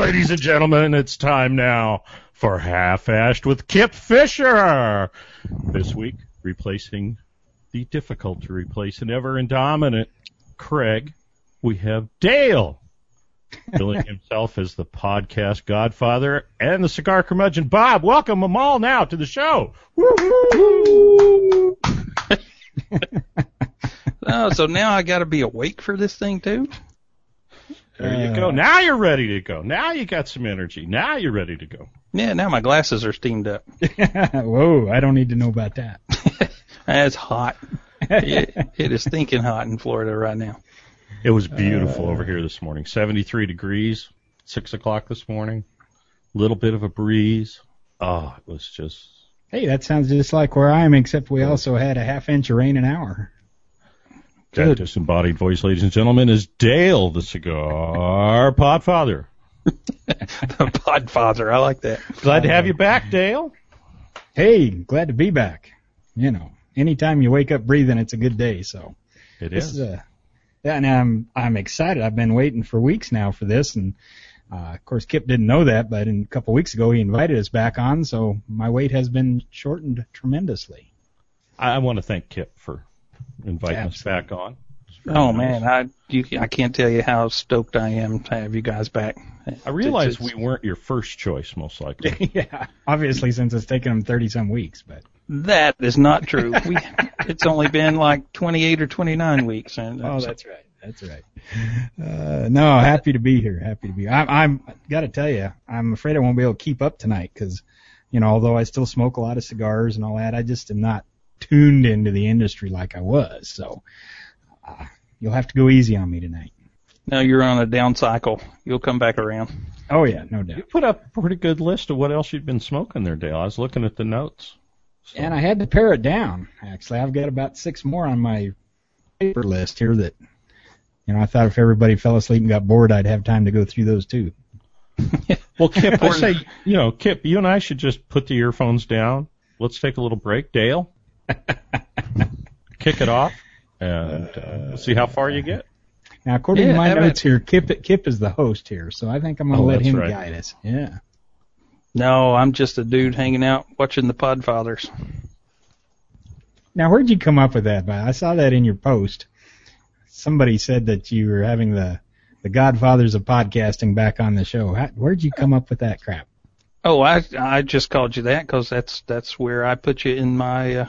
ladies and gentlemen, it's time now for Half Ashed with Kip Fisher. This week, replacing the difficult to replace and ever indominant Craig, we have Dale, billing himself as the podcast godfather and the cigar curmudgeon. Bob, welcome them all now to the show. oh, so now I got to be awake for this thing too. There you go. Now you're ready to go. Now you got some energy. Now you're ready to go. Yeah, now my glasses are steamed up. Whoa, I don't need to know about that. it's hot. it, it is stinking hot in Florida right now. It was beautiful uh, over here this morning. 73 degrees, 6 o'clock this morning. Little bit of a breeze. Oh, it was just. Hey, that sounds just like where I am, except we also had a half inch of rain an hour. That disembodied voice, ladies and gentlemen, is Dale, the cigar podfather. the podfather, I like that. Glad to have you back, Dale. Hey, glad to be back. You know, anytime you wake up breathing, it's a good day. So it is. is a, yeah, and I'm I'm excited. I've been waiting for weeks now for this, and uh, of course Kip didn't know that, but in, a couple weeks ago he invited us back on, so my wait has been shortened tremendously. I, I want to thank Kip for inviting Absolutely. us back on. Oh nice. man, I you, I can't tell you how stoked I am to have you guys back. I realize we weren't your first choice, most likely. yeah, obviously since it's taken them thirty some weeks, but that is not true. We it's only been like twenty eight or twenty nine weeks. And oh, that's right. That's right. Uh, no, happy to be here. Happy to be. I'm. I'm got to tell you, I'm afraid I won't be able to keep up tonight because, you know, although I still smoke a lot of cigars and all that, I just am not tuned into the industry like I was. So uh, you'll have to go easy on me tonight. Now you're on a down cycle. You'll come back around. Oh yeah, no doubt. You put up a pretty good list of what else you'd been smoking there, Dale. I was looking at the notes. So. And I had to pare it down. Actually, I've got about six more on my paper list here that, you know, I thought if everybody fell asleep and got bored, I'd have time to go through those too. well, Kip, I say, you know, Kip, you and I should just put the earphones down. Let's take a little break. Dale, kick it off and uh, see how far you get. Now, according yeah, to my notes here, Kip Kip is the host here, so I think I'm going to oh, let him right. guide us. Yeah. No, I'm just a dude hanging out watching the Podfathers. Now, where'd you come up with that? I saw that in your post. Somebody said that you were having the the Godfathers of podcasting back on the show. How, where'd you come up with that crap? Oh, I I just called you that because that's that's where I put you in my uh,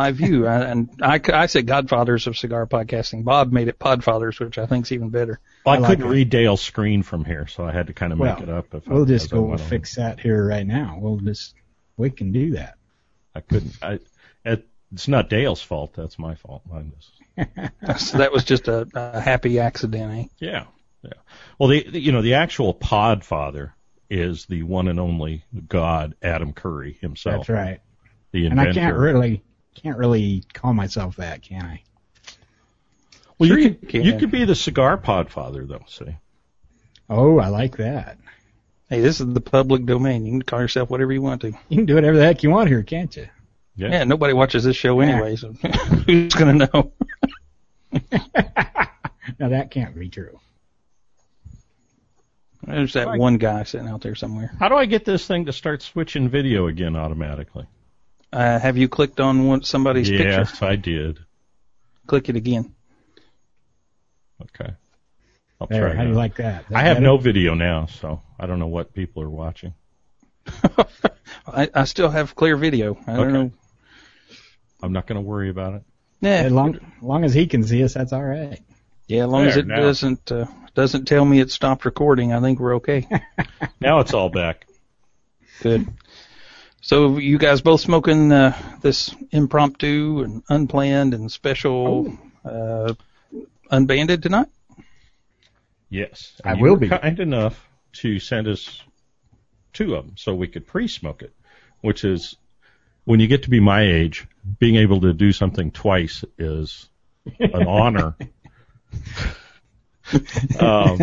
my view. I, and I, I said Godfathers of cigar podcasting. Bob made it Podfathers, which I think is even better. Well, I, I couldn't like read Dale's screen from here, so I had to kind of well, make it up. If we'll I, just go and fix that here right now. We'll just we can do that. I couldn't. I, it's not Dale's fault. That's my fault. so that was just a, a happy accident, eh? Yeah, yeah. Well, the, the you know the actual Podfather is the one and only God, Adam Curry himself. That's right. The inventor. And I can't really can't really call myself that, can I? Well, sure you could you, you could be the cigar podfather, though. See. Oh, I like that. Hey, this is the public domain. You can call yourself whatever you want to. You can do whatever the heck you want here, can't you? Yeah. yeah nobody watches this show anyway, so who's going to know? now that can't be true. There's that one guy sitting out there somewhere. How do I get this thing to start switching video again automatically? Uh, have you clicked on one, somebody's yes, picture? Yes, I did. Click it again. Okay. I'll there, try how do you like that? I have no video now, so I don't know what people are watching. I, I still have clear video. I don't okay. know. I'm not going to worry about it. Yeah, as long, long as he can see us, that's all right. Yeah, as long there, as it now. doesn't uh, doesn't tell me it stopped recording, I think we're okay. now it's all back. Good. So you guys both smoking uh, this impromptu and unplanned and special uh, unbanded tonight? Yes, I will be kind enough to send us two of them so we could pre-smoke it, which is when you get to be my age, being able to do something twice is an honor. um,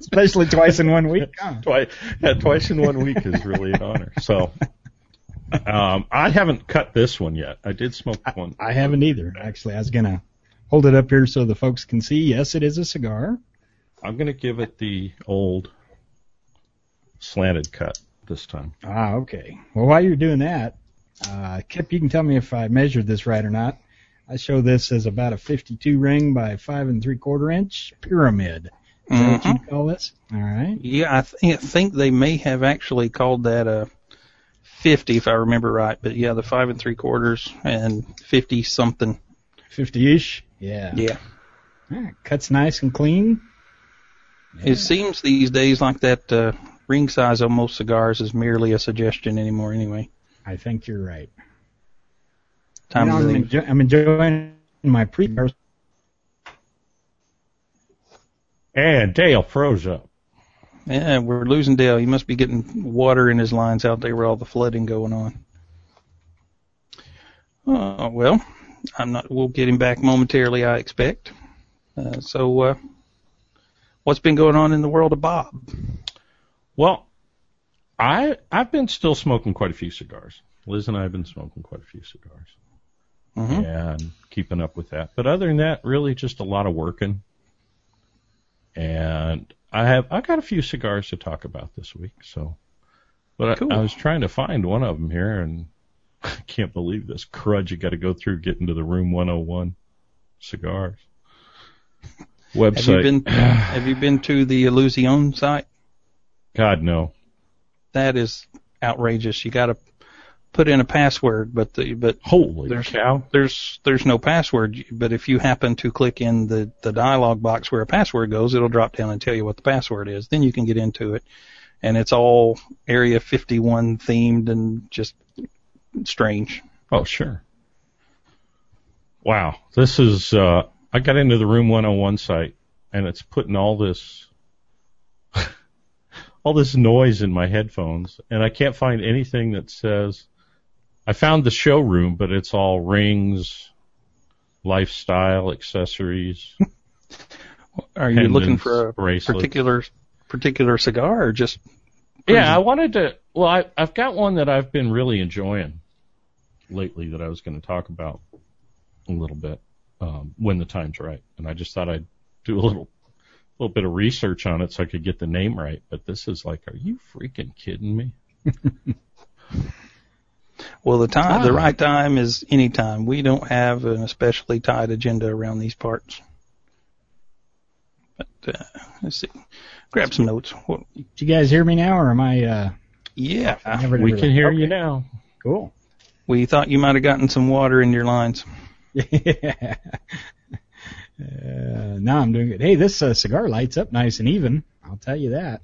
Especially twice in one week. Twice, yeah, twice in one week is really an honor. So um, I haven't cut this one yet. I did smoke one. I haven't either. Actually, I was gonna hold it up here so the folks can see. Yes, it is a cigar. I'm gonna give it the old slanted cut this time. Ah, okay. Well, while you're doing that, uh, Kip, you can tell me if I measured this right or not. I show this as about a 52 ring by five and three quarter inch pyramid. Is that what you call this? All right. Yeah, I, th- I think they may have actually called that a 50 if I remember right. But yeah, the five and three quarters and 50 something. 50-ish. Yeah. Yeah. Ah, cuts nice and clean. It seems these days like that uh, ring size on most cigars is merely a suggestion anymore. Anyway, I think you're right. time You know, I'm, enjoy- I'm enjoying my pre And Dale froze up. Yeah, we're losing Dale. He must be getting water in his lines out there with all the flooding going on. Oh, well, I'm not, we'll get him back momentarily, I expect. Uh, so, uh, what's been going on in the world of Bob? Well, I I've been still smoking quite a few cigars. Liz and I have been smoking quite a few cigars Mm-hmm. and keeping up with that. But other than that, really just a lot of working. And I have I got a few cigars to talk about this week. So, but I- I, was trying to find one of them here, and I can't believe this crud you got to go through getting to the Room 101 cigars website. Have you been, have you been to the Illusione site? God no. That is outrageous. You gotta put in a password, but the, but Holy There's- cow! there's there's no password. But if you happen to click in the the dialog box where a password goes, it'll drop down and tell you what the password is. Then you can get into it, and it's all Area 51 themed and just strange. Oh, sure. Wow. This is, uh, I got into the Room 101 site and it's putting all this, all this noise in my headphones and I can't find anything that says, I found the showroom, but it's all rings, lifestyle, accessories. Are you looking for a bracelets. particular particular cigar or just Yeah, I wanted to. Well, I, I've got one that I've been really enjoying lately that I was going to talk about a little bit um, when the time's right, and I just thought I'd do a little little bit of research on it so I could get the name right. But this is like, are you freaking kidding me? well the time the Ah. right time is any time. We don't have an especially tight agenda around these parts. But uh, let's see. Grab some notes. Do you guys hear me now, or am I? Uh, Yeah, never We can it? hear Okay, you now. Cool. we thought you might have gotten some water in your lines. Yeah. Uh, now I'm doing good. Hey, this uh, cigar lights up nice and even. I'll tell you that.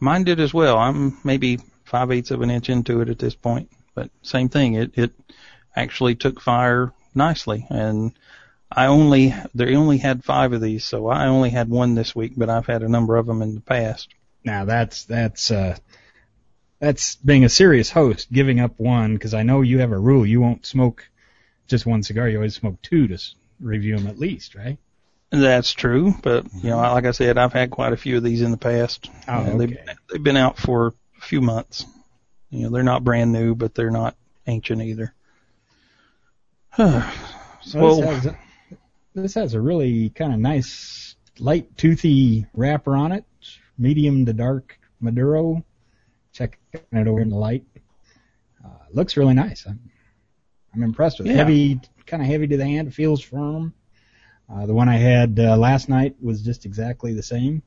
Mine did as well. I'm maybe five eighths of an inch into it at this point, but same thing. It it actually took fire nicely, and I only they only had five of these, so I only had one this week, but I've had a number of them in the past. Now that's that's uh, that's being a serious host, giving up one because I know you have a rule. You won't smoke just one cigar. You always smoke two to review them at least, right? That's true, but you know, like I said, I've had quite a few of these in the past. Oh, Uh, they've, okay. they've been out for a few months. You know, they're not brand new, but they're not ancient either. So Well- this, has a, this has a really kind of nice light toothy wrapper on it, medium to dark Maduro. Checking it over in the light. Uh, looks really nice. I'm, I'm impressed with it. Yeah. Heavy, kind of heavy to the hand. It feels firm. Uh, the one I had uh, last night was just exactly the same.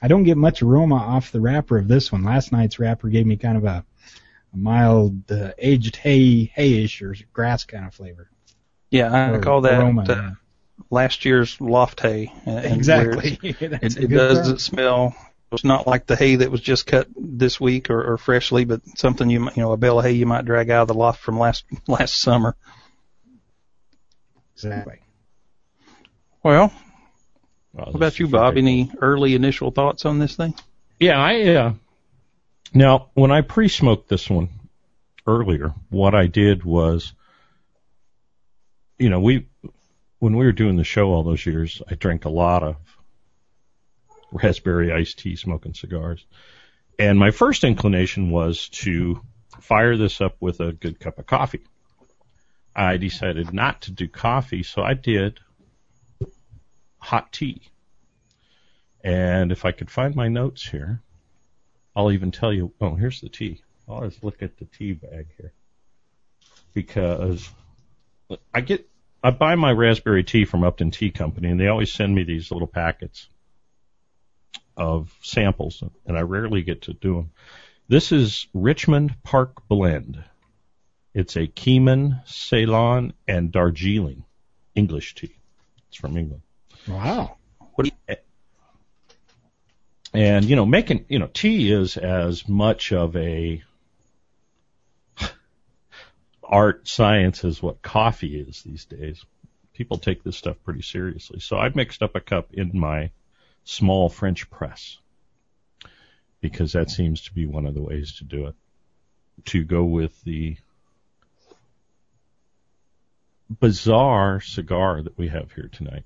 I don't get much aroma off the wrapper of this one. Last night's wrapper gave me kind of a, a mild uh, aged hay, hayish or grass kind of flavor. Yeah, I Or call that aroma, uh, last year's loft hay. and- and where Exactly. That's It, it doesn't term. smell. It's not like the hay that was just cut this week or, or freshly, but something you you know, a bale of hay you might drag out of the loft from last last summer. Exactly. Well, Wow, what about you, Bob? Any early initial thoughts on this thing? Yeah, I uh now when I pre-smoked this one earlier, what I did was you know, we when we were doing the show all those years, I drank a lot of raspberry iced tea smoking cigars. And my first inclination was to fire this up with a good cup of coffee. I decided not to do coffee, so I did hot tea. And if I could find my notes here, I'll even tell you. Oh, here's the tea. I'll just look at the tea bag here because I get I buy my raspberry tea from Upton Tea Company, and they always send me these little packets of samples, and I rarely get to do them. This is Richmond Park Blend. It's a Keemun, Ceylon, and Darjeeling English tea. It's from England. Wow. And you know, making you know, tea is as much of a art science as what coffee is these days. People take this stuff pretty seriously. So I mixed up a cup in my small French press because that seems to be one of the ways to do it. To go with the bizarre cigar that we have here tonight.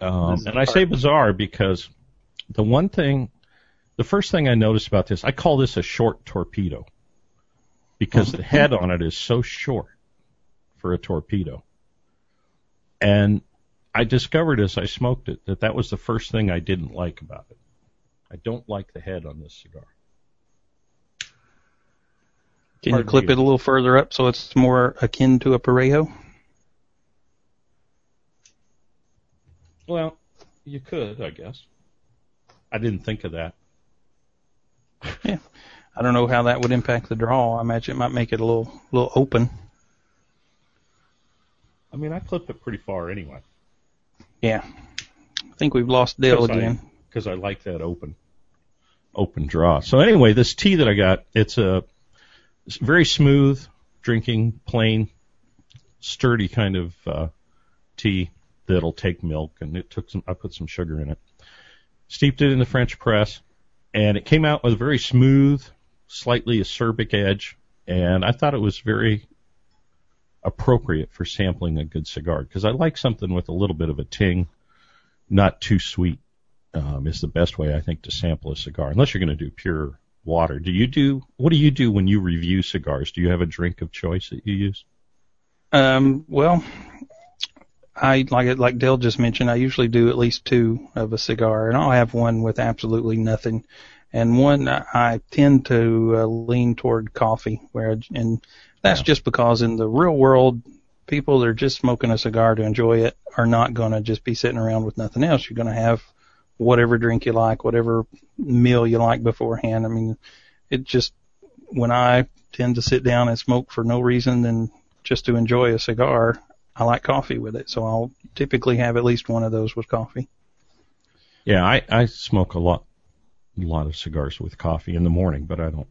Um, and I say bizarre because the one thing, the first thing I noticed about this, I call this a short torpedo because the head on it is so short for a torpedo. And I discovered as I smoked it that that was the first thing I didn't like about it. I don't like the head on this cigar. Can you clip it a little further up so it's more akin to a Parejo? Well, you could, I guess. I didn't think of that. Yeah. I don't know how that would impact the draw. I imagine it might make it a little little open. I mean, I clip it pretty far anyway Yeah. I think we've lost Dale Because I- again. because I like that open, open draw. So anyway, this tea that I got, it's a it's very smooth drinking, plain, sturdy kind of uh, tea that'll take milk, and it took some. I put some sugar in it, steeped it in the French press, and it came out with a very smooth, slightly acerbic edge, and I thought it was very appropriate for sampling a good cigar because I like something with a little bit of a ting, not too sweet um, is the best way I think to sample a cigar, unless you're going to do pure water. Do you do what do you do when you review cigars? Do you have a drink of choice that you use? Um, well, I like like Dale just mentioned. I usually do at least two of a cigar, and I'll have one with absolutely nothing, and one I tend to uh, lean toward coffee. Where and that's Yeah. just because in the real world, people that are just smoking a cigar to enjoy it are not going to just be sitting around with nothing else. You're going to have whatever drink you like, whatever meal you like beforehand. I mean, it just when I tend to sit down and smoke for no reason than just to enjoy a cigar, I like coffee with it. So I'll typically have at least one of those with coffee. Yeah, I, I smoke a lot, a lot of cigars with coffee in the morning, but I don't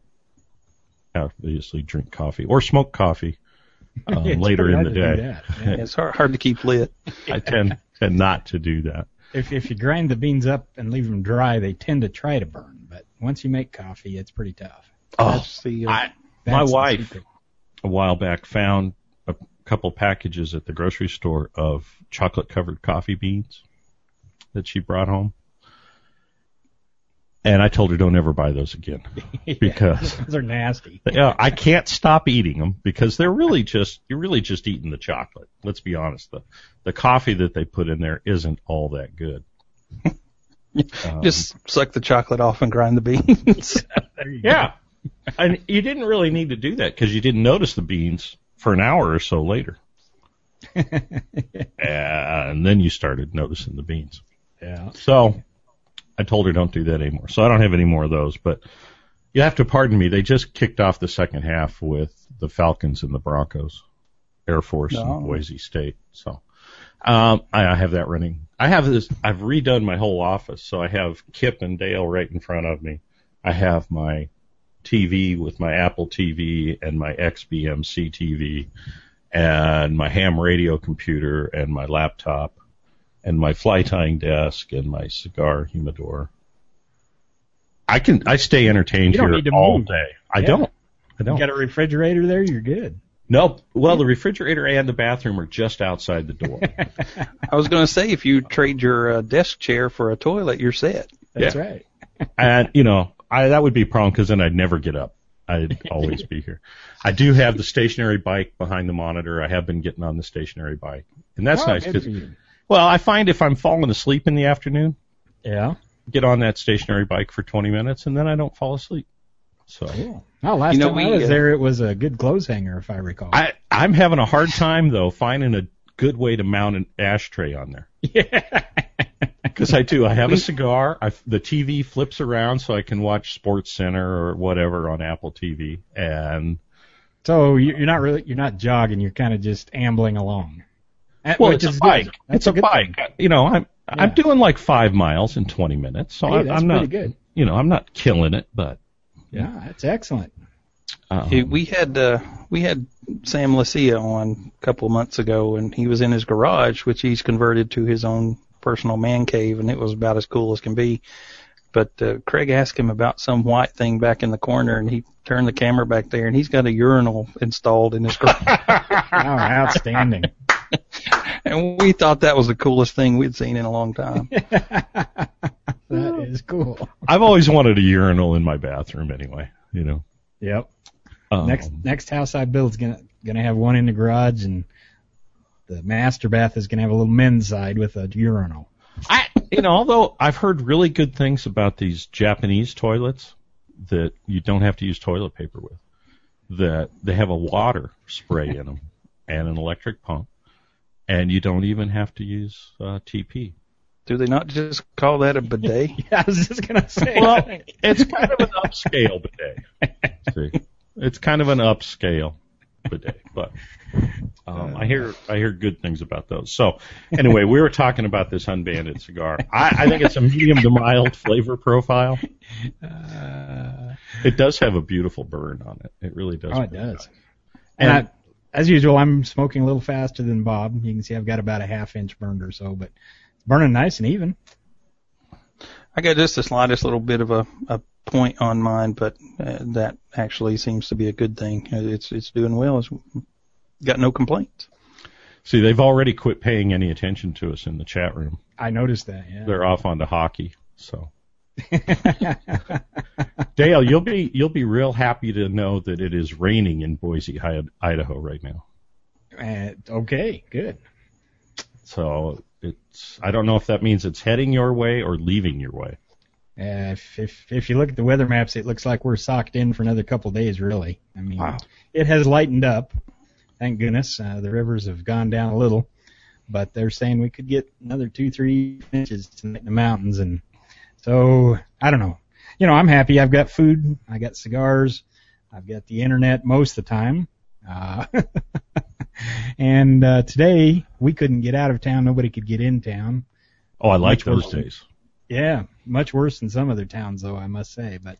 obviously drink coffee or smoke coffee um, later in the day. yeah. It's hard, hard to keep lit. I tend tend not to do that. If if you grind the beans up and leave them dry, they tend to try to burn. But once you make coffee, it's pretty tough. That's the, uh, I, my That's the wife secret. a while back found a couple packages at the grocery store of chocolate covered coffee beans that she brought home. And I told her don't ever buy those again because they're nasty. yeah, I can't stop eating them because they're really just you're really just eating the chocolate. Let's be honest. The the coffee that they put in there isn't all that good. Um, just suck the chocolate off and grind the beans. There you yeah, and you didn't really need to do that because you didn't notice the beans for an hour or so later, and then you started noticing the beans. Yeah. So I told her don't do that anymore. So I don't have any more of those. But you have to pardon me. They just kicked off the second half with the Falcons and the Broncos, Air Force No. and Boise State. So um, I, I have that running. I have this. I've redone my whole office. So I have Kip and Dale right in front of me. I have my TV with my Apple TV and my XBMC TV and my ham radio computer and my laptop and my fly tying desk and my cigar humidor. I can I stay entertained here all move. day. I Yeah. don't. I don't. got a refrigerator there, you're good. Nope. Well, the refrigerator and the bathroom are just outside the door. I was going to say if you trade your uh, desk chair for a toilet, you're set. That's Yeah. right. and you know, I that would be a problem because then I'd never get up. I'd always be here. I do have the stationary bike behind the monitor. I have been getting on the stationary bike, and that's Oh, nice because well, I find if I'm falling asleep in the afternoon, Yeah. get on that stationary bike for 20 minutes, and then I don't fall asleep. So Cool. Oh, last You know, time we, I was uh, there, it was a good clothes hanger, if I recall. I I'm having a hard time though finding a good way to mount an ashtray on there. Yeah. Because I do. I have a cigar. I, the TV flips around so I can watch Sports Center or whatever on Apple TV. And So you- you're not really you're not jogging. You're kind of just ambling along. Well, which it's a bike. good. It's a good bike. thing. You know, I'm I'm doing like five miles in 20 minutes. So Hey, I, that's I'm pretty not. good. You know, I'm not killing it, but Yeah, that's excellent. Um, Hey, we had uh, we had Sam Lucia on a couple of months ago, and he was in his garage, which he's converted to his own personal man cave, and it was about as cool as can be. But uh, Craig asked him about some white thing back in the corner, and he turned the camera back there, and he's got a urinal installed in his garage. Oh, outstanding. and we thought that was the coolest thing we'd seen in a long time. that is cool. I've always wanted a urinal in my bathroom anyway. You know. Yep. Um, Next next house I build is gonna gonna have one in the garage, and the master bath is gonna have a little men's side with a urinal. I, you know, although I've heard really good things about these Japanese toilets that you don't have to use toilet paper with, that they have a water spray in them and an electric pump, and you don't even have to use uh, TP. Do they not just call that a bidet? Yeah, I was just gonna say. Well, it's kind of an upscale bidet. See, it's kind of an upscale bidet, but um, I hear I hear good things about those. So anyway, we were talking about this unbanded cigar. I, I think it's a medium to mild flavor profile. Uh, It does have a beautiful burn on it. It really does. oh, it does. And, I, as usual, I'm smoking a little faster than Bob. You can see I've got about a half inch burned or so, but it's burning nice and even. I got just the slightest little bit of a, a point on mine, but uh, that actually seems to be a good thing. It's it's doing well. It's got no complaints. See, they've already quit paying any attention to us in the chat room. I noticed that. Yeah. They're off onto hockey. So Dale, you'll be you'll be real happy to know that it is raining in Boise, Idaho right now. Uh, okay, good. So it's I don't know if that means it's heading your way or leaving your way. Uh, if, if if you look at the weather maps, it looks like we're socked in for another couple days. Really, I mean, Wow. it has lightened up. Thank goodness. Uh, the rivers have gone down a little, but they're saying we could get another two, three inches tonight in the mountains, and so I don't know. You know, I'm happy. I've got food. I got cigars. I've got the internet most of the time. Uh, and uh, today we couldn't get out of town. Nobody could get in town. Oh, I like Much those worse. days. Yeah, much worse than some other towns, though I must say. But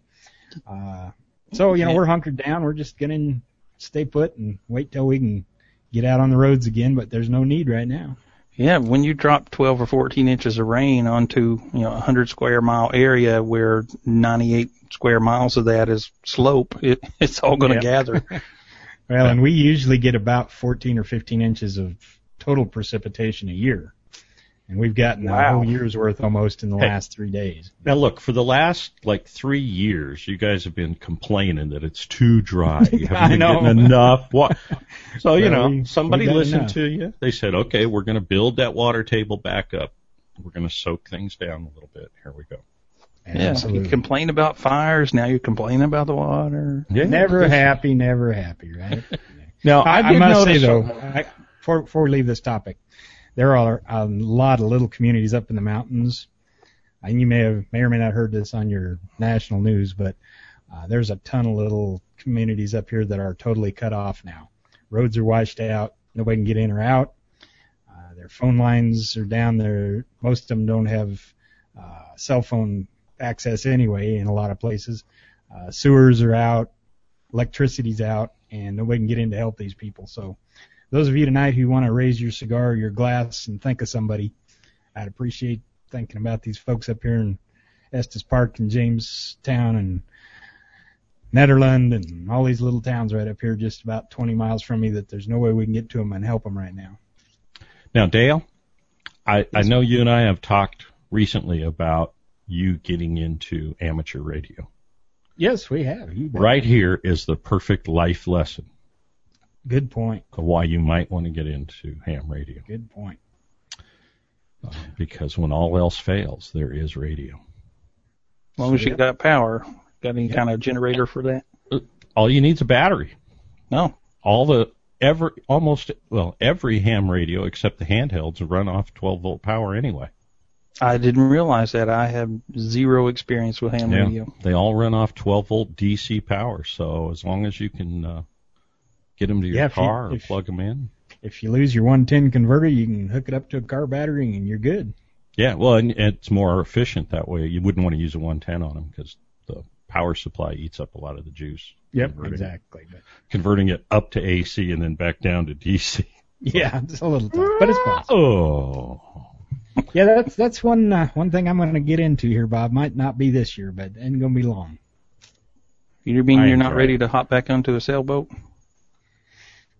uh, so you know, we're hunkered down. We're just gonna stay put and wait till we can get out on the roads again. But there's no need right now. Yeah, when you drop 12 or 14 inches of rain onto you know a 100 square mile area where 98 square miles of that is slope, it, it's all going to Yeah. gather. Well, and we usually get about 14 or 15 inches of total precipitation a year, and we've gotten a whole year's worth almost in the Hey. last three days. Now look, for the last like three years, you guys have been complaining that it's too dry. You haven't I been know. getting enough. What? So you know, we- somebody we listened enough. to you. They said, okay, we're going to build that water table back up. We're going to soak things down a little bit. Here we go. Yeah, you complain about fires, now you're complaining about the water. Yeah, Never happy, never happy, right? Now I, I, must say though, I, before, before we leave this topic, there are a lot of little communities up in the mountains, and you may have may or may not heard this on your national news, but uh, there's a ton of little communities up here that are totally cut off now. Roads are washed out, nobody can get in or out. Uh, their phone lines are down there. Most of them don't have uh, cell phone access anyway in a lot of places. Uh, sewers are out, electricity's out, and nobody can get in to help these people. So, those of you tonight who want to raise your cigar or your glass and think of somebody, I'd appreciate thinking about these folks up here in Estes Park and Jamestown and Nederland and all these little towns right up here just about 20 miles from me that there's no way we can get to them and help them right now. Now, Dale, I, I know you and I have talked recently about you getting into amateur radio. Yes, we have. Right here is the perfect life lesson Good point. of why you might want to get into ham radio. Good point. Because when all else fails, there is radio. As long as you Yep. got power. Got any Yep. kind of generator for that? All you need is a battery. No. All the every almost well every ham radio except the handhelds run off 12 volt power anyway. I didn't realize that. I have zero experience with ham Yeah. radio. They all run off 12 volt DC power. So as long as you can uh, get them to your Yeah, if you- car or if- plug them in. If you lose your 110 converter, you can hook it up to a car battery and you're good. Yeah, well, and it's more efficient that way. You wouldn't want to use a 110 on them because the power supply eats up a lot of the juice. Converting- exactly. But Converting it up to AC and then back down to DC. yeah, it's a little tough, but it's possible. Oh. Yeah, that's that's one uh, one thing I'm going to get into here, Bob. Might not be this year, but ain't going to be long. You mean I you're not enjoy ready it. to hop back onto a sailboat?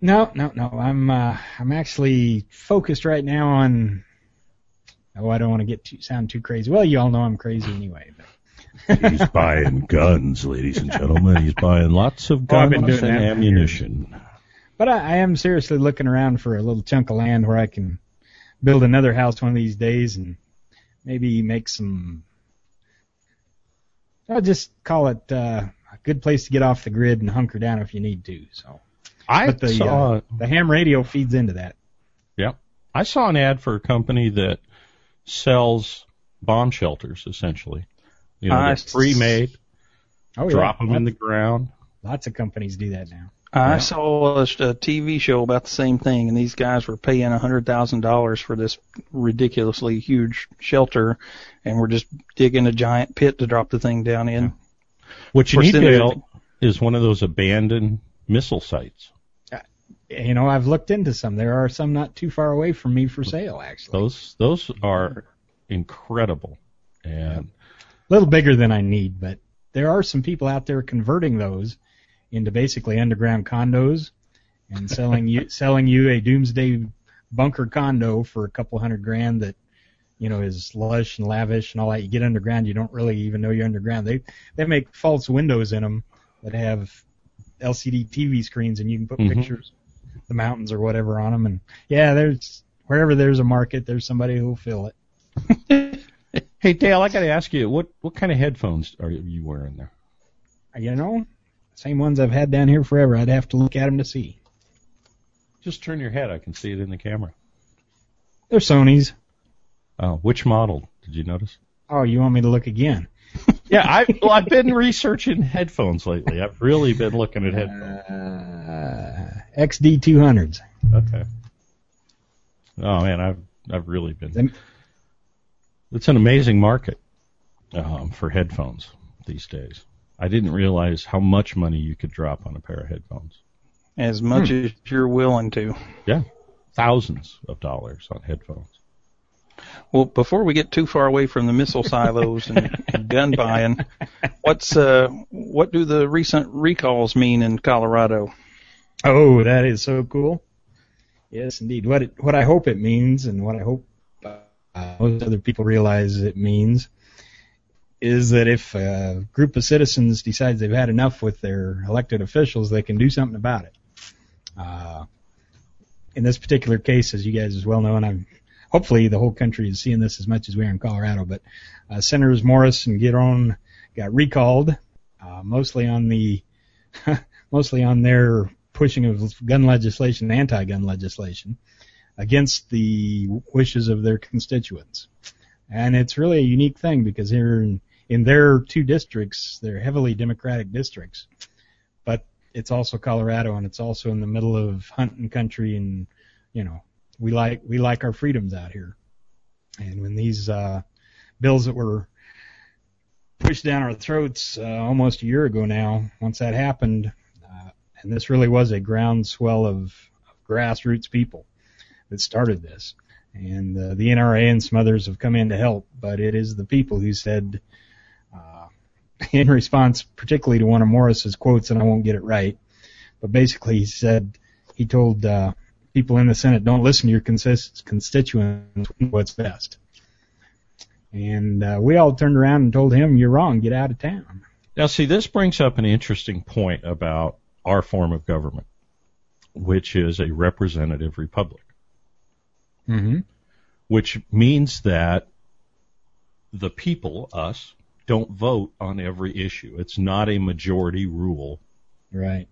No, no, no. I'm uh, I'm actually focused right now on. Oh, I don't want to get too sound too crazy. Well, you all know I'm crazy anyway. But He's buying guns, ladies and gentlemen. He's buying lots of Oh, guns and ammunition. But I, I am seriously looking around for a little chunk of land where I can build another house one of these days and maybe make some. I'll just call it uh, a good place to get off the grid and hunker down if you need to. So, I but the saw uh, the ham radio feeds into that. Yep. I saw an ad for a company that sells bomb shelters, essentially. You know, I they're pre-made, Oh, yeah. drop them in the ground. Lots of companies do that now. I Yeah. saw a, a TV show about the same thing, and these guys were paying a hundred thousand dollars for this ridiculously huge shelter, and we're just digging a giant pit to drop the thing down in. What you need, sending Dale, is one of those abandoned missile sites. You know, I've looked into some. There are some not too far away from me for sale, actually. Those those are incredible. And a little bigger than I need, but there are some people out there converting those into basically underground condos and selling you selling you a doomsday bunker condo for a couple hundred grand that you know is lush and lavish and all that. You get underground, you don't really even know you're underground. They they make false windows in them that have LCD TV screens and you can put Mhm. pictures, the mountains or whatever on them. And yeah, there's wherever there's a market, there's somebody who'll fill it. hey, Dale, I got to ask you, what what kind of headphones are you wearing there? You know, same ones I've had down here forever. I'd have to look at them to see. Just turn your head. I can see it in the camera. They're Sony's. Oh, which model? Did you notice? Oh, you want me to look again? Yeah, I well, I've been researching headphones lately. I've really been looking at headphones. Uh, XD200s. Okay. Oh man, I've I've really been. It's an amazing market um, for headphones these days. I didn't realize how much money you could drop on a pair of headphones. As much as you're willing to. Yeah, Thousands of dollars on headphones. Well, before we get too far away from the missile silos and, and gun buying, what's uh, what do the recent recalls mean in Colorado? Oh, that is so cool. Yes, indeed. What it, what I hope it means, and what I hope uh, most other people realize it means, is that if a group of citizens decides they've had enough with their elected officials, they can do something about it. Uh, in this particular case, as you guys as well know, and I'm hopefully the whole country is seeing this as much as we are in Colorado, but uh, Senators Morse and Giron got recalled, uh, mostly on the mostly on their pushing of gun legislation, anti-gun legislation, against the wishes of their constituents. And it's really a unique thing because here in, in their two districts, they're heavily Democratic districts, but it's also Colorado and it's also in the middle of hunting country and, you know, we like, we like our freedoms out here. And when these, uh, bills that were pushed down our throats, uh, almost a year ago now, once that happened, uh, and this really was a groundswell of, of grassroots people that started this. And uh, the NRA and some others have come in to help, but it is the people who said, uh, in response particularly to one of Morse's quotes, and I won't get it right, but basically he said, he told uh, people in the Senate, don't listen to your constituents, what's best. And uh, we all turned around and told him, you're wrong, get out of town. Now, see, this brings up an interesting point about our form of government, which is a representative republic, Mm-hmm. which means that the people, us, don't vote on every issue. It's not a majority rule Right.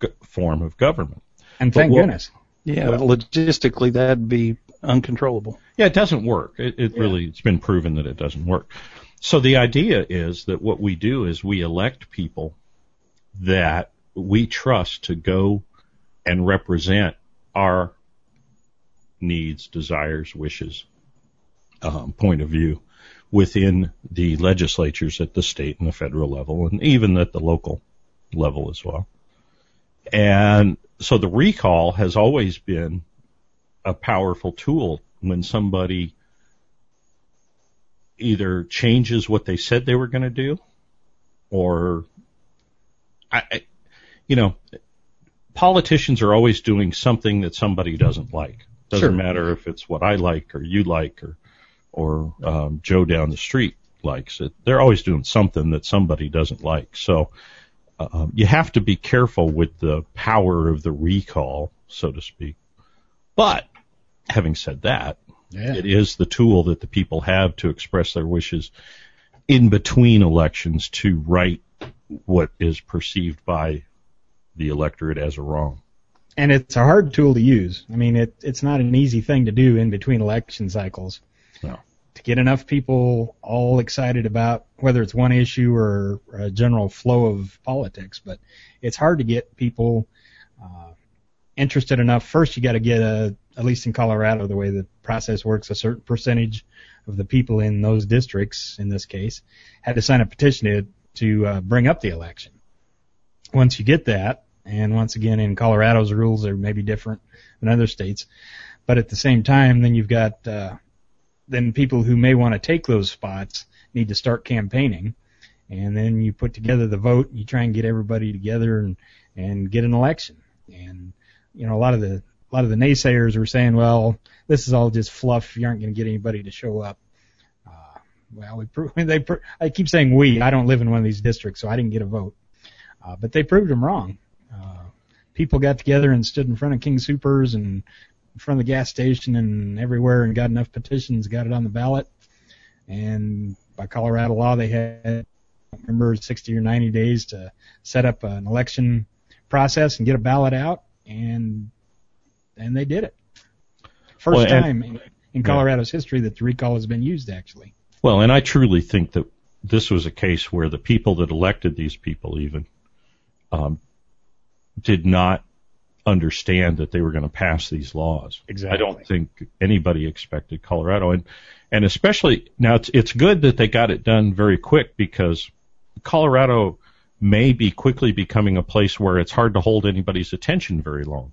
g- form of government. And thank goodness. Yeah, logistically that'd be uncontrollable. Yeah, it doesn't work. It, it really, it's been proven that it doesn't work. So the idea is that what we do is we elect people that we trust to go and represent our needs, desires, wishes, um, point of view within the legislatures at the state and the federal level and even at the local level as well. And so the recall has always been a powerful tool when somebody either changes what they said they were going to do or I, I you know politicians are always doing something that somebody doesn't like. Doesn't Sure. matter if it's what I like or you like or or um, Joe down the street likes it. They're always doing something that somebody doesn't like. So um, you have to be careful with the power of the recall so to speak but having said that Yeah. it is the tool that the people have to express their wishes in between elections to right what is perceived by the electorate as a wrong. and it's a hard tool to use. I mean, it, it's not an easy thing to do in between election cycles. No. To get enough people all excited about whether it's one issue or a general flow of politics, but it's hard to get people uh, interested enough. First, you got to get a, at least in Colorado, the way the process works, a certain percentage of the people in those districts, in this case, had to sign a petition to, to uh, bring up the election. Once you get that, and once again in Colorado's rules are maybe different than other states, but at the same time, then you've got uh, then people who may want to take those spots need to start campaigning, and then you put together the vote, you try and get everybody together and and get an election, and you know a lot of the a lot of the naysayers were saying, well, this is all just fluff. You aren't going to get anybody to show up. Uh, well, we pro- they pro- I keep saying we. I don't live in one of these districts, so I didn't get a vote. Uh, but they proved them wrong. Uh, people got together and stood in front of King Supers and in front of the gas station and everywhere and got enough petitions, got it on the ballot. And by Colorado law, they had, I remember, 60 or 90 days to set up an election process and get a ballot out. And, and they did it. First Well, and- time in, in Colorado's history that the recall has been used, actually. Well, and I truly think that this was a case where the people that elected these people even um, did not understand that they were going to pass these laws. Exactly. I don't think anybody expected Colorado, and and especially now it's it's good that they got it done very quick because Colorado may be quickly becoming a place where it's hard to hold anybody's attention very long,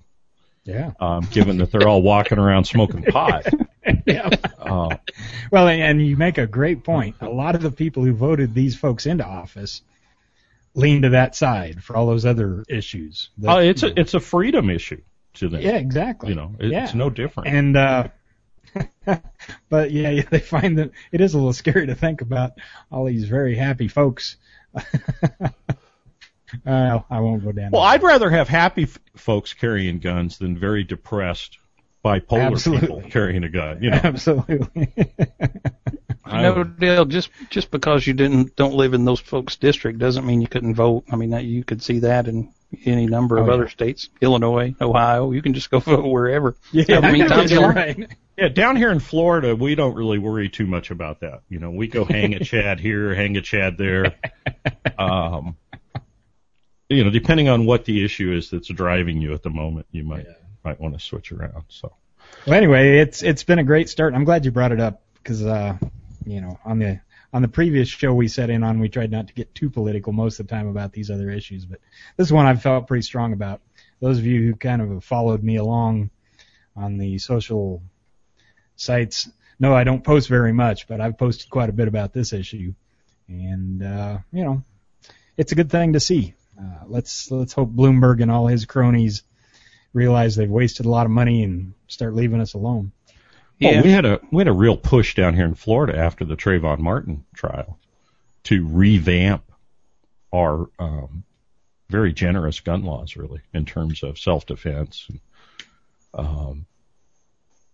Yeah. um, given that they're all walking around smoking pot. yeah. Uh, Well, and you make a great point. A lot of the people who voted these folks into office lean to that side for all those other issues. that- oh, it's a it's a freedom issue to them. yeah, exactly. You know, it, yeah. it's no different. And uh but yeah, yeah, they find that it is a little scary to think about all these very happy folks. uh, I won't go down. well. I'd rather have happy f- folks carrying guns than very depressed bipolar Absolutely. people carrying a gun. You know, absolutely. I- No, Dale. Just just because you didn't don't live in those folks' district doesn't mean you couldn't vote. I mean, that, you could see that in any number of Oh, yeah. other states, Illinois, Ohio. You can just go vote wherever. yeah, I mean, times you you're want. right. yeah, down here in Florida, we don't really worry too much about that. You know, we go hang a Chad here, hang a Chad there. Um, you know, depending on what the issue is that's driving you at the moment, you might might want to switch around. So. Well, anyway, it's it's been a great start. I'm glad you brought it up because uh, you know on the on the previous show we set in on, we tried not to get too political most of the time about these other issues, but this is one I've felt pretty strong about. Those of you who kind of followed me along on the social sites know I don't post very much, but I've posted quite a bit about this issue, and uh, you know, it's a good thing to see. Uh, let's let's hope Bloomberg and all his cronies realize they've wasted a lot of money and start leaving us alone. Well, Yeah. we had a we had a real push down here in Florida after the Trayvon Martin trial to revamp our um, very generous gun laws, really, in terms of self defense and um,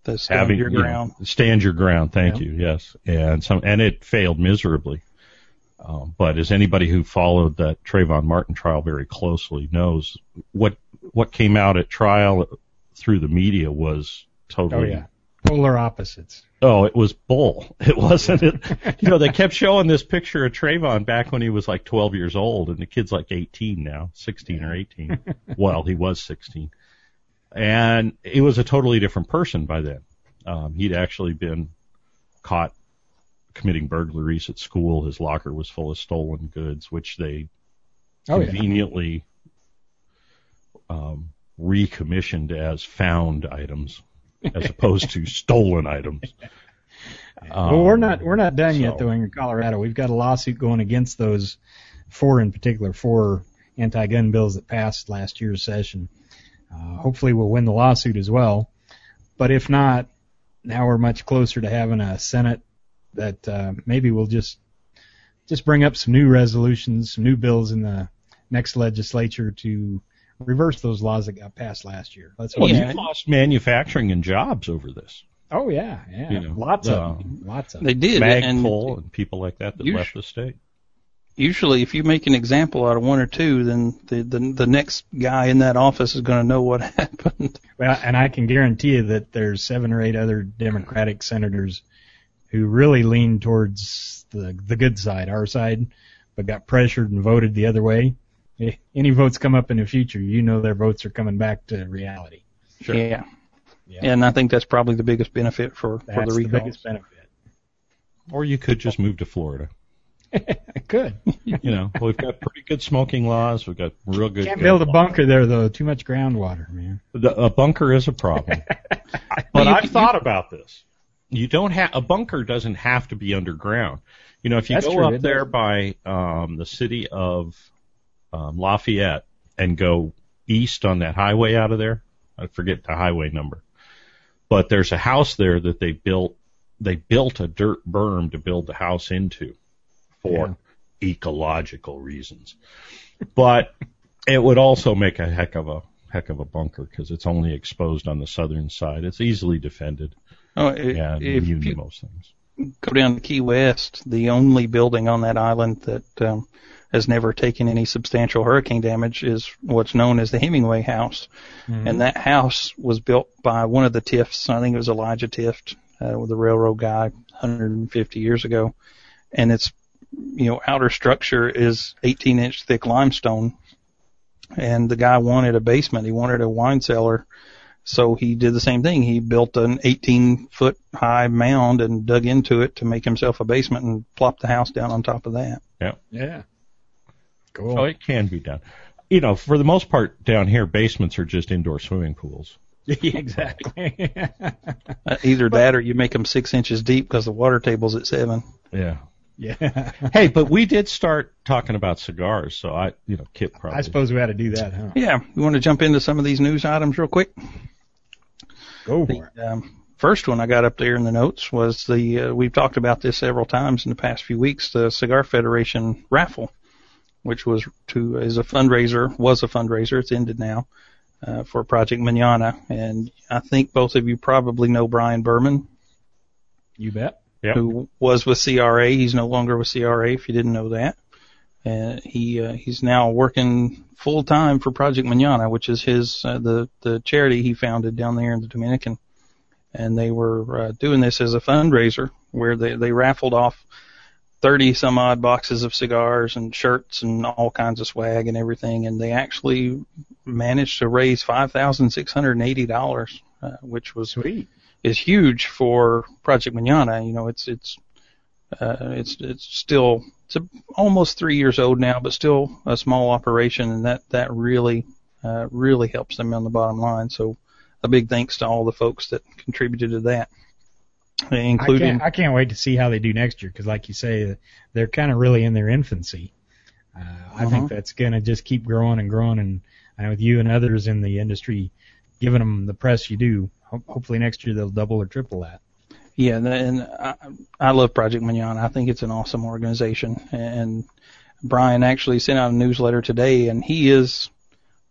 The stand having your you know, ground. stand your ground. Thank Yeah. you. Yes, and some and it failed miserably. Um, but as anybody who followed that Trayvon Martin trial very closely knows, what what came out at trial through the media was totally Oh yeah, polar opposites. Oh, it was bull. It wasn't it. You know, they kept showing this picture of Trayvon back when he was like 12 years old, and the kid's like 18 now, 16 or 18. well, he was 16, and he was a totally different person by then. Um, he'd actually been caught committing burglaries at school. His locker was full of stolen goods, which they Oh yeah. conveniently um, recommissioned as found items as opposed to stolen items. well, we're Um, not we're not done yet though in Colorado. We've got a lawsuit going against those four in particular, four anti-gun bills that passed last year's session. Uh, hopefully, we'll win the lawsuit as well. But if not, now we're much closer to having a Senate that uh, maybe will just just bring up some new resolutions, some new bills in the next legislature to reverse those laws that got passed last year. Let's Well. Yeah. you've lost manufacturing and jobs over this. Oh yeah, yeah, You know, lots uh, of them, lots of them. They did, and Magpul and people like that that You left sh- the state. usually if you make an example out of one or two, then the the, the next guy in that office is going to know what happened. Well, and I can guarantee you that there's seven or eight other Democratic senators who really lean towards the the good side, our side, but got pressured and voted the other way. Eh, Any votes come up in the future, you know their votes are coming back to reality. Sure. Yeah. Yeah. And I think that's probably the biggest benefit for, for That's the the, recalls. biggest benefit. Or you could just move to Florida. I could. You know, we've got pretty good smoking laws. We've got real good. Can't build a laws. bunker there though. Too much groundwater, man. The, a bunker is a problem. but you- I've you- thought about this. You don't have a bunker doesn't have to be underground. You know, if you That's go true, up there by um, the city of um, Lafayette and go east on that highway out of there, I forget the highway number, but there's a house there that they built. They built a dirt berm to build the house into for ecological reasons, but it would also make a heck of a heck of a bunker because it's only exposed on the southern side. It's easily defended Oh, if immune to most things. go down to Key West, the only building on that island that um, has never taken any substantial hurricane damage is what's known as the Hemingway House. And that house was built by one of the Tifts. I think it was Elijah Tift, uh, with the railroad guy 150 years ago. And its, you know, outer structure is 18 inch thick limestone. And the guy wanted a basement. He wanted a wine cellar. So he did the same thing. He built an 18 foot high mound and dug into it to make himself a basement and plopped the house down on top of that. Yeah. Yeah. Cool. So it can be done. You know, for the most part down here, basements are just indoor swimming pools. exactly. Uh, either that or you make them six inches deep because the water table's at seven. Yeah. yeah. Hey, but we did start talking about cigars, so I, you know, Kip probably. I suppose we had to do that, huh? Yeah, you want to jump into some of these news items real quick? Go for it. Um, first one I got up there in the notes was the uh, we've talked about this several times in the past few weeks. The Cigar Federation raffle, which was to is a fundraiser was a fundraiser. It's ended now uh, for Project Manana, and I think both of you probably know Brian Berman, You bet. Yep. who was with CRA. He's no longer with CRA. If you didn't know that, and he uh, he's now working full time for Project Manana, which is his uh, the the charity he founded down there in the Dominican. And they were uh, doing this as a fundraiser where they they raffled off thirty some odd boxes of cigars and shirts and all kinds of swag and everything, and they actually managed to raise five thousand six hundred and eighty dollars, uh, which was Sweet. is huge for Project Manana. You know, it's it's uh, it's it's still it's a, almost three years old now, but still a small operation, and that that really uh, really helps them on the bottom line. So, a big thanks to all the folks that contributed to that, I including can't, I can't wait to see how they do next year because, like you say, they're kind of really in their infancy. Uh, I Uh-huh. think that's going to just keep growing and growing. And, and with you and others in the industry giving them the press you do, ho- hopefully next year they'll double or triple that. Yeah, and- and I, I love Project Manana. I think it's an awesome organization. And Brian actually sent out a newsletter today, and he is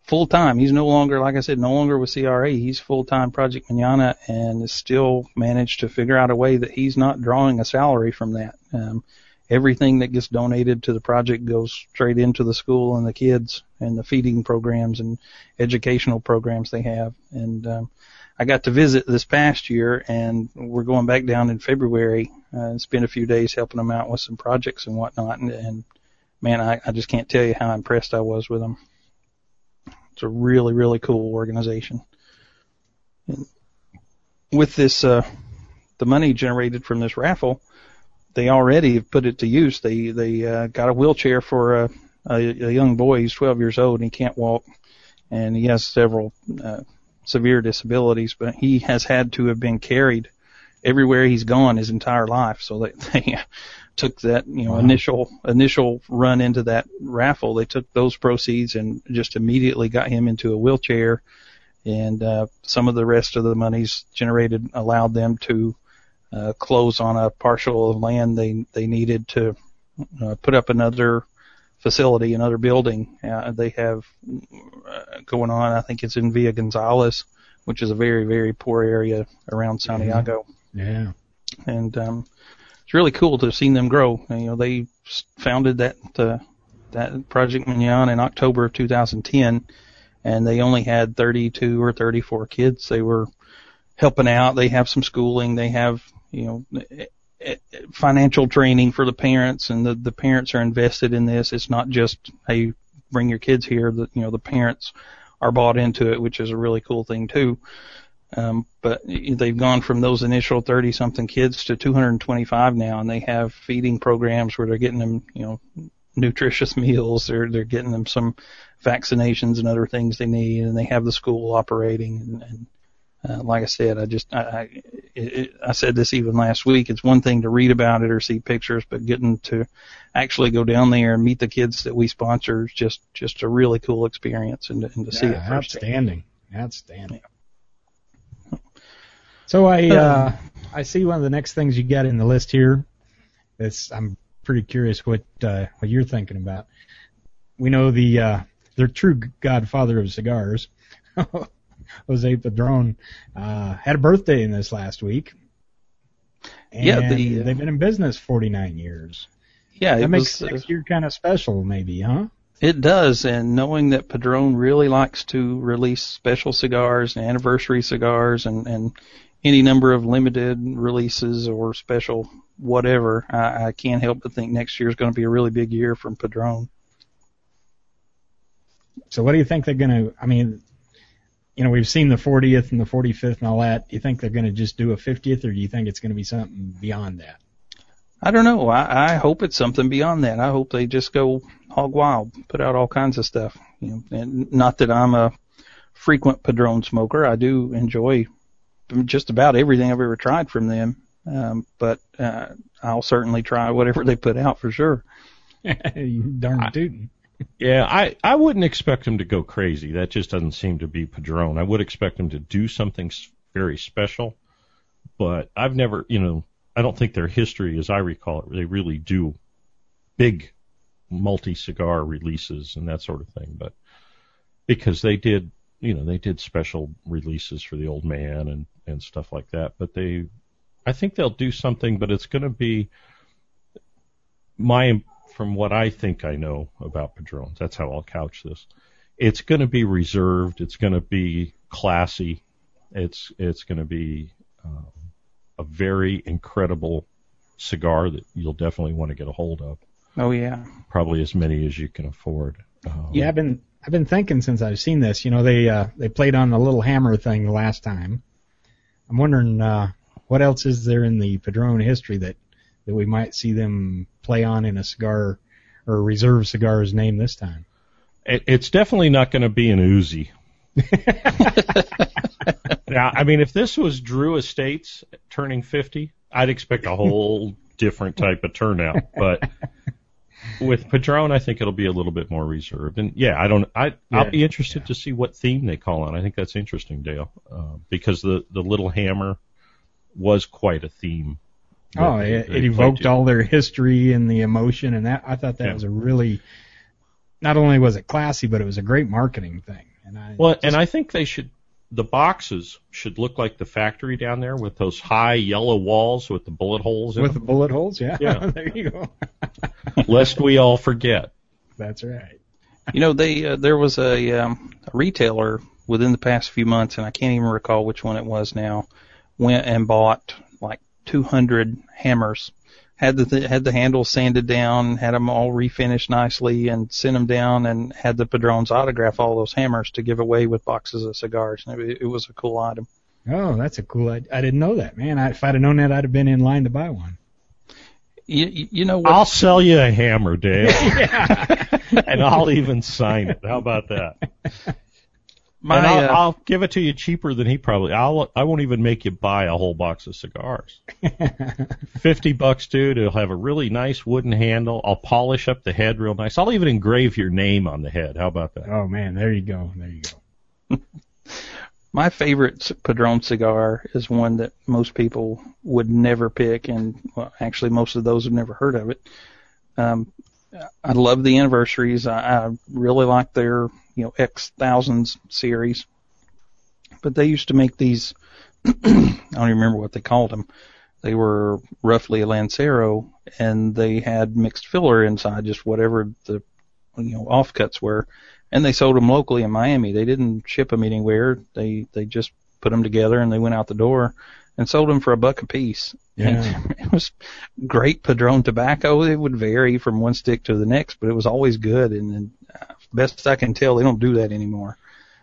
full time. He's no longer, like I said, no longer with CRA. He's full time Project Manana, and has still managed to figure out a way that he's not drawing a salary from that. Um, everything that gets donated to the project goes straight into the school and the kids and the feeding programs and educational programs they have. And um, I got to visit this past year, and we're going back down in February uh, and spend a few days helping them out with some projects and whatnot. And, and man, I, I just can't tell you how impressed I was with them. It's a really, really cool organization. And with this, uh, the money generated from this raffle, they already have put it to use. They they uh, got a wheelchair for a, a, a young boy. He's 12 years old and he can't walk, and he has several uh, severe disabilities. But he has had to have been carried everywhere he's gone his entire life. So they, they took that you know wow. initial initial run into that raffle. They took those proceeds and just immediately got him into a wheelchair. And uh, some of the rest of the monies generated allowed them to uh, close on a parcel of land they they needed to uh, put up another facility, another building. Uh, they have uh, going on. I think it's in Villa Gonzales, which is a very very poor area around Santiago. Yeah. And um, really cool to have seen them grow. You know, they founded that uh, that Project Manana in October of 2010, and they only had 32 or 34 kids. They were helping out. They have some schooling. They have you know, financial training for the parents and the, the parents are invested in this. It's not just, hey, bring your kids here. The, you know, the parents are bought into it, which is a really cool thing too. Um, but they've gone from those initial 30 something kids to 225 now and they have feeding programs where they're getting them, you know, nutritious meals. They're, they're getting them some vaccinations and other things they need and they have the school operating and, and uh, like I said, I just I, I, it, I said this even last week. It's one thing to read about it or see pictures, but getting to actually go down there and meet the kids that we sponsor is just just a really cool experience and, and to yeah, see it outstanding, outstanding. So I uh, I see one of the next things you got in the list here. It's I'm pretty curious what uh, what you're thinking about. We know the uh, the true godfather of cigars. Jose Padron uh, had a birthday in this last week. And yeah, the, uh, they've been in business 49 years. Yeah, that makes was, next year kind of special, maybe, huh? It does, and knowing that Padron really likes to release special cigars and anniversary cigars and, and any number of limited releases or special whatever, I, I can't help but think next year is going to be a really big year from Padron. So what do you think they're going to? I mean, you know, we've seen the 40th and the 45th and all that. Do you think they're going to just do a 50th, or do you think it's going to be something beyond that? I don't know. I, I hope it's something beyond that. I hope they just go hog wild, put out all kinds of stuff. You know, and not that I'm a frequent Padron smoker. I do enjoy just about everything I've ever tried from them. Um, but uh, I'll certainly try whatever they put out for sure. Darn tootin'. Yeah, I, I wouldn't expect him to go crazy. That just doesn't seem to be Padron. I would expect him to do something very special, but I've never, you know, I don't think their history, as I recall it, they really do big multi-cigar releases and that sort of thing. But because they did, you know, they did special releases for the old man and and stuff like that. But they, I think they'll do something, but it's going to be my from what I think I know about Padrones, that's how I'll couch this. It's going to be reserved. It's going to be classy. It's it's going to be um, a very incredible cigar that you'll definitely want to get a hold of. Oh yeah, probably as many as you can afford. Um, yeah, I've been I've been thinking since I've seen this. You know, they uh, they played on the little hammer thing the last time. I'm wondering uh, what else is there in the Padron history that that we might see them play on in a cigar or a reserve cigar's name this time. It, it's definitely not going to be an Uzi. now, I mean, if this was Drew Estates turning 50, I'd expect a whole different type of turnout. But with Padron, I think it'll be a little bit more reserved. And yeah, I don't. I yeah, I'll be interested yeah. to see what theme they call on. I think that's interesting, Dale, uh, because the the little hammer was quite a theme Oh, it, it evoked all their history and the emotion, and that I thought that yeah. was a really. Not only was it classy, but it was a great marketing thing. And I well, just, and I think they should the boxes should look like the factory down there with those high yellow walls with the bullet holes in With the bullet holes, yeah. Yeah. there you go. lest we all forget. That's right. You know, they uh, there was a, um, a retailer within the past few months, and I can't even recall which one it was now. Went and bought like 200 hammers, had the th- had the handles sanded down, had them all refinished nicely, and sent them down, and had the Padrones autograph all those hammers to give away with boxes of cigars. And it, it was a cool item. Oh, that's a cool. I, I didn't know that, man. I, if I'd have known that, I'd have been in line to buy one. You, you you know what? I'll sell you a hammer, Dale, and I'll even sign it. How about that? my, and I'll, uh, I'll give it to you cheaper than he probably. I'll. I won't even make you buy a whole box of cigars. Fifty bucks, dude. It'll have a really nice wooden handle. I'll polish up the head real nice. I'll even engrave your name on the head. How about that? Oh man, there you go. There you go. My favorite Padron cigar is one that most people would never pick, and well, actually most of those have never heard of it. Um, I love the anniversaries. I, I really like their you know X thousands series, but they used to make these. I don't remember what they called them. They were roughly a Lancero, and they had mixed filler inside, just whatever the you know offcuts were and they sold them locally in Miami. They didn't ship them anywhere. They they just put them together and they went out the door and sold them for a buck a piece. Yeah. And it was great Padron tobacco. It would vary from one stick to the next, but it was always good. And, and uh, best I can tell, they don't do that anymore.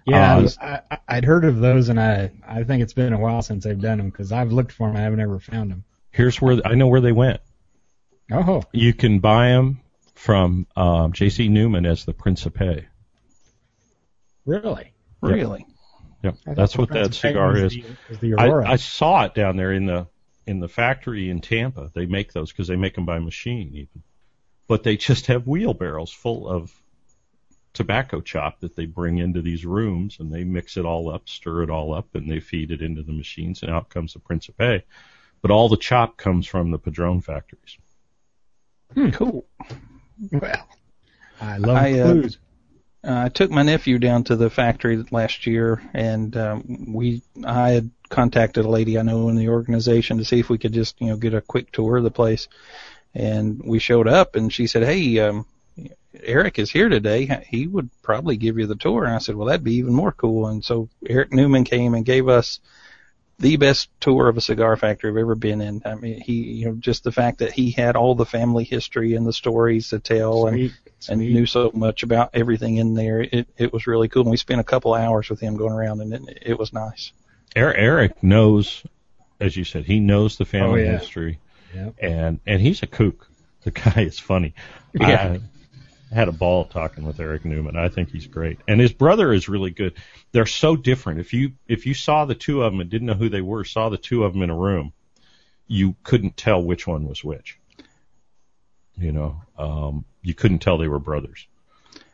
Yeah, Uh, I was- I, I, I'd heard of those, and I I think it's been a while since they've done them because I've looked for them, I haven't ever found them. Here's where I know where they went. Oh, You can buy them from um, J.C. Newman as the Principe. really? Yep. Really. Yep, I thought that's what that cigar was is. The, was the I, I saw it down there in the in the factory in Tampa. They make those because they make them by machine even, but they just have wheelbarrows full of tobacco chop that they bring into these rooms and they mix it all up, stir it all up, and they feed it into the machines, and out comes the Principe. But all the chop comes from the Padron factories. Cool. well, I love I, uh, clues. Uh, I took my nephew down to the factory last year, and um, we I had contacted a lady I know in the organization to see if we could just you know get a quick tour of the place, and we showed up, and she said, "Hey, um, Eric is here today. He would probably give you the tour." And I said, "Well, that'd be even more cool." And so Eric Newman came and gave us the best tour of a cigar factory I've ever been in. I mean, he you know just the fact that he had all the family history and the stories to tell, and Sweet, and knew so much about everything in there. It it was really cool. And we spent a couple hours with him going around, and it, it was nice. Er- Eric knows, as you said, he knows the family Oh, yeah. history, Yep. and and he's a kook. The guy is funny. Yeah. I had a ball talking with Eric Newman. I think he's great, and his brother is really good. They're so different. If you if you saw the two of them and didn't know who they were, saw the two of them in a room, you couldn't tell which one was which. You know, um, you couldn't tell they were brothers.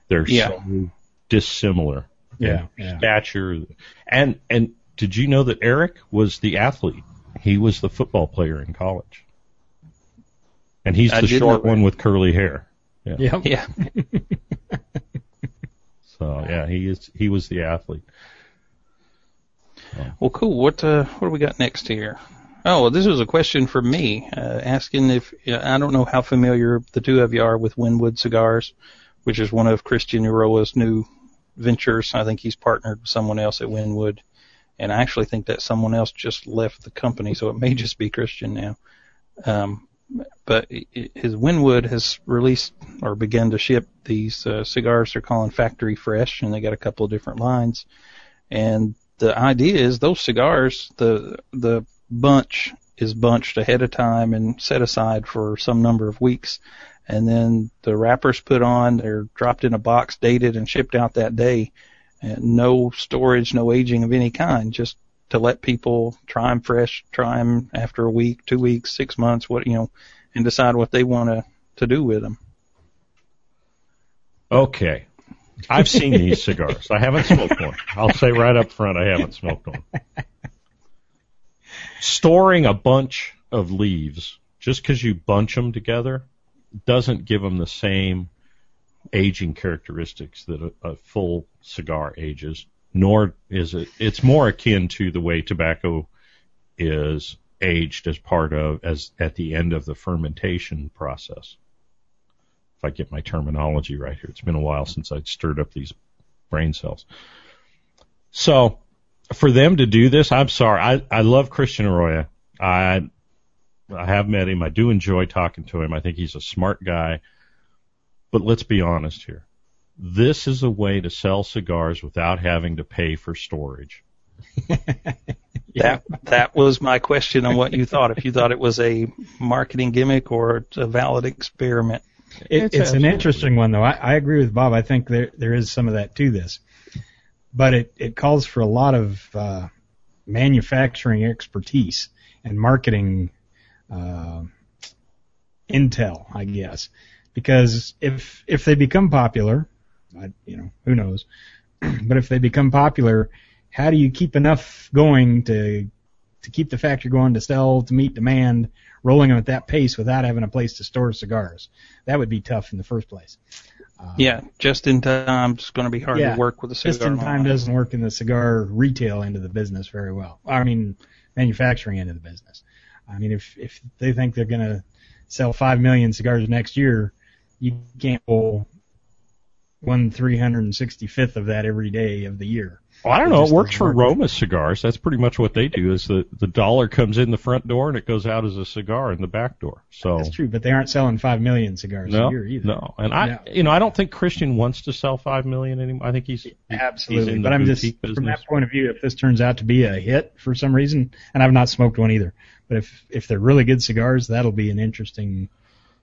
They're Yeah. so dissimilar. Yeah, yeah. Stature and and did you know that Eric was the athlete? He was the football player in college. And he's I the short one with curly hair. Yep. Yeah. So yeah, he is he was the athlete. Well, cool. What uh, what do we got next here? Oh, this was a question for me, uh, asking if I don't know how familiar the two of you are with Wynwood Cigars, which is one of Christian Eiroa's new ventures. I think he's partnered with someone else at Wynwood, and I actually think that someone else just left the company, so it may just be Christian now. Um, but his Wynwood has released or begun to ship these uh, cigars they're calling Factory Fresh, and they got a couple of different lines. And the idea is those cigars, the the bunch is bunched ahead of time and set aside for some number of weeks, and then the wrappers put on, they're dropped in a box, dated, and shipped out that day. And no storage, no aging of any kind, just to let people try them fresh, try them after a week, two weeks, six months, what you know, and decide what they want to to do with them. Okay. I've seen these cigars. I haven't smoked one. I'll say right up front I haven't smoked one. Storing a bunch of leaves just because you bunch them together doesn't give them the same aging characteristics that a, a full cigar ages. Nor is it. It's more akin to the way tobacco is aged as part of as at the end of the fermentation process. If I get my terminology right here, it's been a while since I'd stirred up these brain cells. So for them to do this, I'm sorry. I, I love Christian Eiroa. I I have met him. I do enjoy talking to him. I think he's a smart guy. But let's be honest here. This is a way to sell cigars without having to pay for storage. That that was my question on what you thought. If you thought it was a marketing gimmick or a valid experiment. It, It's it's, an interesting one, though. I, I agree with Bob. I think there there is some of that to this, but it it calls for a lot of uh, manufacturing expertise and marketing uh, intel, I guess, because if if they become popular, I, you know, who knows, but if they become popular, how do you keep enough going to to keep the factory going to sell to meet demand, rolling them at that pace without having a place to store cigars? That would be tough in the first place. Uh, Yeah, just in time is going to be hard Yeah, to work with a cigar. just in time doesn't work in the cigar retail end of the business very well. I mean, manufacturing end of the business. I mean, if if they think they're going to sell five million cigars next year, you can't pull one three hundred and sixty fifth of that every day of the year. Well, I don't know. It works for. Roma cigars. That's pretty much what they do. Is the the dollar comes in the front door and it goes out as a cigar in the back door. So That's true, but they aren't selling five million cigars no, a year either. no. And I, No. you know, I don't think Christian wants to sell five million anymore. I think he's Absolutely, he's but I'm just boutique from that point of view. If this turns out to be a hit for some reason, and I've not smoked one either, but if if they're really good cigars, that'll be an interesting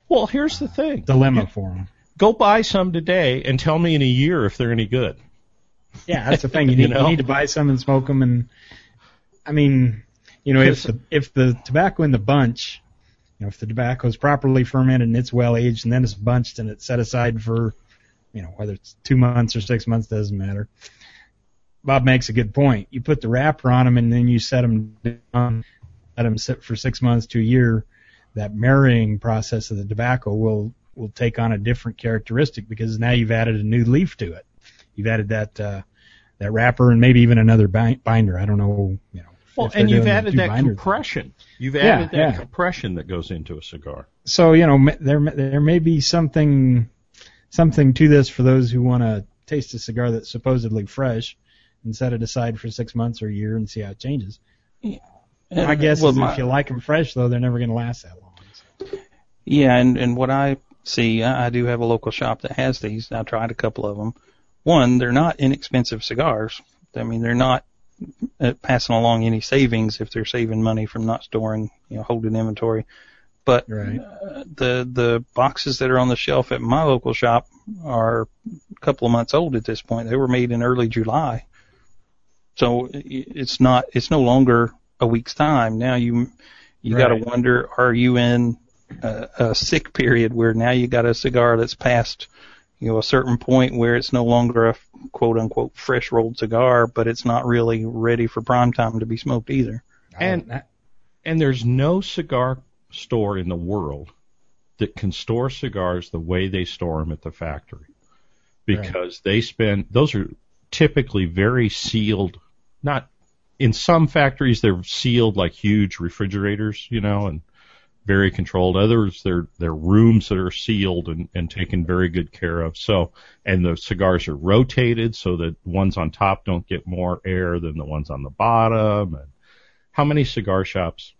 Well, here's the thing. dilemma for them. Go buy some today and tell me in a year if they're any good. Yeah, that's the thing. You You need you, know? need to buy some and smoke them, and I mean, you know, if the if the tobacco in the bunch, you know, if the tobacco is properly fermented and it's well aged, and then it's bunched and it's set aside for, you know, whether it's two months or six months doesn't matter. Bob makes a good point. You put the wrapper on them and then you set them down, let them sit for six months to a year. That marrying process of the tobacco will will take on a different characteristic because now you've added a new leaf to it. You've added that uh, that wrapper and maybe even another bi- binder. I don't know, you know. Well, and you've added that binders. compression. You've Yeah, added that yeah. compression that goes into a cigar. So you know, there there may be something something to this for those who want to taste a cigar that's supposedly fresh and set it aside for six months or a year and see how it changes. And- My guess well, is my- if you like them fresh, though, they're never going to last that long. Yeah, and and what I see, I I do have a local shop that has these. I tried a couple of them. One, they're not inexpensive cigars. I mean, they're not uh, passing along any savings if they're saving money from not storing, you know, holding inventory. But Right. uh, the the boxes that are on the shelf at my local shop are a couple of months old at this point. They were made in early July, so it's not it's no longer a week's time. Now you you got to wonder: Are you in a, a sick period where now you got a cigar that's past you know a certain point where it's no longer a quote unquote fresh rolled cigar, but it's not really ready for prime time to be smoked either. And- And there's no cigar store in the world that can store cigars the way they store them at the factory. Because they spend, those are typically very sealed, not, in some factories they're sealed like huge refrigerators, you know, and very controlled. Others they're, they're rooms that are sealed and, and taken very good care of. So, and the cigars are rotated so that ones on top don't get more air than the ones on the bottom. And how many cigar shops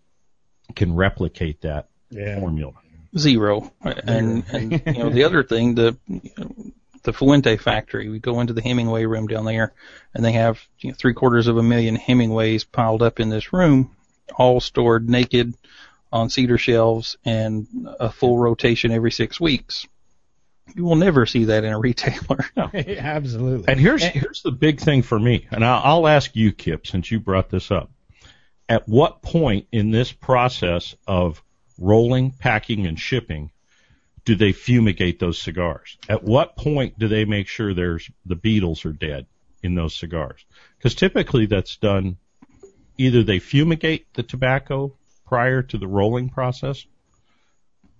can replicate that yeah. formula? Zero. And, and you know the other thing, the the Fuente factory. We go into the Hemingway room down there, and they have you know, three quarters of a million Hemingways piled up in this room, all stored naked on cedar shelves and a full rotation every six weeks. You will never see that in a retailer. Absolutely. And here's here's the big thing for me, and I'll, I'll ask you, Kip, since you brought this up. At what point in this process of rolling, packing, and shipping do they fumigate those cigars? At what point do they make sure there's the beetles are dead in those cigars? Because typically that's done either they fumigate the tobacco prior to the rolling process,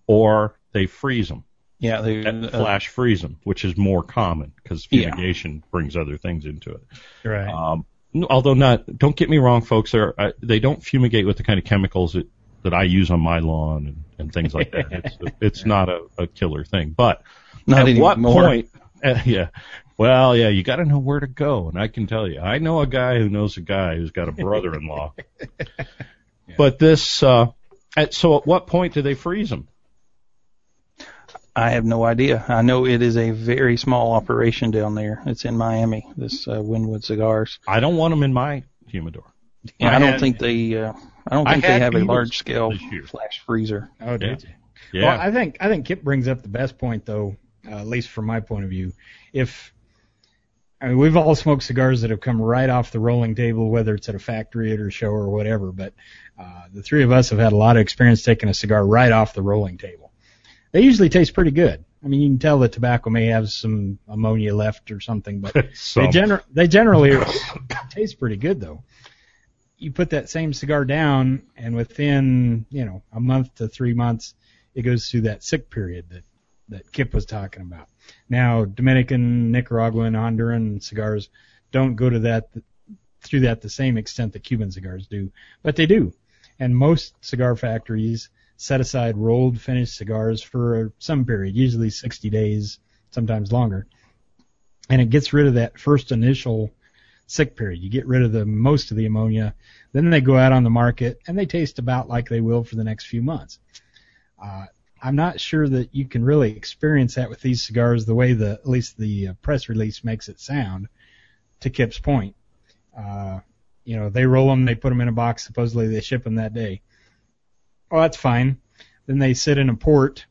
or they freeze them. Yeah, they, that uh, flash freeze them, which is more common because Yeah. fumigation brings other things into it. Right. Um, although not, don't get me wrong, folks. Uh, they don't fumigate with the kind of chemicals that, that I use on my lawn and, and things like that. It's, it's not a, a killer thing. But not at what point? Uh, yeah. Well, yeah, you got to know where to go, and I can tell you, I know a guy who knows a guy who's got a brother-in-law. But this, uh, at, so at what point do they freeze them? I have no idea. I know it is a very small operation down there. It's in Miami. This uh, Wynwood Cigars. I don't want them in my humidor. Yeah, I I, don't had- think they. Uh, I don't I think they have a large scale flash freezer. oh, did you? Yeah. Well, I think I think Kip brings up the best point though, uh, at least from my point of view. If I mean, we've all smoked cigars that have come right off the rolling table, whether it's at a factory at a show or whatever. But uh, the three of us have had a lot of experience taking a cigar right off the rolling table. They usually taste pretty good. I mean, you can tell the tobacco may have some ammonia left or something, but they, Some. gener- they generally taste pretty good though. You put that same cigar down, and within you know a month to three months, it goes through that sick period that that Kip was talking about. Now, Dominican, Nicaraguan, Honduran cigars don't go to that through that the same extent that Cuban cigars do, but they do. And most cigar factories set aside rolled finished cigars for some period, usually 60 days, sometimes longer. And it gets rid of that first initial sick period. You get rid of the most of the ammonia, then they go out on the market and they taste about like they will for the next few months. Uh, I'm not sure that you can really experience that with these cigars the way the at least the uh, press release makes it sound. To Kip's point, uh, you know they roll them, they put them in a box. Supposedly they ship them that day. Oh, that's fine. Then they sit in a port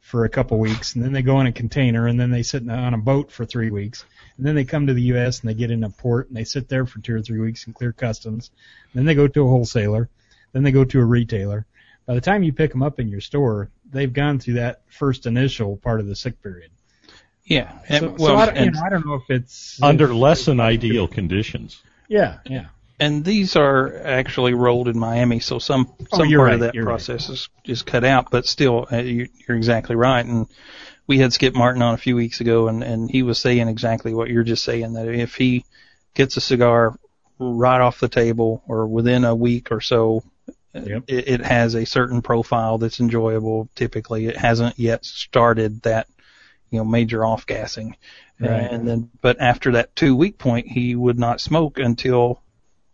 for a couple weeks, and then they go in a container, and then they sit in- on a boat for three weeks, and then they come to the U.S. and they get in a port, and they sit there for two or three weeks and clear customs. Then they go to a wholesaler, then they go to a retailer. By the time you pick them up in your store, they've gone through that first initial part of the sick period. Yeah. So, and, so well, I, don't, you know, I don't know if it's Under less than ideal conditions. Yeah, yeah. And these are actually rolled in Miami, so some Oh, some part right, of that you're right. process is is cut out. But still, uh, you, you're exactly right. And we had Skip Martin on a few weeks ago, and and he was saying exactly what you're just saying that if he gets a cigar right off the table or within a week or so. Yep. It, it has a certain profile that's enjoyable. Typically, it hasn't yet started that, you know, major off gassing. Right. And then, but after that two week point, he would not smoke until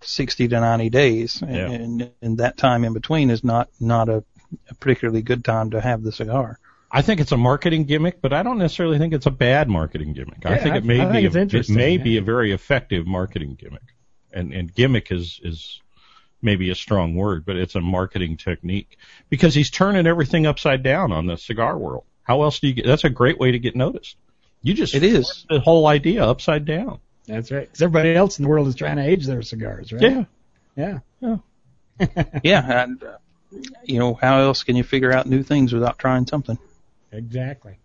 60 to 90 days. And, Yeah. and, and that time in between is not, not a, a particularly good time to have the cigar. I think it's a marketing gimmick, but I don't necessarily think it's a bad marketing gimmick. I think it may I think be a, it may yeah. be a very effective marketing gimmick. And and gimmick is is maybe a strong word, but it's a marketing technique because he's turning everything upside down on the cigar world. How else do you get? That's a great way to get noticed. You just It is. the whole idea upside down. That's right. Because everybody else in the world is trying to age their cigars, right? Yeah. Yeah. yeah. And, uh, you know, how else can you figure out new things without trying something? Exactly.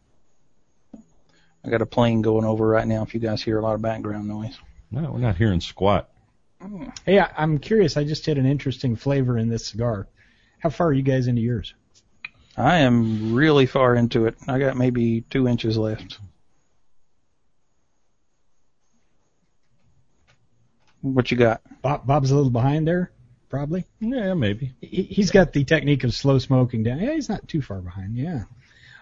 I got a plane going over right now if you guys hear a lot of background noise. No, we're not hearing squat. Hey, I, I'm curious. I just hit an interesting flavor in this cigar. How far are you guys into yours? I am really far into it. I got maybe two inches left. What you got? Bob, Bob's a little behind there, probably. Yeah, maybe. He, he's got the technique of slow smoking down. Yeah, he's not too far behind. Yeah,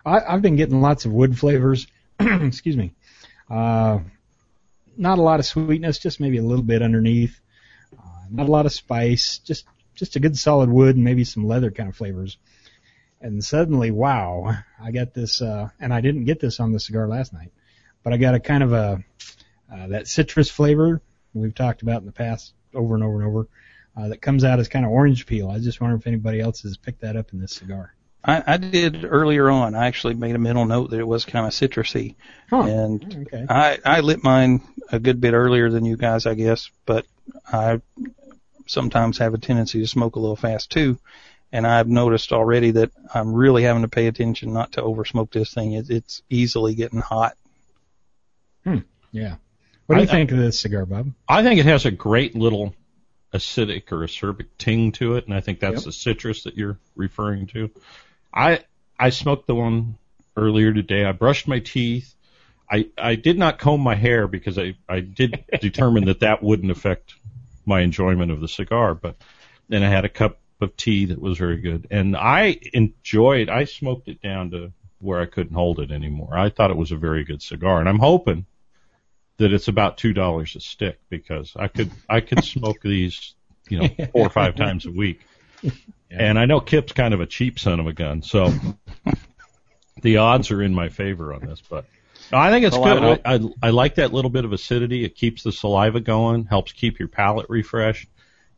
I, I've been getting lots of wood flavors. Excuse me. Uh, not a lot of sweetness, just maybe a little bit underneath. Uh, not a lot of spice, just just a good solid wood and maybe some leather kind of flavors. And suddenly, wow, I got this, uh, and I didn't get this on the cigar last night, but I got a kind of a uh, that citrus flavor we've talked about in the past over and over and over uh, that comes out as kind of orange peel. I just wonder if anybody else has picked that up in this cigar. I, I did earlier on. I actually made a mental note that it was kind of citrusy, Huh. and Okay. I I lit mine a good bit earlier than you guys, I guess. But I sometimes have a tendency to smoke a little fast too, and I've noticed already that I'm really having to pay attention not to over smoke this thing. It, it's easily getting hot. Yeah. What do you I- think of this cigar, Bob? I think it has a great little acidic or acerbic ting to it, and I think that's Yep. the citrus that you're referring to. I I smoked the one earlier today. I brushed my teeth. I I did not comb my hair because I I did determine that that wouldn't affect my enjoyment of the cigar. But then I had a cup of tea that was very good, and I enjoyed. I smoked it down to where I couldn't hold it anymore. I thought it was a very good cigar, and I'm hoping that it's about two dollars a stick because I could I could smoke these you know four or five times a week. And I know Kip's kind of a cheap son of a gun, so the odds are in my favor on this. But I think it's Well, good. I, I I like that little bit of acidity. It keeps the saliva going, helps keep your palate refreshed.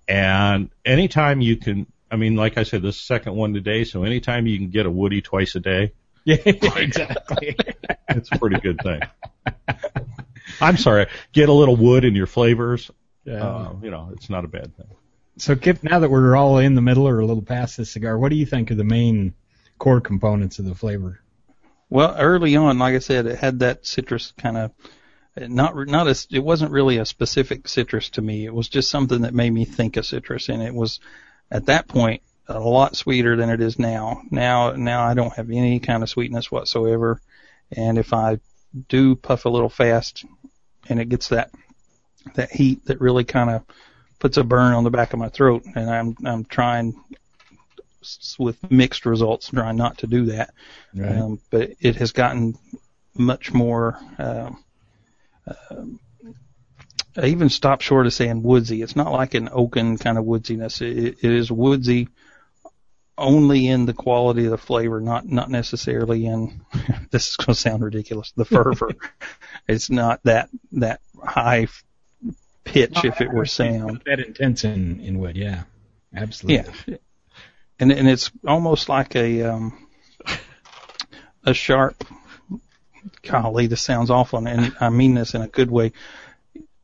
And anytime you can, I mean, like I said, this is the second one today, so anytime you can get a Woody twice a day, Yeah, exactly. it's a pretty good thing. I'm sorry, get a little wood in your flavors. Yeah. Uh, you know, it's not a bad thing. So, Kip, now that we're all in the middle or a little past this cigar, what do you think are the main core components of the flavor? Well, early on, like I said, it had that citrus kind of not not as it wasn't really a specific citrus to me. It was just something that made me think of citrus, and it was at that point a lot sweeter than it is now. Now now I don't have any kind of sweetness whatsoever, and if I do puff a little fast, and it gets that that heat that really kind of puts a burn on the back of my throat, and I'm I'm trying with mixed results, trying not to do that. Um, but it has gotten much more. Um, um I even stopped short of saying woodsy. It's not like an oaken kind of woodsiness. It, it is woodsy only in the quality of the flavor, not not necessarily in. this is going to sound ridiculous. The fervor. it's not that that high pitch if it were sound. That intense in, in wood, yeah. Absolutely. Yeah. And and it's almost like a um a sharp golly, this sounds awful and I mean this in a good way.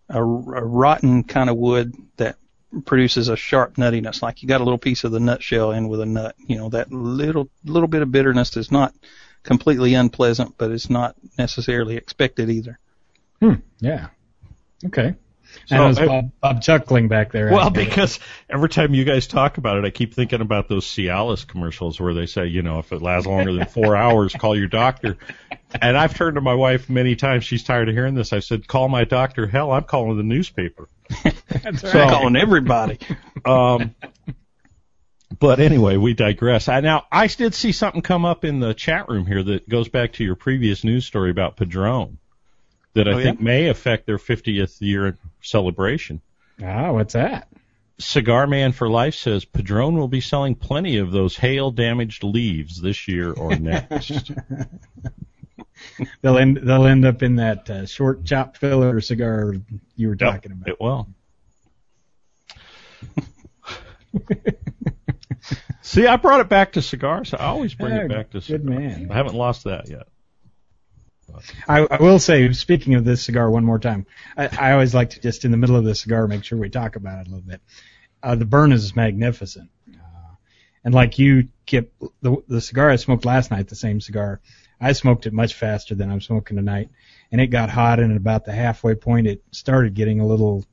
A, a rotten kind of wood that produces a sharp nuttiness, like you got a little piece of the nutshell in with a nut. You know, that little little bit of bitterness is not completely unpleasant, but it's not necessarily expected either. Hmm. Yeah. Okay. So, and I was I- Bob, Bob chuckling back there. Well, I it. because every time you guys talk about it, I keep thinking about those Cialis commercials where they say, you know, if it lasts longer than four hours, call your doctor. And I've turned to my wife many times. She's tired of hearing this. I said, call my doctor. Hell, I'm calling the newspaper. That's So- right. Calling everybody. Um, but anyway, we digress. I, now, I did see something come up in the chat room here that goes back to your previous news story about Padron that I Oh, yeah? think may affect their 50th year celebration. Ah, what's that? Cigar Man for Life says Padron will be selling plenty of those hail damaged leaves this year or next. They'll end they'll end up in that uh, short chop filler cigar you were talking about. it will. See, I brought it back to cigars. I always bring Yeah, it back to cigars. good man. I haven't lost that yet. I, I will say, speaking of this cigar, one more time. I, I always like to just in the middle of the cigar make sure we talk about it a little bit. Uh, the burn is magnificent, uh, and like you, Kip, the the cigar I smoked last night, the same cigar, I smoked it much faster than I'm smoking tonight, and it got hot, and at about the halfway point, it started getting a little.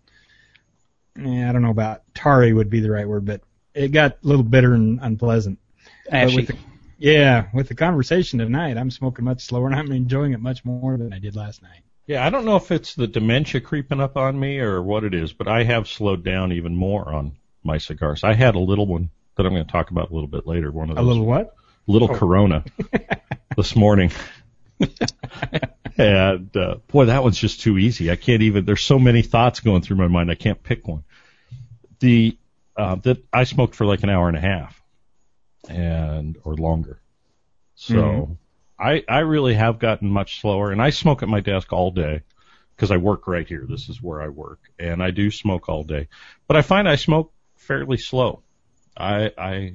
eh, I don't know about tarry would be the right word, but it got a little bitter and unpleasant. Ashy. with the- Yeah, with the conversation tonight, I'm smoking much slower and I'm enjoying it much more than I did last night. Yeah, I don't know if it's the dementia creeping up on me or what it is, but I have slowed down even more on my cigars. I had a little one that I'm going to talk about a little bit later. One of those. A little what? little Corona this morning. and uh, boy, that one's just too easy. I can't even. There's so many thoughts going through my mind. I can't pick one. The uh, that I smoked for like an hour and a half, and or longer. So Mhm. I I really have gotten much slower, and I smoke at my desk all day because I work right here. This is where I work, and I do smoke all day. But I find I smoke fairly slow. I I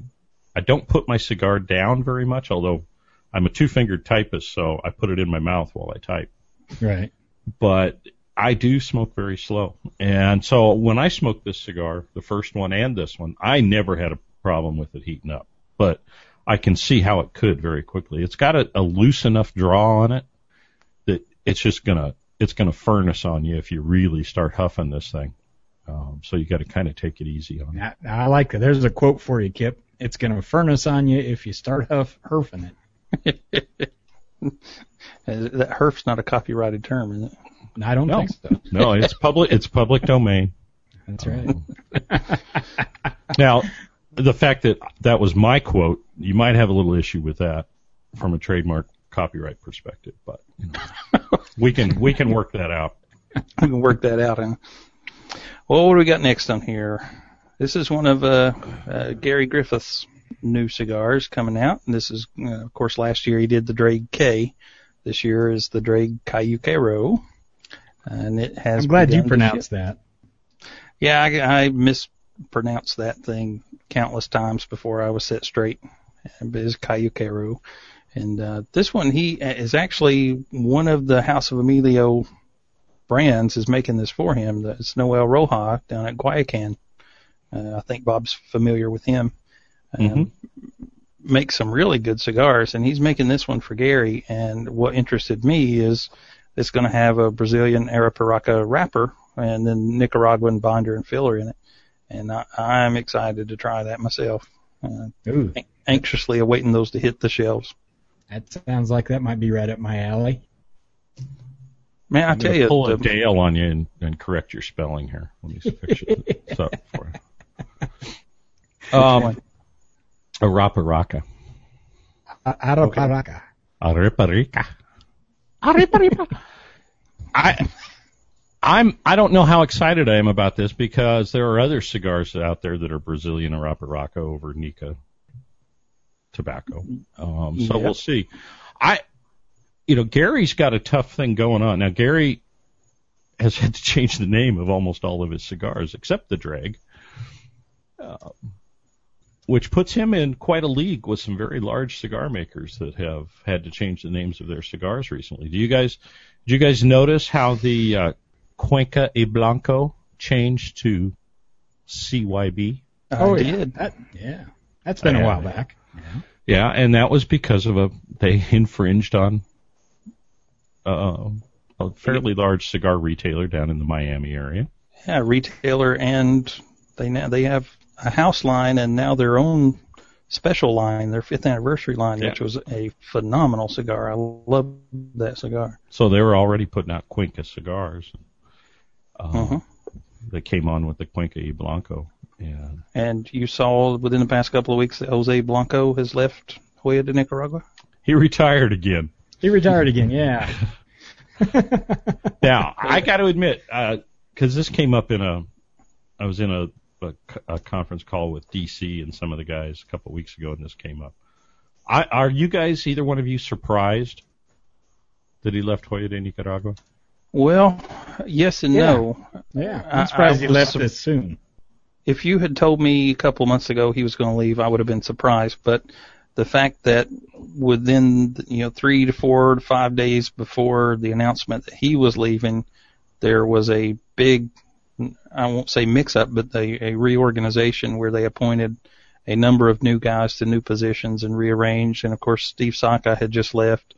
I don't put my cigar down very much, although I'm a two-fingered typist, so I put it in my mouth while I type. Right. But I do smoke very slow, and so when I smoked this cigar, the first one and this one, I never had a problem with it heating up. But I can see how it could very quickly. It's got a, a loose enough draw on it that it's just gonna it's gonna furnace on you if you really start huffing this thing. Um, so you got to kind of take it easy on it. I, I like that. There's a quote for you, Kip. It's going to furnace on you if you start huff, hurfing it. that herf's not a copyrighted term, is it? I don't No. think so. No, it's public. It's public domain. That's right. Now, the fact that that was my quote, you might have a little issue with that from a trademark copyright perspective, but you know, we can we can work that out. we can work that out. Huh? Well, what do we got next on here? This is one of uh, uh, Gary Griffith's new cigars coming out. And this is, uh, of course, last year he did the Drake K. This year is the Drake Cayuquero. And it has. I'm glad you pronounced that. Yeah, I, I mispronounced that thing countless times before I was set straight. It's Cayuquero. And uh, this one, he is actually one of the House of Emilio brands is making this for him. It's Noel Roja down at Guayacan. Uh, I think Bob's familiar with him. Um, Mhm. Makes some really good cigars, and he's making this one for Gary. And what interested me is it's going to have a Brazilian Arapiraca wrapper and then Nicaraguan binder and filler in it. And I, I'm excited to try that myself. Uh, Ooh, anxiously awaiting those to hit the shelves. that sounds like that might be right up my alley. Man, I I'm tell gonna you, pull a Dale on you and, and correct your spelling here. Let me fix this up for you. Um, Arapiraca. Araparaca. Ariparica. Ariparica. I, I'm, I don't know how excited I am about this because there are other cigars out there that are Brazilian or Arapiraca over Nica tobacco. Um, so Yep. we'll see. I, you know, Gary's got a tough thing going on. Now, Gary has had to change the name of almost all of his cigars except the drag. Uh, which puts him in quite a league with some very large cigar makers that have had to change the names of their cigars recently. Do you guys, did you guys notice how the uh, Cuenca y Blanco changed to CYB? I oh, yeah. did. That, yeah. That's been a Yeah. while back. Yeah, and that was because of a they infringed on uh, a fairly large cigar retailer down in the Miami area. Yeah, retailer, and they now they have a house line and now their own special line, their fifth anniversary line, Yeah. which was a phenomenal cigar. I love that cigar. So they were already putting out Cuenca cigars. Uh, Mhm. They came on with the Cuenca y Blanco. And And you saw within the past couple of weeks that Jose Blanco has left Joya de Nicaragua. he retired again. He retired again, yeah. Now, I got to admit, because this came up in a, I was in a, a, a conference call with DC and some of the guys a couple of weeks ago, and this came up. I, are you guys, either one of you, surprised that he left Joya de Nicaragua? Well, yes and Yeah. no. Yeah. I- I'm surprised I he was left sur- this soon. If you had told me a couple of months ago he was going to leave, I would have been surprised. But the fact that within you know three to four to five days before the announcement that he was leaving, there was a big, I won't say mix-up, but a, a reorganization where they appointed a number of new guys to new positions and rearranged. And of course, Steve Saka had just left.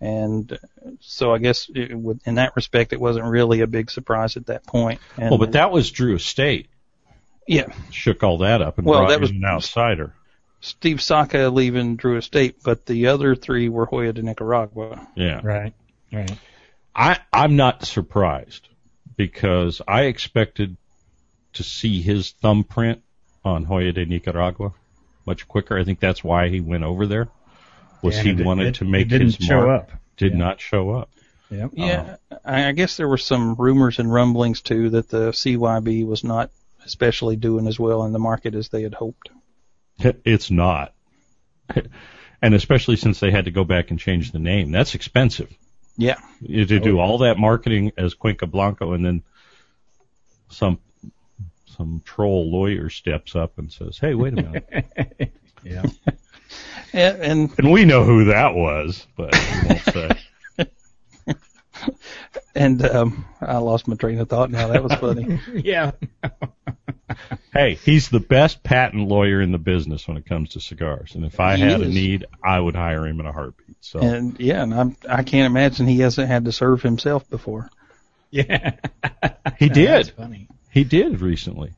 And so I guess it, would- in that respect, it wasn't really a big surprise at that point. And, Well, but that was Drew Estate. yeah, Shook all that up and Well, brought that was- in an outsider. Steve Saka leaving Drew Estate, but the other three were Joya de Nicaragua. Yeah. Right. Right. I, I'm not surprised because I expected to see his thumbprint on Joya de Nicaragua much quicker. I think that's why he went over there. Was And he it wanted it- to make it didn't his show mark. up. Did Yeah. not show up. Yep. Yeah, I I guess there were some rumors and rumblings too that the CYB was not especially doing as well in the market as they had hoped. It's not. And especially since they had to go back and change the name. That's expensive. Yeah, You- To do all that marketing as Cuenca Blanco and then some some troll lawyer steps up and says, Hey, wait a minute. Yeah. And, and and we know who that was, but won't say. and um, I lost my train of thought. Now that was funny. yeah. Hey, he's the best patent lawyer in the business when it comes to cigars. And if I He had a need, I would hire him in a heartbeat. So and yeah, and I'm, I can't imagine he hasn't had to serve himself before. Yeah. he That's did. funny. He did recently.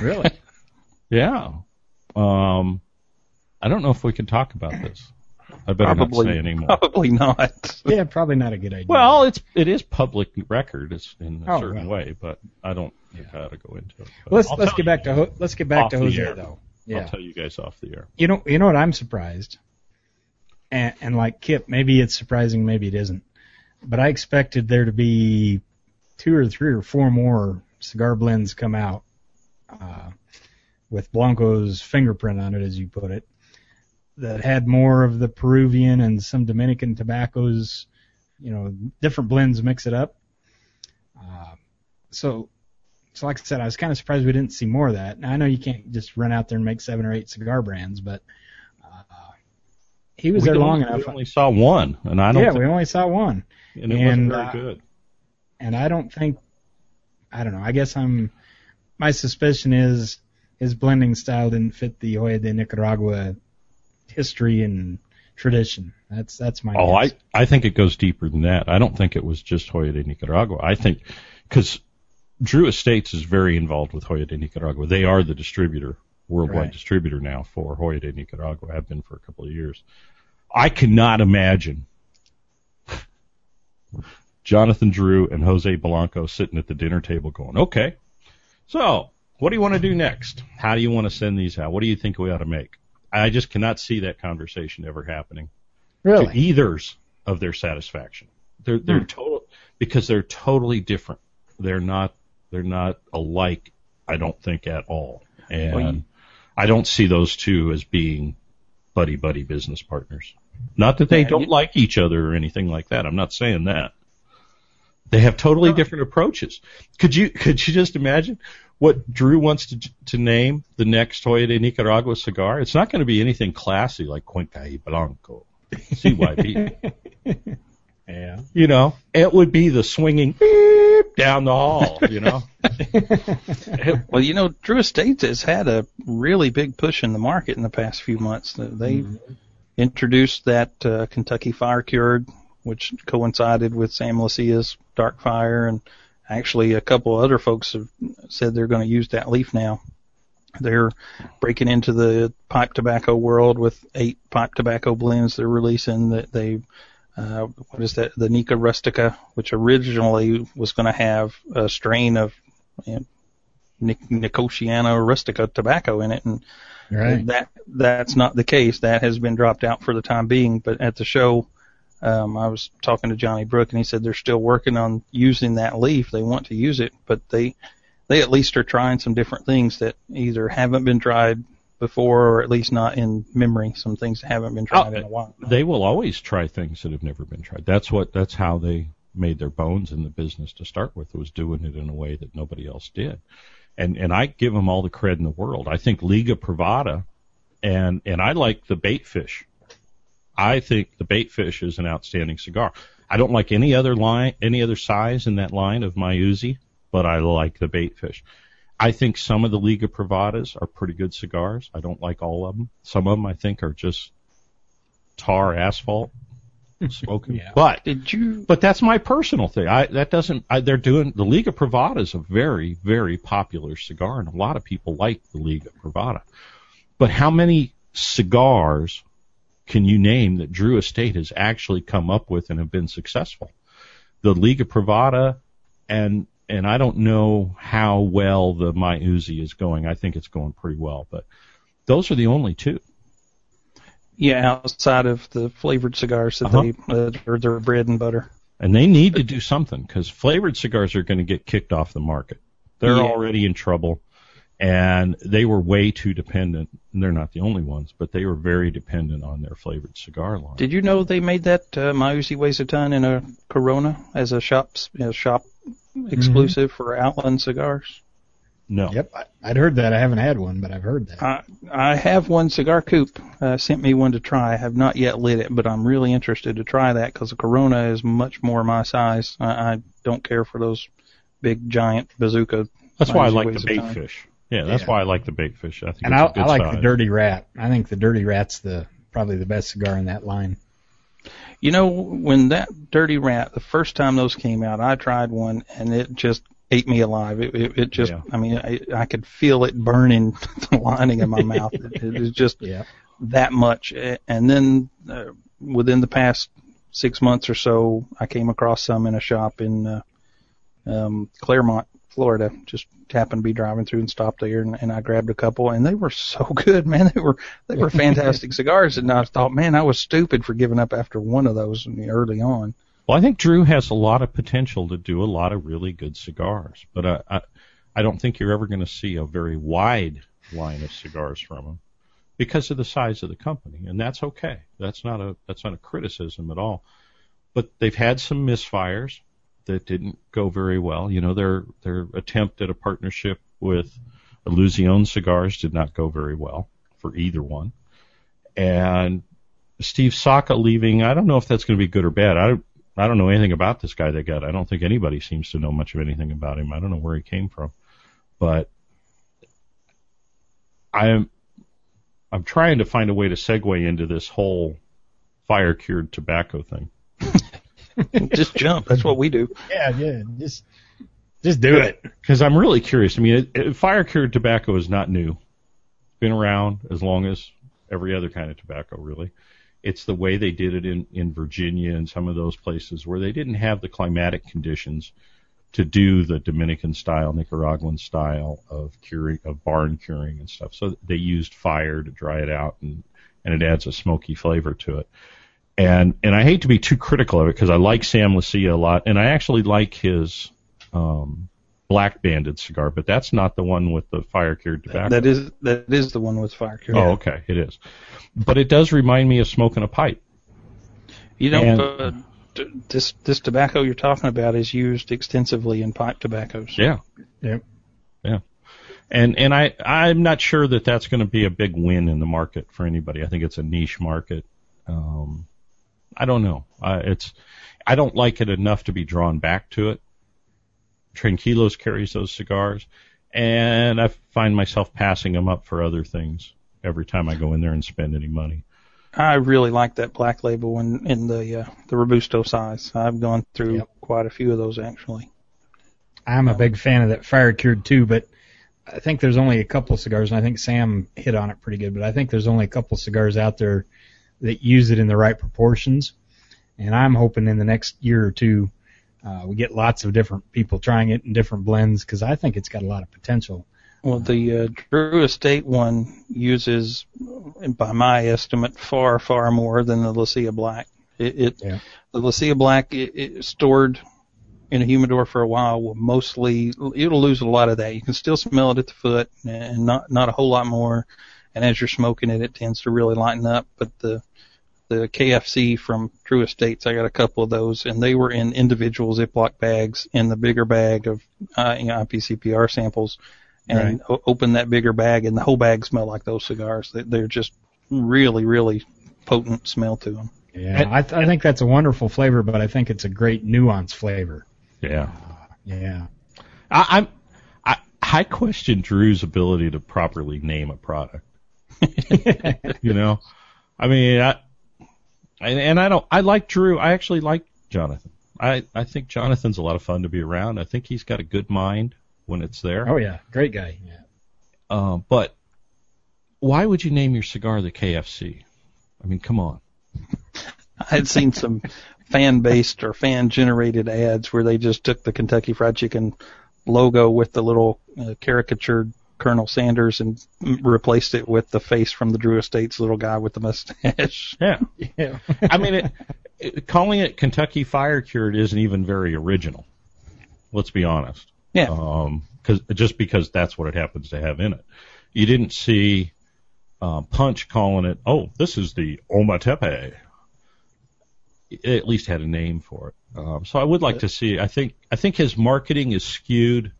Really? Yeah. Um, I don't know if we can talk about this. I better Probably, not say anymore. probably not. Yeah, probably not a good idea. Well, it's it is public record. It's in a Oh, certain well. way, but I don't know how to go into it. But let's I'll let's get back to Ho- let's get back to Jose air. though. I'll Yeah. tell you guys off the air. You know, you know what? I'm surprised, and, and like Kip, maybe it's surprising, maybe it isn't. But I expected there to be two or three or four more cigar blends come out uh, with Blanco's fingerprint on it, as you put it, that had more of the Peruvian and some Dominican tobaccos, you know, different blends mix it up. Uh, so, so like I said, I was kind of surprised we didn't see more of that. Now I know you can't just run out there and make seven or eight cigar brands, but uh, he was we there long enough. We only saw one, and I don't. Yeah, think, we only saw one, and it wasn't very uh, good. and I don't think, I don't know. I guess I'm, my suspicion is his blending style didn't fit the Joya de Nicaragua history and tradition. That's that's my. Oh, guess. I I think it goes deeper than that. I don't think it was just Joya de Nicaragua. I think because Drew Estates is very involved with Joya de Nicaragua. They are the distributor, worldwide Right. distributor now for Joya de Nicaragua. Have been for a couple of years. I cannot imagine Jonathan Drew and Jose Blanco sitting at the dinner table going, "Okay, so what do you want to do next? How do you want to send these out? What do you think we ought to make?" I just cannot see that conversation ever happening Really? to either's of their satisfaction. They're they're Hmm. total because they're totally different. They're not they're not alike. I don't think at all, and Well, you- I don't see those two as being buddy buddy business partners. Not that they Yeah, don't you- like each other or anything like that. I'm not saying that. They have totally different approaches. Could you could you just imagine what Drew wants to to name the next Joya de Nicaragua cigar? It's not going to be anything classy like Cuenca y Blanco, CYB. yeah. you know, it would be the swinging beep down the hall. You know, Well, you know, Drew Estates has had a really big push in the market in the past few months. They introduced that uh, Kentucky Fire Cured, which coincided with Sam Leccia's Dark Fire, and actually a couple other folks have said they're going to use that leaf now. They're breaking into the pipe tobacco world with eight pipe tobacco blends they're releasing that they uh, what is that? The Nica Rustica, which originally was going to have a strain of you know, Nic- Nicotiana Rustica tobacco in it, and Right. that that's not the case. That has been dropped out for the time being. But at the show, um, I was talking to Johnny Brook, and he said they're still working on using that leaf. They want to use it, but they they at least are trying some different things that either haven't been tried before, or at least not in memory. Some things that haven't been tried in a while. they will always try things that have never been tried. That's what that's how they made their bones in the business to start with. Was doing it in a way that nobody else did. And and I give them all the credit in the world. I think Liga Privada and and I like the bait fish. I think the bait fish is an outstanding cigar. I don't like any other line, any other size in that line of my Uzi, but I like the bait fish. I think some of the Liga Privadas are pretty good cigars. I don't like all of them. Some of them I think are just tar asphalt hmm. smoking. Yeah. But Did you? but that's my personal thing. I that doesn't. I, they're doing the Liga Privada is a very very popular cigar, and a lot of people like the Liga Privada. But how many cigars can you name that Drew Estate has actually come up with and have been successful? The Liga Privada, and and I don't know how well the My Uzi is going. I think it's going pretty well, but those are the only two. Yeah, outside of the flavored cigars that Uh-huh. they that are their bread and butter. And they need to do something because flavored cigars are going to get kicked off the market. They're Yeah. already in trouble and they were way too dependent. And they're not the only ones, but they were very dependent on their flavored cigar line. Did you know they made that uh, My Uzi weighs a ton in a Corona as a shop a shop exclusive for Outland cigars? no. Yep. I, I'd heard that. I haven't had one, but I've heard that. I I have one cigar coop uh, sent me one to try. I have not yet lit it, but I'm really interested to try that because the Corona is much more my size. I, I don't care for those big giant bazooka. That's why I like the a bait ton. fish. Yeah, that's Yeah. why I like the bait fish. I think and it's I, a good I like size. the Dirty Rat. I think the Dirty Rat's the probably the best cigar in that line. You know, when that Dirty Rat, the first time those came out, I tried one and it just ate me alive. It, it, it just, Yeah. I mean, I, I could feel it burning the lining of my mouth. It, it was just Yeah. that much. And then uh, within the past six months or so, I came across some in a shop in uh, um, Clermont, Florida. Just happened to be driving through and stopped there, and, and I grabbed a couple, and they were so good, man. They were they were fantastic cigars, and I thought, man, I was stupid for giving up after one of those early on. Well, I think Drew has a lot of potential to do a lot of really good cigars, but I I, I don't think you're ever going to see a very wide line of cigars from him because of the size of the company, and that's okay. That's not a that's not a criticism at all. But they've had some misfires that didn't go very well. You know, their their attempt at a partnership with Illusione Cigars did not go very well for either one. And Steve Saka leaving, I don't know if that's going to be good or bad. I I don't know anything about this guy they got. I don't think anybody seems to know much of anything about him. I don't know where he came from, but I'm I'm trying to find a way to segue into this whole fire cured tobacco thing. just jump. That's what we do. Yeah, yeah. Just just do it. Because I'm really curious. I mean, it, it, fire cured tobacco is not new. It's been around as long as every other kind of tobacco, really. It's the way they did it in, in Virginia and some of those places where they didn't have the climatic conditions to do the Dominican style, Nicaraguan style of curing, of barn curing and stuff. So they used fire to dry it out and, and it adds a smoky flavor to it. And, and I hate to be too critical of it because I like Sam Leccia a lot and I actually like his, um, black banded cigar, but that's not the one with the fire cured tobacco. That is, that is the one with fire cured. Oh, okay. It is. But it does remind me of smoking a pipe. You know, and, uh, this this tobacco you're talking about is used extensively in pipe tobaccos. Yeah. Yeah. Yeah. And and I I'm not sure that that's going to be a big win in the market for anybody. I think it's a niche market. Um, I don't know. Uh, it's I don't like it enough to be drawn back to it. Tranquilos carries those cigars, and I find myself passing them up for other things every time I go in there and spend any money. I really like that black label in, in the uh, the robusto size. I've gone through yep. quite a few of those actually. I'm a big fan of that fire cured too, but I think there's only a couple of cigars, and I think Sam hit on it pretty good. But I think there's only a couple of cigars out there that use it in the right proportions, and I'm hoping in the next year or two uh, we get lots of different people trying it in different blends because I think it's got a lot of potential. Well, the uh, Drew Estate one uses, by my estimate, far, far more than the Leccia Black. It, it yeah. the Leccia Black it, it stored in a humidor for a while will mostly it'll lose a lot of that. You can still smell it at the foot, and not not a whole lot more. And as you're smoking it, it tends to really lighten up. But the the KFC from Drew Estates, I got a couple of those, and they were in individual Ziploc bags in the bigger bag of uh, you know, IPCPR samples and right. o- open that bigger bag, and the whole bag smelled like those cigars. They, they're just really, really potent smell to them. Yeah, I, th- I think that's a wonderful flavor, but I think it's a great nuance flavor. Yeah, yeah. I, I'm I, I question Drew's ability to properly name a product. you know, I mean, I, and, and I don't. I like Drew. I actually like Jonathan. I I think Jonathan's a lot of fun to be around. I think he's got a good mind when it's there. Oh yeah, great guy. Yeah. Uh, but why would you name your cigar the KFC? I mean, come on. I had seen some fan based or fan generated ads where they just took the Kentucky Fried Chicken logo with the little uh, caricatured Colonel Sanders and replaced it with the face from the Drew Estates little guy with the mustache. Yeah. yeah. I mean, it, it, calling it Kentucky Fire Cured isn't even very original. Let's be honest. Yeah. Um, cause, just because that's what it happens to have in it. You didn't see uh, Punch calling it, oh, this is the Ometepe. It at least had a name for it. Um, so I would like to see. I think I think his marketing is skewed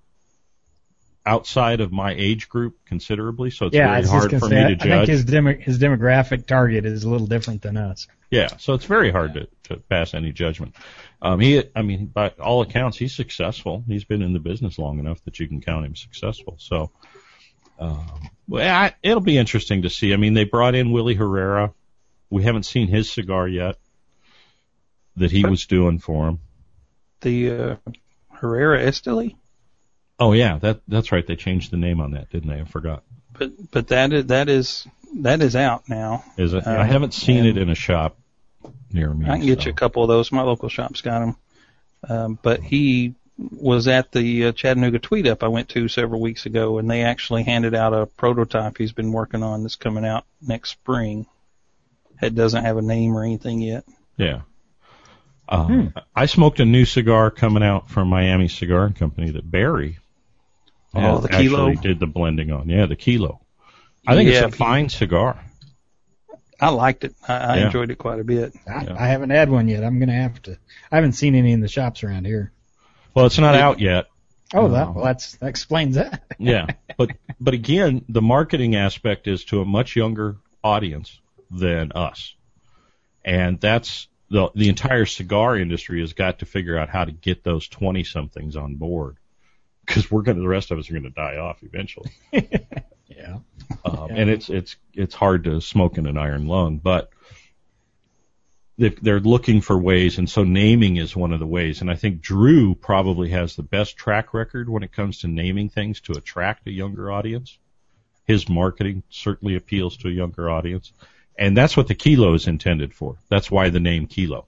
outside of my age group considerably, so it's yeah, very hard for say, me to judge. I think his demo, his demographic target is a little different than us. Yeah, so it's very hard to, to pass any judgment. Um, he, I mean, by all accounts, he's successful. He's been in the business long enough that you can count him successful. So, um, well, I, it'll be interesting to see. I mean, they brought in Willie Herrera. We haven't seen his cigar yet that he was doing for him. The uh, Herrera Esteli. Oh yeah, that that's right. They changed the name on that, didn't they? I forgot. But but that is that is that is out now. Is it? Uh, I haven't seen it in a shop. near me. I can get so. you a couple of those. My local shop's got them. Um, but he was at the uh, Chattanooga Tweet Up I went to several weeks ago, and they actually handed out a prototype he's been working on that's coming out next spring. It doesn't have a name or anything yet. Yeah. Um, I smoked a new cigar coming out from Miami Cigar Company that Barry Oh, has the Kilo? actually did the blending on. Yeah, the Kilo. I think Yeah, it's a fine cigar. I liked it. I, I Yeah. enjoyed it quite a bit. I, Yeah. I haven't had one yet. I'm gonna have to. I haven't seen any in the shops around here. Well, it's not out yet. Oh, um, that well, that's that explains that. Yeah, but but again, the marketing aspect is to a much younger audience than us, and that's the the entire cigar industry has got to figure out how to get those twenty somethings on board, because we're gonna the rest of us are gonna die off eventually. Yeah. Um, Yeah. and it's it's it's hard to smoke in an iron lung, but they- they're looking for ways, and so naming is one of the ways. And I think Drew probably has the best track record when it comes to naming things to attract a younger audience. His marketing certainly appeals to a younger audience, and that's what the kilo is intended for. That's why the name kilo.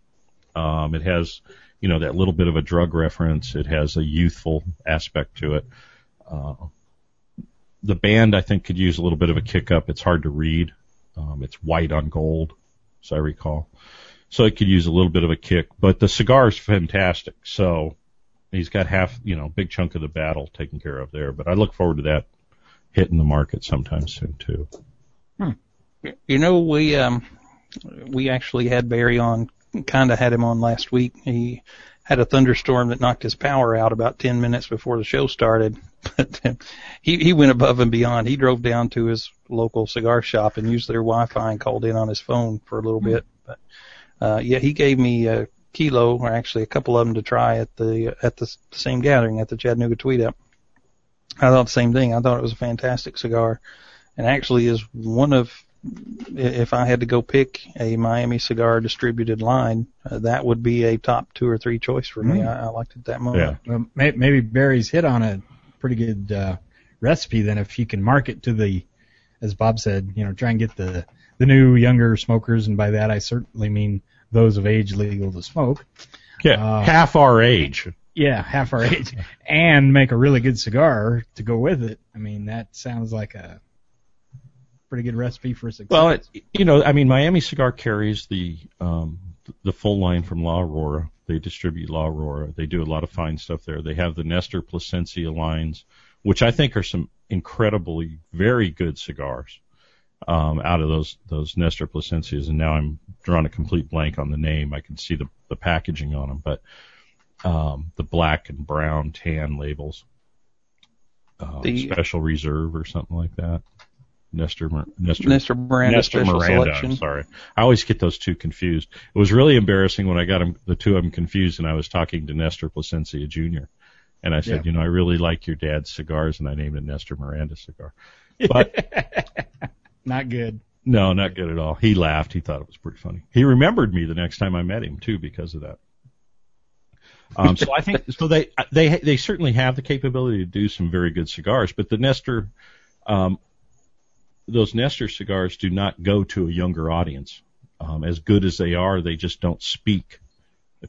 Um, it has, you know, that little bit of a drug reference. It has a youthful aspect to it. Uh, the band I think could use a little bit of a kick up. It's hard to read. Um, it's white on gold, as I recall. So it could use a little bit of a kick, but the cigar is fantastic. So he's got half, you know, big chunk of the battle taken care of there. But I look forward to that hitting the market sometime soon too. You know, we um we actually had Barry on, kind of had him on last week. He had a thunderstorm that knocked his power out about 10 minutes before the show started. But uh, he he went above and beyond. He drove down to his local cigar shop and used their Wi-Fi and called in on his phone for a little bit. But uh yeah, he gave me a kilo or actually a couple of them to try at the at the same gathering at the Chattanooga Tweet Up. I thought the same thing. I thought it was a fantastic cigar and actually is one of if I had to go pick a Miami cigar distributed line, uh, that would be a top two or three choice for me. Mm. I, I liked it that much. Yeah. Well, may, maybe Barry's hit on a pretty good uh, recipe then if you can market to the, as Bob said, you know, try and get the the new younger smokers, and by that I certainly mean those of age legal to smoke. Yeah, Uh, half our age. Yeah, half our age, and make a really good cigar to go with it. I mean, that sounds like a pretty good recipe for success. Well, it, you know, I mean, Miami Cigar carries the um, the full line from La Aurora. They distribute La Aurora. They do a lot of fine stuff there. They have the Nestor Plasencia lines, which I think are some incredibly very good cigars um, out of those those Nestor Plasencias. And now I'm drawing a complete blank on the name. I can see the the packaging on them, but um, the black and brown tan labels, uh, The- special reserve or something like that. Nestor Mir- Nestor Nestor Miranda Nestor Miranda. selection. I'm sorry. I always get those two confused. It was really embarrassing when I got 'em- the two of them confused, and I was talking to Nestor Plasencia Jr. And I said, Yeah. you know, I really like your dad's cigars, and I named it Nestor Miranda cigar. But not good. no, not good at all. He laughed. He thought it was pretty funny. He remembered me the next time I met him too because of that. Um, so I think so. They they they certainly have the capability to do some very good cigars, but the Nestor, um, those Nestor cigars do not go to a younger audience. Um, as good as they are, they just don't speak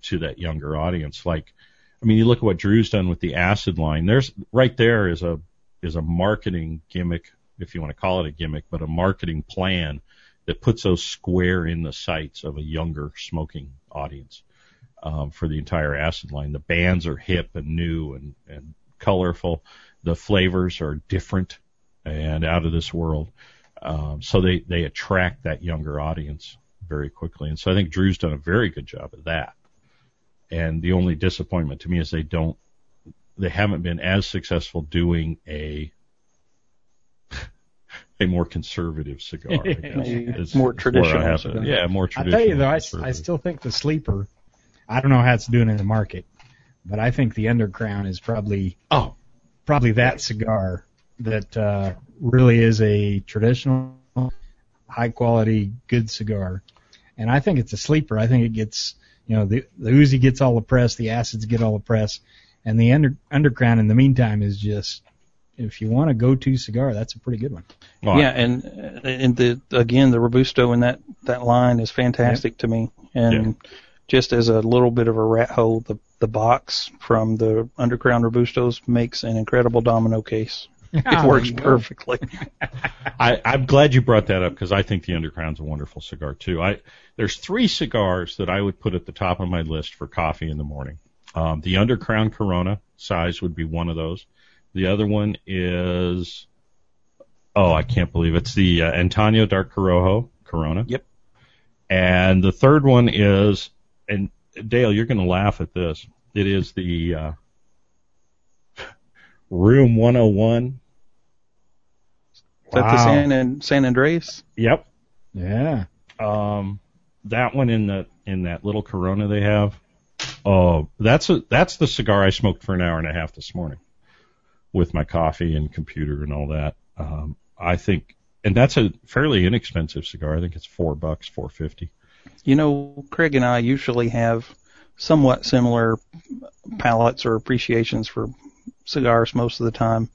to that younger audience. Like, I mean, you look at what Drew's done with the acid line. There's right there is a is a marketing gimmick, if you want to call it a gimmick, but a marketing plan that puts those square in the sights of a younger smoking audience um, for the entire acid line. The bands are hip and new and, and colorful. The flavors are different and out of this world. Um, so they, they attract that younger audience very quickly. And so I think Drew's done a very good job of that. And the only disappointment to me is they don't, they haven't been as successful doing a, a more conservative cigar. I guess, is- More is where I traditional cigar. Yeah, more traditional. I tell you though, I, s- I conservative. still think the sleeper. I don't know how it's doing in the market, but I think the Undercrown is probably Oh, probably that cigar that uh, really is a traditional, high quality, good cigar. And I think it's a sleeper. I think it gets, you know, the the Uzi gets all the press, the acids get all the press, and the under Undercrown in the meantime is just if you want a go-to cigar, that's a pretty good one. Well, yeah, and and the again the robusto in that that line is fantastic to me, and just as a little bit of a rat hole, the the box from the Undercrown Robustos makes an incredible domino case. It Ah, works there you go. perfectly. I, I'm glad you brought that up because I think the Undercrown's a wonderful cigar too. I there's three cigars that I would put at the top of my list for coffee in the morning. Um, the Undercrown Corona size would be one of those. The other one is oh I can't believe it's the uh, Antaño Dark Corojo Corona. Yep. And the third one is and Dale, you're going to laugh at this. It is the uh, Room 101. Is that the San and San Andreas? Yep. Yeah. Um, that one in the in that little Corona they have. Oh, that's a that's the cigar I smoked for an hour and a half this morning, with my coffee and computer and all that. Um, I think, and that's a fairly inexpensive cigar. I think it's four bucks, four fifty. You know, Craig and I usually have somewhat similar palates or appreciations for cigars most of the time,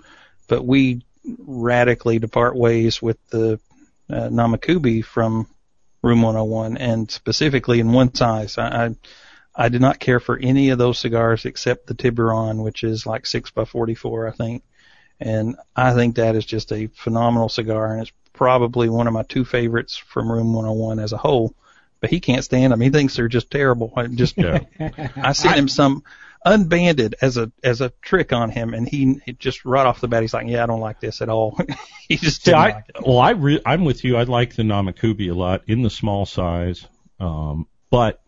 but we radically depart ways with the uh, Namakubi from Room 101, and specifically in one size. I, I I did not care for any of those cigars except the Tiburon, which is like six by 44, I think. And I think that is just a phenomenal cigar, and it's probably one of my two favorites from Room 101 as a whole but he can't stand them. He thinks they're just terrible. I just Yeah. I sent him some unbanded as a as a trick on him, and he just right off the bat he's like, yeah, I don't like this at all. he just didn't I, like it. well, I re- I'm with you. I like the Namakubi a lot in the small size, um, but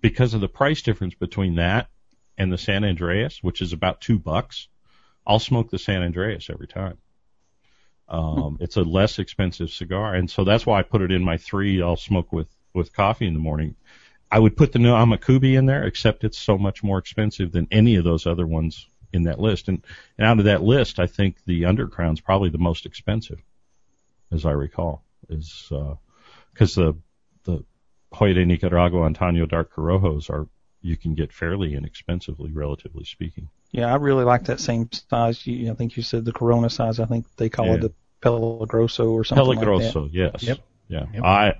because of the price difference between that and the San Andreas, which is about two bucks, I'll smoke the San Andreas every time. Um, it's a less expensive cigar, and so that's why I put it in my three. I'll smoke with with coffee in the morning. I would put the Namakubi in there, except it's so much more expensive than any of those other ones in that list. And, and out of that list, I think the Undercrown's probably the most expensive, as I recall, is uh, because the the Joya de Nicaragua Antaño Dark Corojos are you can get fairly inexpensively, relatively speaking. Yeah, I really like that same size. You, I think you said the Corona size. I think they call Yeah. it the Peligroso or something like that. Peligroso, yes, Yep. yeah. Yep. I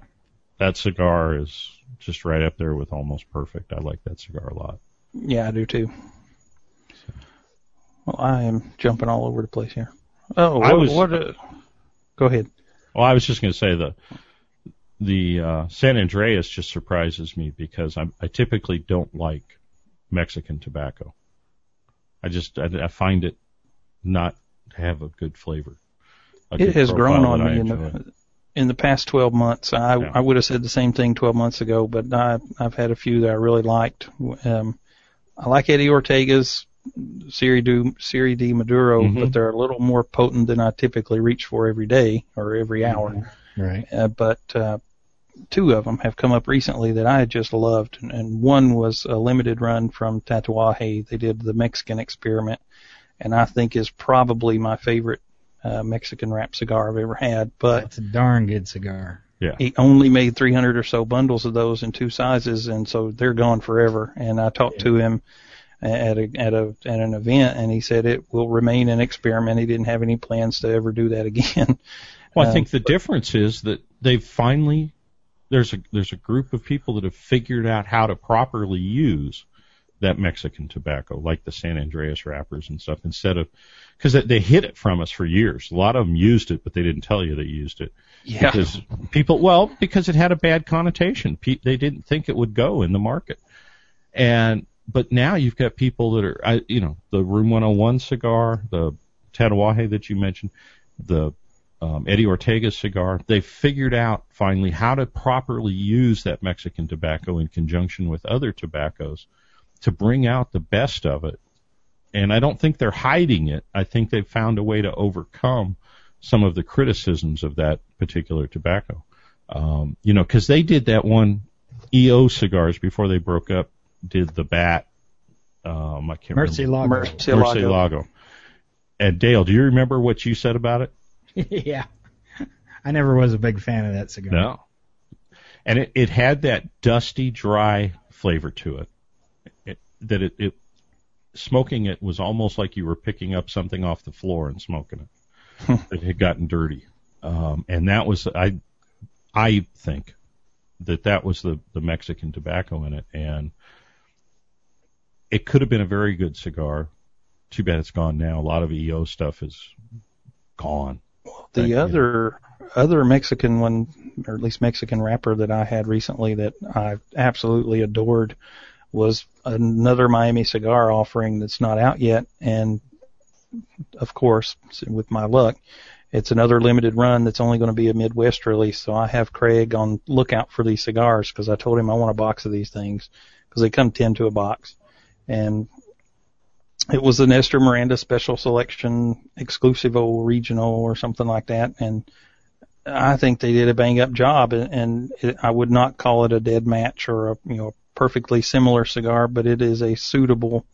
that cigar is just right up there with almost perfect. I like that cigar a lot. Yeah, I do too. Well, I am jumping all over the place here. Oh, I was- what uh, go ahead. Well, I was just going to say the the uh, San Andreas just surprises me because I'm, I typically don't like Mexican tobacco. I just I, I find it not to have a good flavor. A It good has grown on me in the in the past 12 months. I Yeah. I would have said the same thing 12 months ago, but I I've had a few that I really liked. Um, I like Eddie Ortega's Serie D, Serie D Maduro, Mhm. but they're a little more potent than I typically reach for every day or every hour. Right. Uh, but uh, two of them have come up recently that I just loved, and, and one was a limited run from Tatuaje. They did the Mexican experiment, and I think is probably my favorite uh, Mexican wrap cigar I've ever had. But That's a darn good cigar. Yeah. he only made 300 or so bundles of those in two sizes, and so they're gone forever. And I talked to him at a at a at an event, and he said it will remain an experiment. He didn't have any plans to ever do that again. Well, I Um, think the difference is that they've finally there's a there's a group of people that have figured out how to properly use that Mexican tobacco, like the San Andreas wrappers and stuff, instead of because they, they hid it from us for years. A lot of them used it, but they didn't tell you they used it Yeah. because people well because it had a bad connotation. Pe- they didn't think it would go in the market, and but now you've got people that are I, you know the Room 101 cigar, the Tatuaje that you mentioned, the um, Eddie Ortega cigar. They figured out finally how to properly use that Mexican tobacco in conjunction with other tobaccos to bring out the best of it. And I don't think they're hiding it. I think they've found a way to overcome some of the criticisms of that particular tobacco. Um, you know, because they did that one EO cigars before they broke up. Did the bat? Um, I can't Mercy remember. Lago. Murcielago. Murcielago. And Dale, do you remember what you said about it? yeah. I never was a big fan of that cigar. No. And it, it had that dusty, dry flavor to it. It that it, it smoking it was almost like you were picking up something off the floor and smoking it. it had gotten dirty, um, and that was I. I think that that was the the Mexican tobacco in it, and it could have been a very good cigar. Too bad it's gone now. A lot of EO stuff is gone. The you. other other Mexican one, or at least Mexican wrapper that I had recently that I absolutely adored was another Miami cigar offering that's not out yet, and of course, with my luck, it's another limited run that's only going to be a Midwest release. So I have Craig on lookout for these cigars because I told him I want a box of these things because they come ten to a box, and it was an Nestor Miranda special selection, exclusivo regional or something like that, and I think they did a bang up job, and, and it, I would not call it a dead match or a you know perfectly similar cigar, but it is a suitable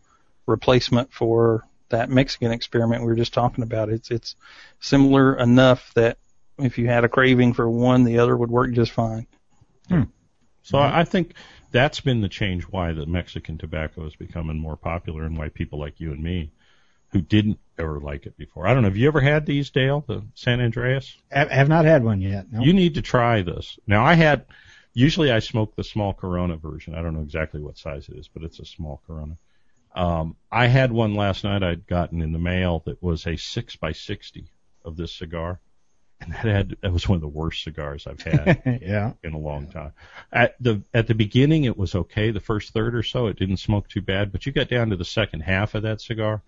replacement for that Mexican experiment we were just talking about. It's it's similar enough that if you had a craving for one, the other would work just fine. Hmm. So I I think that's been the change why the Mexican tobacco is becoming more popular and why people like you and me who didn't ever like it before. I don't know. Have you ever had these, Dale, the San Andreas? Have, have not had one yet. No. You need to try this. Now I had, usually I smoke the small Corona version. I don't know exactly what size it is, but it's a small Corona. Um, I had one last night I'd gotten in the mail that was a six by sixty of this cigar. And that had, that was one of the worst cigars I've had yeah. in a long time. At the at the beginning, it was okay. The first third or so, it didn't smoke too bad. But you got down to the second half of that cigar,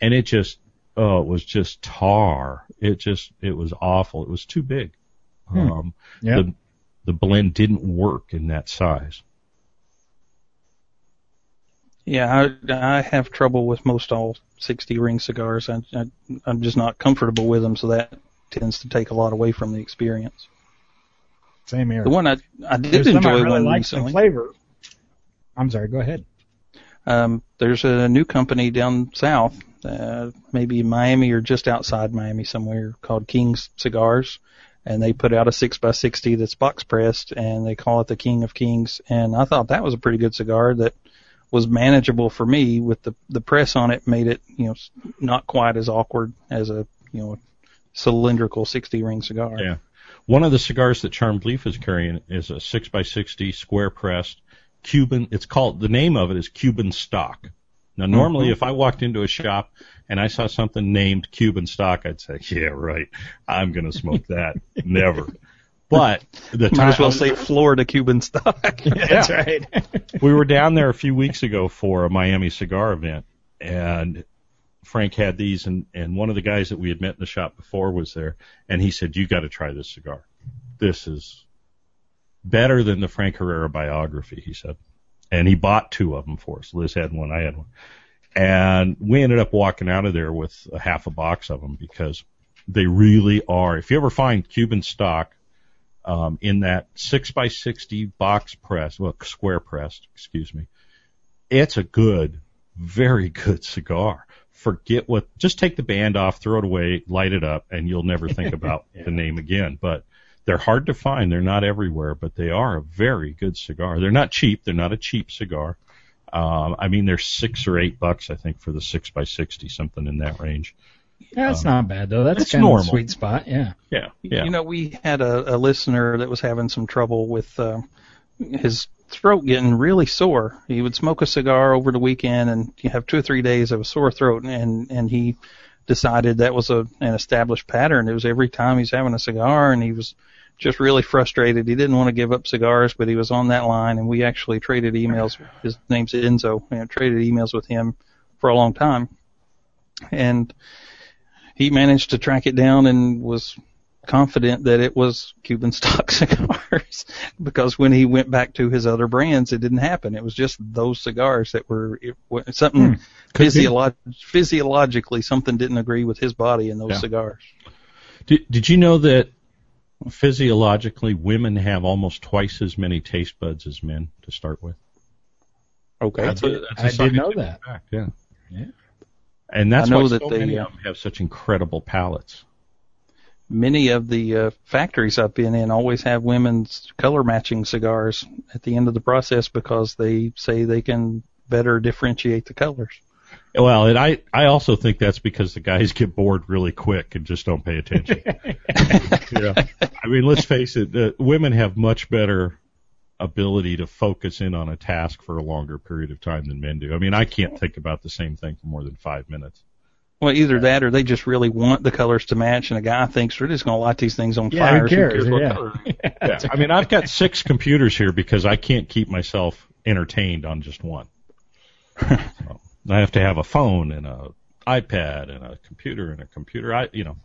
and it just oh, it was just tar. It just it was awful. It was too big. Hmm. Um, Yeah. The the blend didn't work in that size. Yeah, I, I have trouble with most all 60 ring cigars. I, I, I'm just not comfortable with them, so that tends to take a lot away from the experience. Same here. The one I I did There's enjoy I really one recently. the flavor. I'm sorry. Go ahead. Um, there's a new company down south, uh, maybe Miami or just outside Miami somewhere called King's Cigars. And they put out a six by sixty that's box pressed and they call it the King of Kings. And I thought that was a pretty good cigar that was manageable for me with the, the press on it made it, you know, not quite as awkward as a, you know, cylindrical 60 ring cigar. Yeah. One of the cigars that Charmed Leaf is carrying is a six by sixty square pressed Cuban. It's called the name of it is Cuban stock. Now, normally, mm-hmm. if I walked into a shop and I saw something named Cuban stock, I'd say, "Yeah, right. I'm going to smoke that." Never. But the Might time as well say Florida Cuban stock. That's right. we were down there a few weeks ago for a Miami cigar event, and Frank had these, and and one of the guys that we had met in the shop before was there, and he said, "You got to try this cigar. This is better than the Frank Herrera biography." He said, and he bought two of them for us. Liz had one, I had one, and we ended up walking out of there with a half a box of them because they really are. If you ever find Cuban stock um, in that six by sixty box press, well, square pressed, excuse me, it's a good, very good cigar. Forget what, just take the band off, throw it away, light it up, and you'll never think about the name again. But they're hard to find. They're not everywhere, but they are a very good cigar. They're not cheap. They're not a cheap cigar. Um, I mean, they're six or eight bucks, I think, for the six by sixty, something in that range. Yeah, that's not bad though. That's it's kind of a sweet spot. Yeah. Yeah, yeah. You know, we had a, a listener that was having some trouble with uh, his throat getting really sore. He would smoke a cigar over the weekend, and you have two or three days of a sore throat, and and he decided that was a an established pattern. It was every time he's having a cigar, and he was just really frustrated. He didn't want to give up cigars, but he was on that line, and we actually traded emails. His name's Enzo, and traded emails with him for a long time, and he managed to track it down and was confident that it was Cuban stock cigars because when he went back to his other brands, it didn't happen. It was just those cigars that were it, something hmm. be. physiolog- physiologically something didn't agree with his body in those Yeah. cigars. Did, did you know that physiologically women have almost twice as many taste buds as men to start with? Okay. That's a, that's a I did know that. Fact, yeah. Yeah. And that's I know why that so they, many uh, of them have such incredible palates. Many of the uh, factories I've been in always have women's color matching cigars at the end of the process because they say they can better differentiate the colors. Well, and I I also think that's because the guys get bored really quick and just don't pay attention. yeah, I mean, let's face it, uh, women have much better ability to focus in on a task for a longer period of time than men do. I mean, I can't think about the same thing for more than five minutes. Well, either that or they just really want the colors to match, and a guy thinks we're just going to light these things on Yeah, fire. who cares? what Yeah. color. Yeah, I mean, I've got six computers here because I can't keep myself entertained on just one. So, I have to have a phone and a iPad and a computer and a computer. I, you know,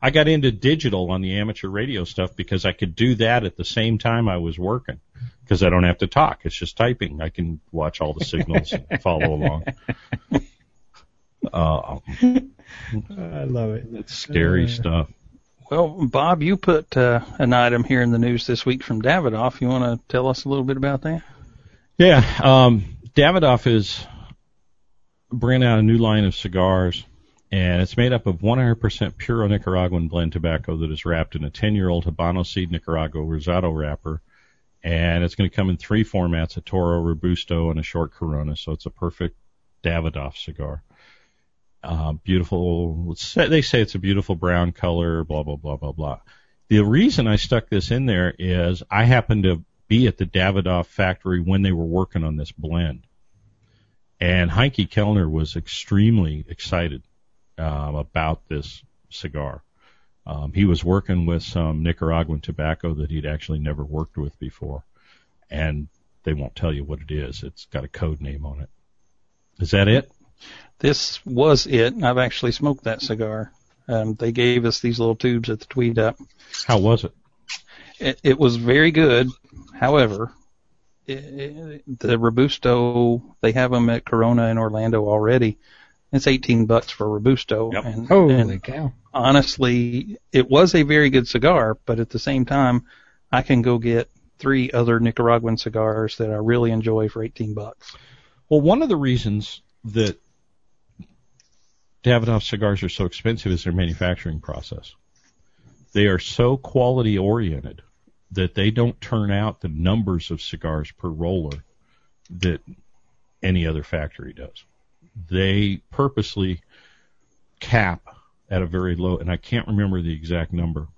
I got into digital on the amateur radio stuff because I could do that at the same time I was working because I don't have to talk. It's just typing. I can watch all the signals and follow along. Uh, I love it. it's scary stuff. Well, Bob, you put uh, an item here in the news this week from Davidoff. You want to tell us a little bit about that? Yeah, um, Davidoff is bringing out a new line of cigars, and it's made up of 100% pure Nicaraguan blend tobacco that is wrapped in a 10-year-old Habano seed Nicaragua rosado wrapper, and it's going to come in three formats: a Toro, Robusto, and a short Corona. So it's a perfect Davidoff cigar. Uh, beautiful. They say it's a beautiful brown color. Blah blah blah blah blah. The reason I stuck this in there is I happened to be at the Davidoff factory when they were working on this blend. And Henke Kelner was extremely excited um, about this cigar. Um, he was working with some Nicaraguan tobacco that he'd actually never worked with before. And they won't tell you what it is. It's got a code name on it. Is that it? This was it. I've actually smoked that cigar. Um, they gave us these little tubes at the Tweed Up. How was it? It, it was very good. However, it, it, the Robusto, they have them at Corona in Orlando already. It's 18 bucks for Robusto. Yep. And, Holy and cow. honestly, it was a very good cigar, but at the same time, I can go get three other Nicaraguan cigars that I really enjoy for 18 bucks. Well, one of the reasons that Davidoff cigars are so expensive is their manufacturing process. They are so quality oriented that they don't turn out the numbers of cigars per roller that any other factory does. They purposely cap at a very low, and I can't remember the exact number,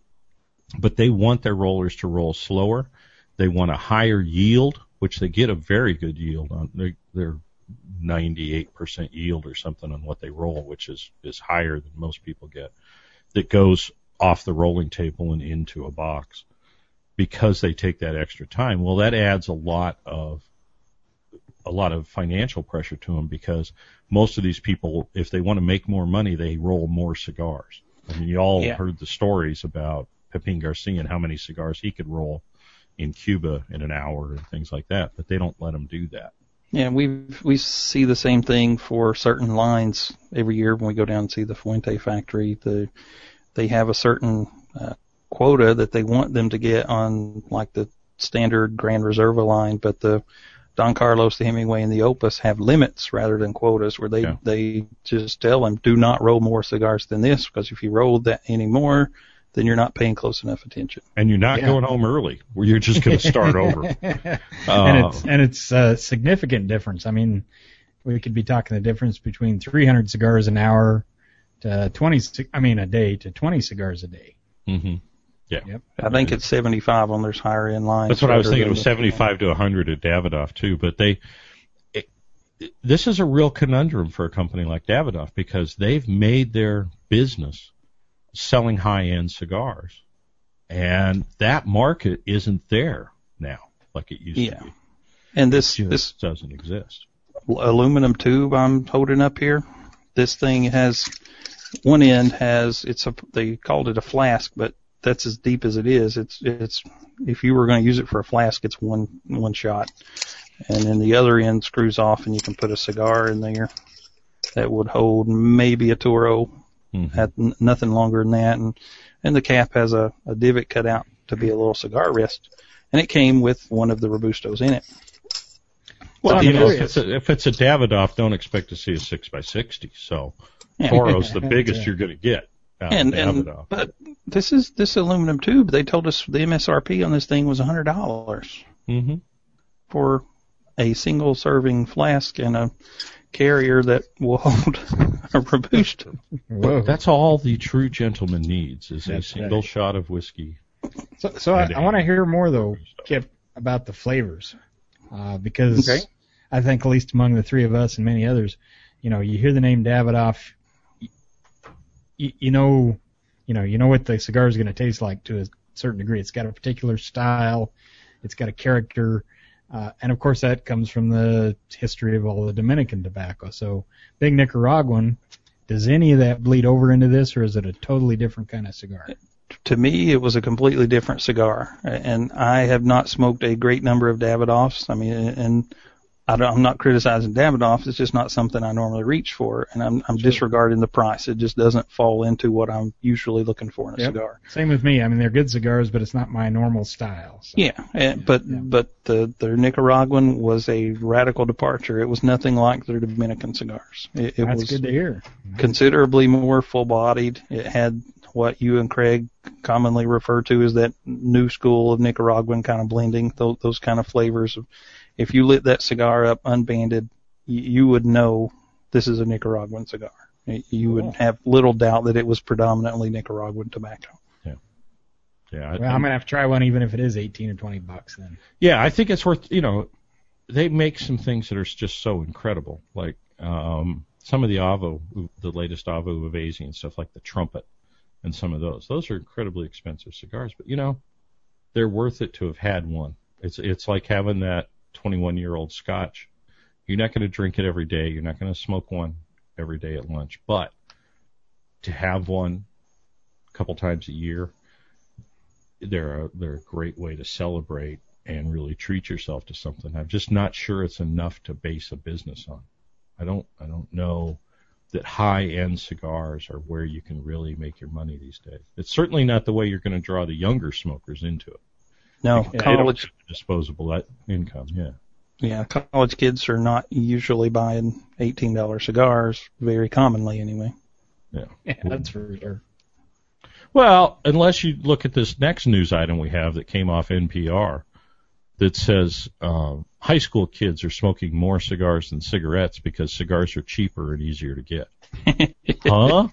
but they want their rollers to roll slower. They want a higher yield, which they get a very good yield on. They, they're 98% yield or something on what they roll, which is, is higher than most people get, that goes off the rolling table and into a box because they take that extra time. Well, that adds a lot of, a lot of financial pressure to them because most of these people, if they want to make more money, they roll more cigars. I mean, you all Yeah. heard the stories about Pepin Garcia and how many cigars he could roll in Cuba in an hour and things like that, but they don't let them do that. Yeah, we we see the same thing for certain lines every year when we go down and see the Fuente factory. The they have a certain uh, quota that they want them to get on like the standard Grand Reserva line, but the Don Carlos, the Hemingway, and the Opus have limits rather than quotas, where they Yeah. they just tell them do not roll more cigars than this because if you roll that anymore, then you're not paying close enough attention. and you're not Yeah. going home early, where you're just going to start over. and Uh, it's and it's a significant difference. I mean, we could be talking the difference between 300 cigars an hour to 20. I mean, a day to 20 cigars a day. Hmm Yep. I think it's 75 on those higher end lines. That's what I was thinking. It was 75 to 100 at Davidoff too, but they. It, it- this is a real conundrum for a company like Davidoff because they've made their business selling high-end cigars, and that market isn't there now like it used Yeah. to be. And this It this doesn't exist. aluminum tube I'm holding up here. This thing has one end has it's a they called it a flask, but that's as deep as it is. It's it's if you were going to use it for a flask, it's one one shot, and then the other end screws off, and you can put a cigar in there that would hold maybe a Toro. Mhm. Had n- nothing longer than that, and and the cap has a, a divot cut out to be a little cigar rest, and it came with one of the robustos in it. Well, I'm you know, if it's, a, if it's a Davidoff, don't expect to see a six by sixty. So Yeah. Toro's the biggest Yeah. you're going to get out and, and Davidoff. but this is this aluminum tube. They told us the MSRP on this thing was a hundred dollars hmm for a single serving flask and a carrier that will hold a Robusta. Whoa. That's all the true gentleman needs is a single right. shot of whiskey. So, so I, I want to hear more though, Kip, about the flavors, uh, because Okay. I think at least among the three of us and many others, you know, you hear the name Davidoff, you, you know, you know, you know what the cigar is going to taste like to a certain degree. It's got a particular style, it's got a character, uh, and of course that comes from the history of all the Dominican tobacco. So, big Nicaraguan. Does any of that bleed over into this, or is it a totally different kind of cigar? to me, it was a completely different cigar, and I have not smoked a great number of Davidoffs. I mean, and I I'm not criticizing Davidoffs. It's just not something I normally reach for, and I'm, I'm disregarding the price. It just doesn't fall into what I'm usually looking for in a Yep. cigar. Same with me. I mean, they're good cigars, but it's not my normal style. So. Yeah, eh, and, but Yeah. but the the Nicaraguan was a radical departure. It was nothing like their Dominican cigars. It, it That's was good to hear. considerably more full-bodied. It had what you and Craig commonly refer to as that new school of Nicaraguan kind of blending, those, those kind of flavors. If you lit that cigar up unbanded, you, you would know this is a Nicaraguan cigar. You would Cool. have little doubt that it was predominantly Nicaraguan tobacco. Yeah, I- Well, I'm gonna have to try one, even if it is 18 or 20 bucks. Then. Yeah, I think it's worth. You know, they make some things that are just so incredible, like um, some of the Avo, the latest Avo Uvezian and stuff like the Trumpet, and some of those. Those are incredibly expensive cigars, but you know, they're worth it to have had one. It's it's like having that 21 year old Scotch. You're not going to drink it every day. You're not going to smoke one every day at lunch, but to have one a couple times a year, they're a, they're a great way to celebrate and really treat yourself to something. I'm just not sure it's enough to base a business on. I don't I don't know that high end cigars are where you can really make your money these days. It's certainly not the way you're going to draw the younger smokers into it. No, They college disposable income. Yeah. Yeah, college kids are not usually buying eighteen dollar cigars very commonly anyway. Yeah, that's for sure. Well, unless you look at this next news item we have that came off NPR that says um, high school kids are smoking more cigars than cigarettes because cigars are cheaper and easier to get. huh?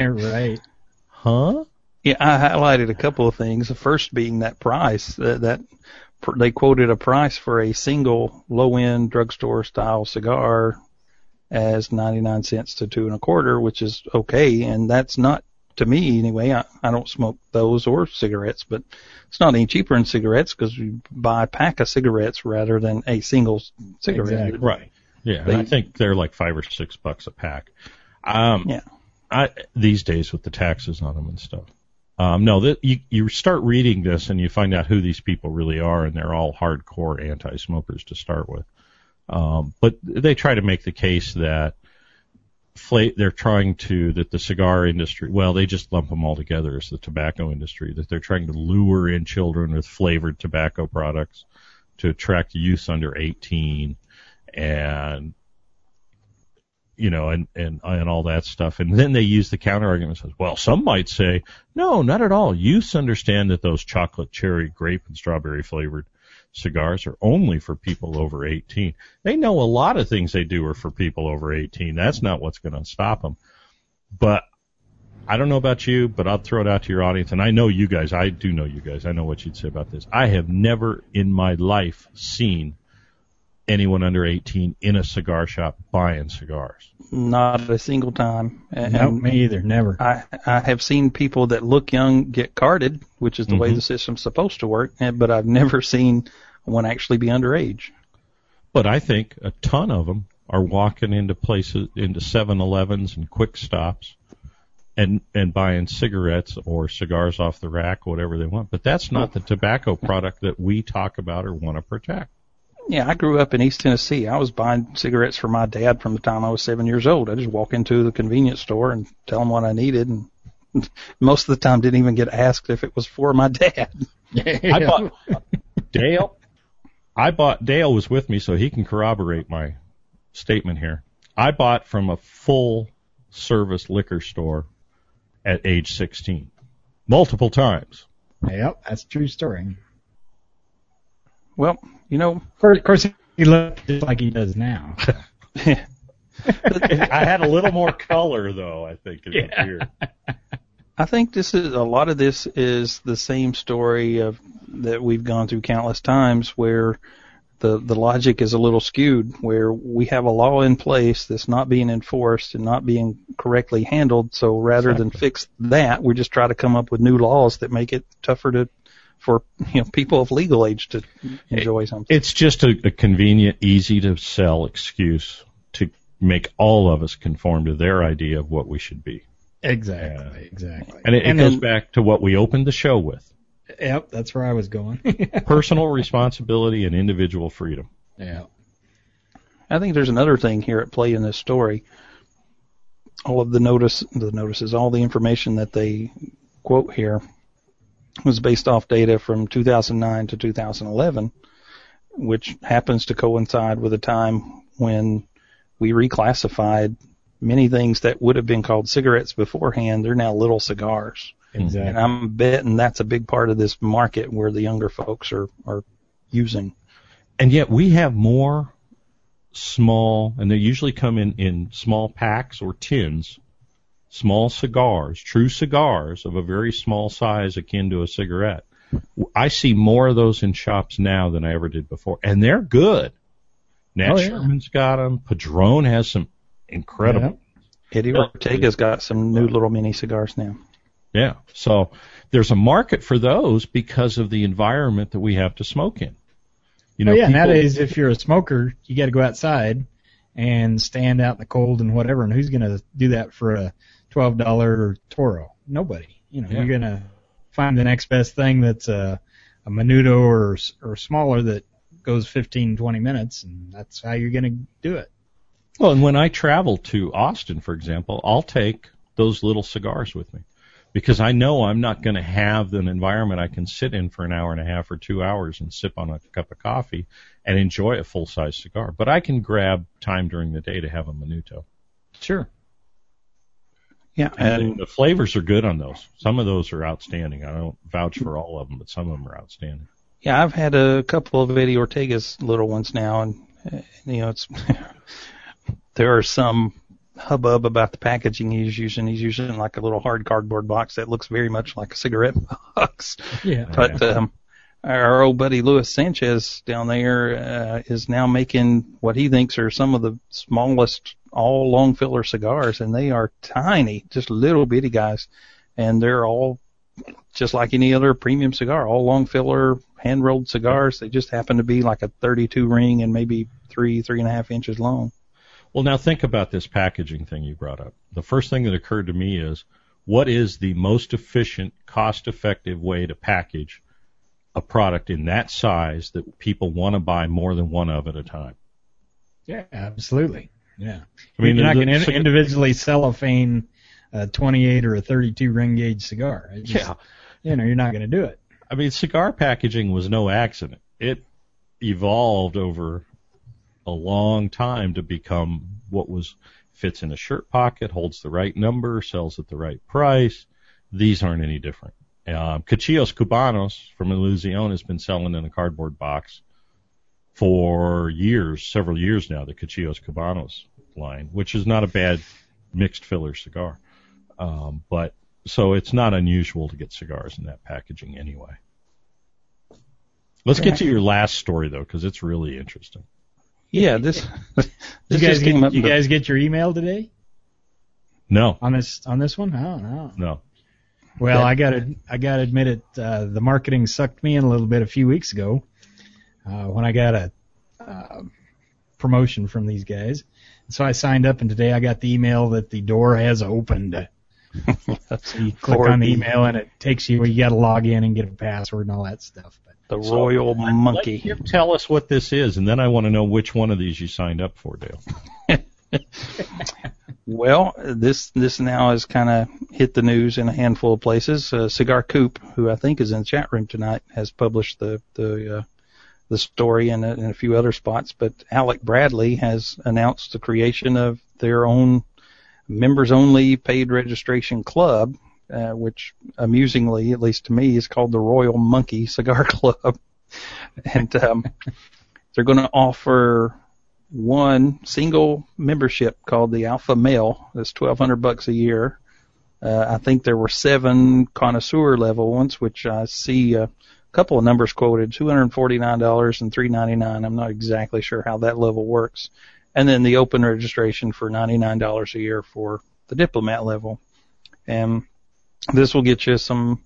right. Huh? Yeah, I highlighted a couple of things. The first being that price that, that pr- they quoted a price for a single low end drugstore style cigar as 99 cents to two and a quarter, which is okay. And that's not to me anyway. I, I don't smoke those or cigarettes, but it's not any cheaper than cigarettes because you buy a pack of cigarettes rather than a single cigarette. Exactly. Right. Yeah, and I think they're like five or six bucks a pack. Um, Yeah. I these days with the taxes on them and stuff. Um, no, that you you start reading this and you find out who these people really are, and they're all hardcore anti-smokers to start with. Um, but they try to make the case that fla- they're trying to that the cigar industry, well, they just lump them all together as the tobacco industry, that they're trying to lure in children with flavored tobacco products to attract youth under 18 and you know, and, and, and all that stuff. And then they use the counter argument says, well, some might say, no, not at all. Youths understand that those chocolate, cherry, grape, and strawberry flavored cigars are only for people over 18. They know a lot of things they do are for people over 18. That's not what's going to stop them. But I don't know about you, but I'll throw it out to your audience. And I know you guys. I do know you guys. I know what you'd say about this. I have never in my life seen anyone under 18 in a cigar shop buying cigars. Not a single time. And Nope, me either. Never. I I have seen people that look young get carded, which is the way Mhm. the system's supposed to work, but I've never seen one actually be underage. But I think a ton of them are walking into places, into 7-Elevens and quick stops and, and buying cigarettes or cigars off the rack, whatever they want. But that's not the tobacco product that we talk about or want to protect. Yeah, I grew up in East Tennessee. I was buying cigarettes for my dad from the time I was seven years old. I just walk into the convenience store and tell him what I needed, and most of the time didn't even get asked if it was for my dad. I bought Dale. I bought Dale was with me, so he can corroborate my statement here. I bought from a full service liquor store at age 16, multiple times. Yep, that's a true story. Well, you know, Of course, of course he looked just like he does now. I had a little more color though. I think in Yeah. the. I think this is a lot of this is the same story of that we've gone through countless times where the the logic is a little skewed where we have a law in place that's not being enforced and not being correctly handled so rather than fix that we just try to come up with new laws that make it tougher to for you know people of legal age to enjoy something It's just a, a convenient, easy to sell excuse to make all of us conform to their idea of what we should be. Exactly, exactly. And it, it And goes then- back to what we opened the show with. Yep, that's where I was going. Personal responsibility and individual freedom. yeah. I think there's another thing here at play in this story. All of the notice, the notices, all the information that they quote here was based off data from 2009 to 2011, which happens to coincide with a time when we reclassified many things that would have been called cigarettes beforehand. They're now little cigars. And I'm betting that's a big part of this market where the younger folks are, are using. And yet we have more small, and they usually come in, in small packs or tins, small cigars, true cigars of a very small size akin to a cigarette. I see more of those in shops now than I ever did before, and they're good. Nat Oh, yeah. Sherman's got them. Padron has some incredible. Eddie Ortega's got some new little mini cigars now. Yeah. So there's a market for those because of the environment that we have to smoke in. You oh, know, oh yeah, people- nowadays if you're a smoker, you got to go outside and stand out in the cold and whatever. And who's going to do that for a twelve dollar Toro? Nobody. You know, Yeah. you're going to find the next best thing that's a, a Minuto or or smaller that goes 15, 20 minutes, and that's how you're going to do it. Well, and when I travel to Austin, for example, I'll take those little cigars with me because I know I'm not going to have an environment I can sit in for an hour and a half or two hours and sip on a cup of coffee and enjoy a full size cigar. But I can grab time during the day to have a Minuto. Sure. Yeah, And and the flavors are good on those. Some of those are outstanding. I don't vouch for all of them, but some of them are outstanding. yeah, I've had a couple of Eddie Ortega's little ones now, and uh, you know, it's there are some hubbub about the packaging he's using. He's using like a little hard cardboard box that looks very much like a cigarette box. Yeah. But um, our old buddy Luis Sanchez down there uh, is now making what he thinks are some of the smallest all long filler cigars, and they are tiny, just little bitty guys, and they're all just like any other premium cigar, all long filler hand rolled cigars. They just happen to be like a 32 ring and maybe three, three and a half inches long. Well, now think about this packaging thing you brought up. The first thing that occurred to me is what is the most efficient, cost effective way to package a product in that size that people want to buy more than one of at a time? Yeah, absolutely. Yeah. I mean, you're not going to individually cellophane a 28 or a 32 ring gauge cigar. Just- Yeah. You know, you're not going to do it. I mean, cigar packaging was no accident. It evolved over a long time to become what was fits in a shirt pocket, holds the right number, sells at the right price. These aren't any different. Um, Cachillos Cubanos from Louisiana has been selling in a cardboard box for years, several years now, the Cachillos Cubanos line, which is not a bad mixed filler cigar. Um, but so it's not unusual to get cigars in that packaging anyway. Let's get to your last story though, because it's really interesting. Yeah, this this You guys just came get, up. you the- guys get your email today No, on this on this one? Oh no. no. Well, I got to I got to admit it. Uh, the marketing sucked me in a little bit a few weeks ago uh, when I got a uh, promotion from these guys. So I signed up, and today I got the email that the door has opened. So you click For on the the- email, and it takes you where you got to log in and get a password and all that stuff. But the royal monkey. Let you tell us what this is, and then I want to know which one of these you signed up for, Dale. Well, this this now has kind of hit the news in a handful of places. Uh, Cigar Coop, who I think is in the chat room tonight, has published the the uh, the story in a, few other spots. But Alec Bradley has announced the creation of their own members only paid registration club, uh, which amusingly, at least to me, is called the Royal Monkey Cigar Club, and um, they're going to offer one single membership called the Alpha Male. That's twelve hundred bucks a year. Uh, I think there were seven connoisseur level ones, which I see a couple of numbers quoted: two hundred forty-nine dollars and three ninety-nine. I'm not exactly sure how that level works. And then the open registration for ninety-nine dollars a year for the diplomat level. And this will get you some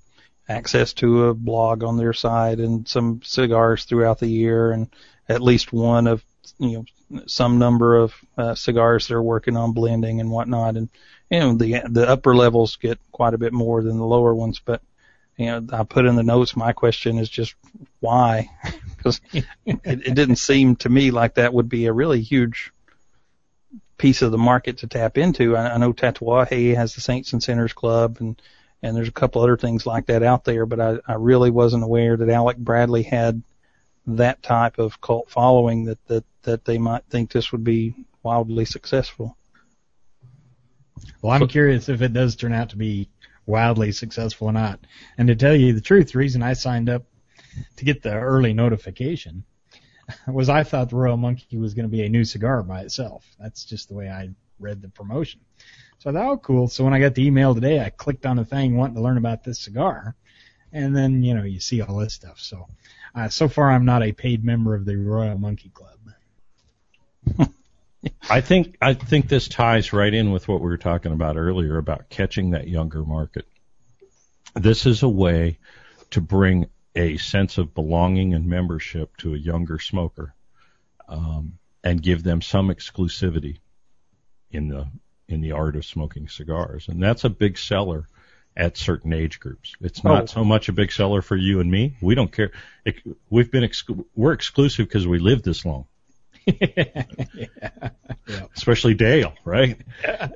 access to a blog on their site and some cigars throughout the year and at least one of you know some number of uh, cigars they're working on blending and whatnot and you know the the upper levels get quite a bit more than the lower ones but you know I put in the notes my question is just why because it, it didn't seem to me like that would be a really huge piece of the market to tap into I, I know Tatuaje has the Saints and Sinners Club and and there's a couple other things like that out there, but I, I really wasn't aware that Alec Bradley had that type of cult following that, that, that they might think this would be wildly successful. Well, I'm curious if it does turn out to be wildly successful or not. And to tell you the truth, the reason I signed up to get the early notification was I thought the Royal Monkey was going to be a new cigar by itself. That's just the way I read the promotion. So I thought, oh, cool. So when I got the email today, I clicked on the thing wanting to learn about this cigar, and then you know you see all this stuff. So uh, so far, I'm not a paid member of the Royal Monkey Club. I think I think this ties right in with what we were talking about earlier about catching that younger market. This is a way to bring a sense of belonging and membership to a younger smoker, um, and give them some exclusivity in the in the art of smoking cigars, and that's a big seller at certain age groups. It's not oh. so much a big seller for you and me. We don't care. It, we've been exclu- we're exclusive because we live this long. Yeah. Especially Dale, right?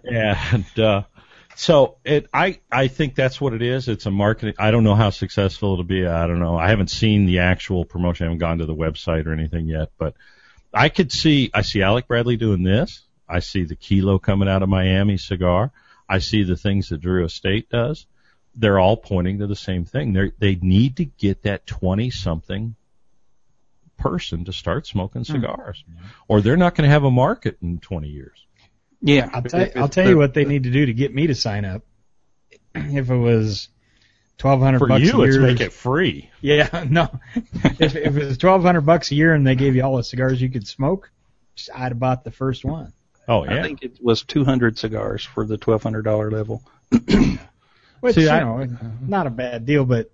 Yeah. And uh, so it, I, I think that's what it is. It's a marketing. I don't know how successful it'll be. I don't know. I haven't seen the actual promotion. I haven't gone to the website or anything yet, but I could see. I see Alec Bradley doing this. I see the kilo coming out of Miami cigar. I see the things that Drew Estate does. They're all pointing to the same thing. They they need to get that 20 something person to start smoking hmm. cigars, mm. or they're not going to have a market in 20 years. Yeah, I'll tell, I'll tell you what they need to do to get me to sign up. If it was twelve hundred bucks you, a year, let's make it free. Yeah, no. if, if it was twelve hundred bucks a year and they gave you all the cigars you could smoke, I'd have bought the first one. Oh yeah. I think it was 200 cigars for the $1,200 level. Which See, you I, know, not a bad deal, but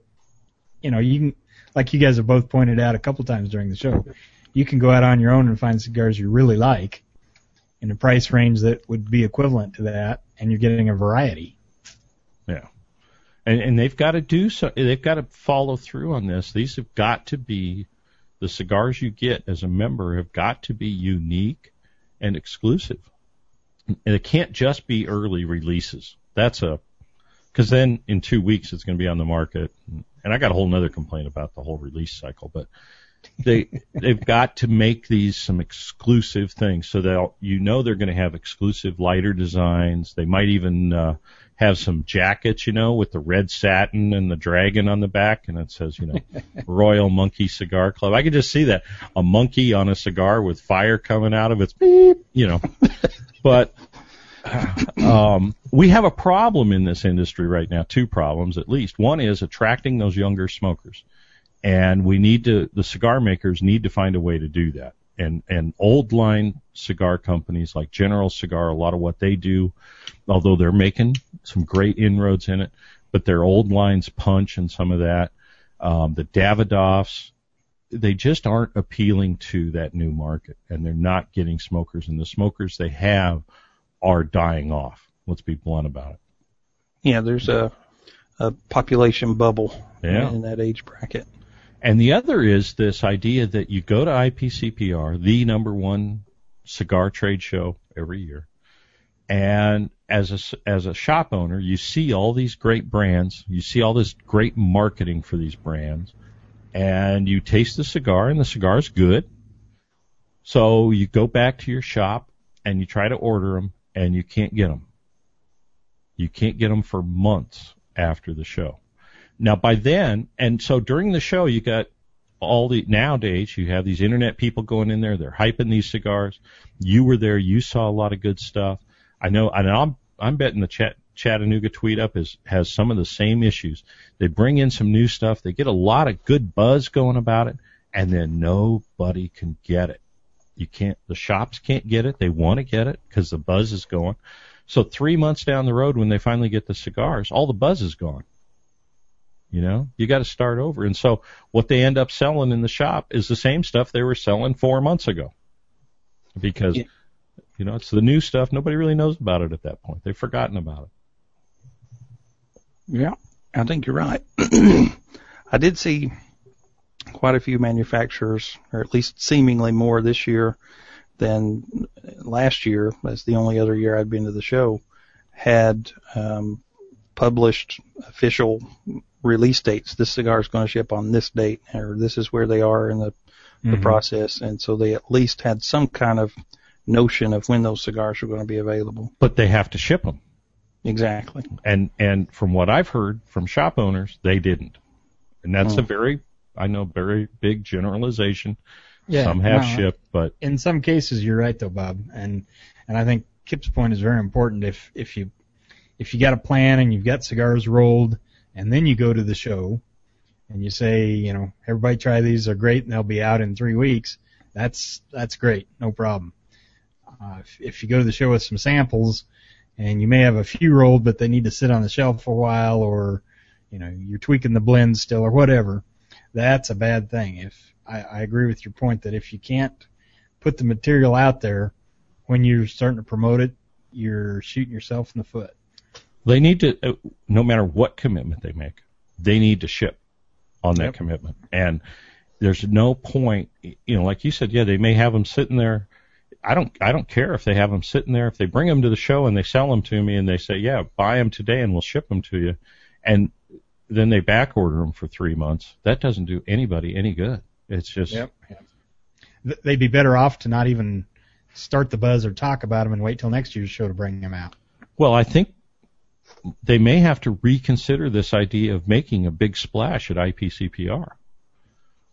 you know, you can, like you guys have both pointed out a couple times during the show, you can go out on your own and find cigars you really like in a price range that would be equivalent to that, and you're getting a variety. Yeah. And, and they've got to do so. They've got to follow through on this. These have got to be the cigars you get as a member have got to be unique and exclusive. And it can't just be early releases. That's a because then in two weeks it's going to be on the market. And I got a whole other complaint about the whole release cycle, but they they've got to make these some exclusive things so that you know they're going to have exclusive lighter designs. They might even uh, have some jackets, you know, with the red satin and the dragon on the back, and it says, you know, Royal Monkey Cigar Club. I could just see that a monkey on a cigar with fire coming out of its beep, you know. but um, we have a problem in this industry right now. Two problems, at least. One is attracting those younger smokers, and we need to. The cigar makers need to find a way to do that and and old line cigar companies like General Cigar, a lot of what they do, although they're making some great inroads in it, but their old lines punch and some of that, um, the Davidoffs, they just aren't appealing to that new market, and they're not getting smokers, and the smokers they have are dying off. Let's be blunt about it. Yeah, there's a a population bubble yeah. in that age bracket. And the other is this idea that you go to IPCPR, the number one cigar trade show every year, and as a as a shop owner, you see all these great brands, you see all this great marketing for these brands, and you taste the cigar, and the cigar is good. So you go back to your shop and you try to order them, and you can't get them. You can't get them for months after the show. Now by then, and so during the show, you got all the nowadays you have these internet people going in there. They're hyping these cigars. You were there. You saw a lot of good stuff. I know. And I'm I'm betting the chat Chattanooga tweet up is has some of the same issues. They bring in some new stuff. They get a lot of good buzz going about it, and then nobody can get it. You can't. The shops can't get it. They want to get it because the buzz is going. So three months down the road, when they finally get the cigars, all the buzz is gone. You know, you got to start over. And so what they end up selling in the shop is the same stuff they were selling four months ago. Because, yeah. you know, it's the new stuff. Nobody really knows about it at that point. They've forgotten about it. Yeah, I think you're right. I did see quite a few manufacturers, or at least seemingly more this year than last year. That's the only other year I'd been to the show. Had um, published official release dates. This cigar is going to ship on this date, or this is where they are in the, mm-hmm. the process, and so they at least had some kind of notion of when those cigars were going to be available. But they have to ship them. Exactly. And and from what I've heard from shop owners, they didn't. And that's a hmm. very I know very big generalization. Yeah, some have no, shipped, but in some cases you're right though, Bob. And and I think Kip's point is very important. If if you if you got a plan and you've got cigars rolled, and then you go to the show, and you say, you know, everybody try these, they're great, and they'll be out in three weeks. That's that's great, no problem. Uh, if, if you go to the show with some samples and you may have a few rolled, but they need to sit on the shelf for a while, or you know you're tweaking the blend still, or whatever. That's a bad thing. If I, I agree with your point that if you can't put the material out there when you're starting to promote it, you're shooting yourself in the foot. They need to, uh, no matter what commitment they make, they need to ship on that yep. commitment. And there's no point, you know, like you said, yeah, they may have them sitting there I don't I don't care if they have them sitting there. If they bring them to the show and they sell them to me and they say, yeah, buy them today and we'll ship them to you, and then they back order them for three months. That doesn't do anybody any good. It's just yep. they'd be better off to not even start the buzz or talk about them and wait till next year's show to bring them out. Well, I think they may have to reconsider this idea of making a big splash at IPCPR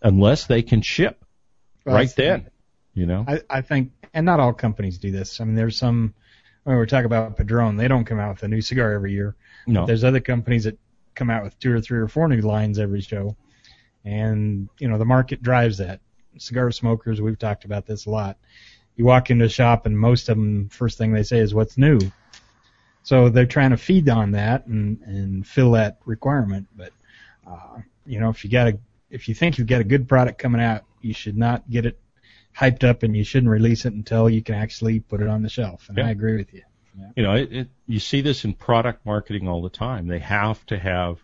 unless they can ship well, right then. You know, I, I think and not all companies do this. I mean, there's some. When we're talking about Padron, they don't come out with a new cigar every year. No. There's other companies that come out with two or three or four new lines every show, and you know the market drives that. Cigar smokers, we've talked about this a lot. You walk into a shop and most of them, first thing they say is, "What's new?" So they're trying to feed on that and and fill that requirement. But uh, you know, if you got a if you think you've got a good product coming out, you should not get it hyped up and you shouldn't release it until you can actually put it on the shelf. And yeah. I agree with you. Yeah. You know, it, it, you see this in product marketing all the time. They have to have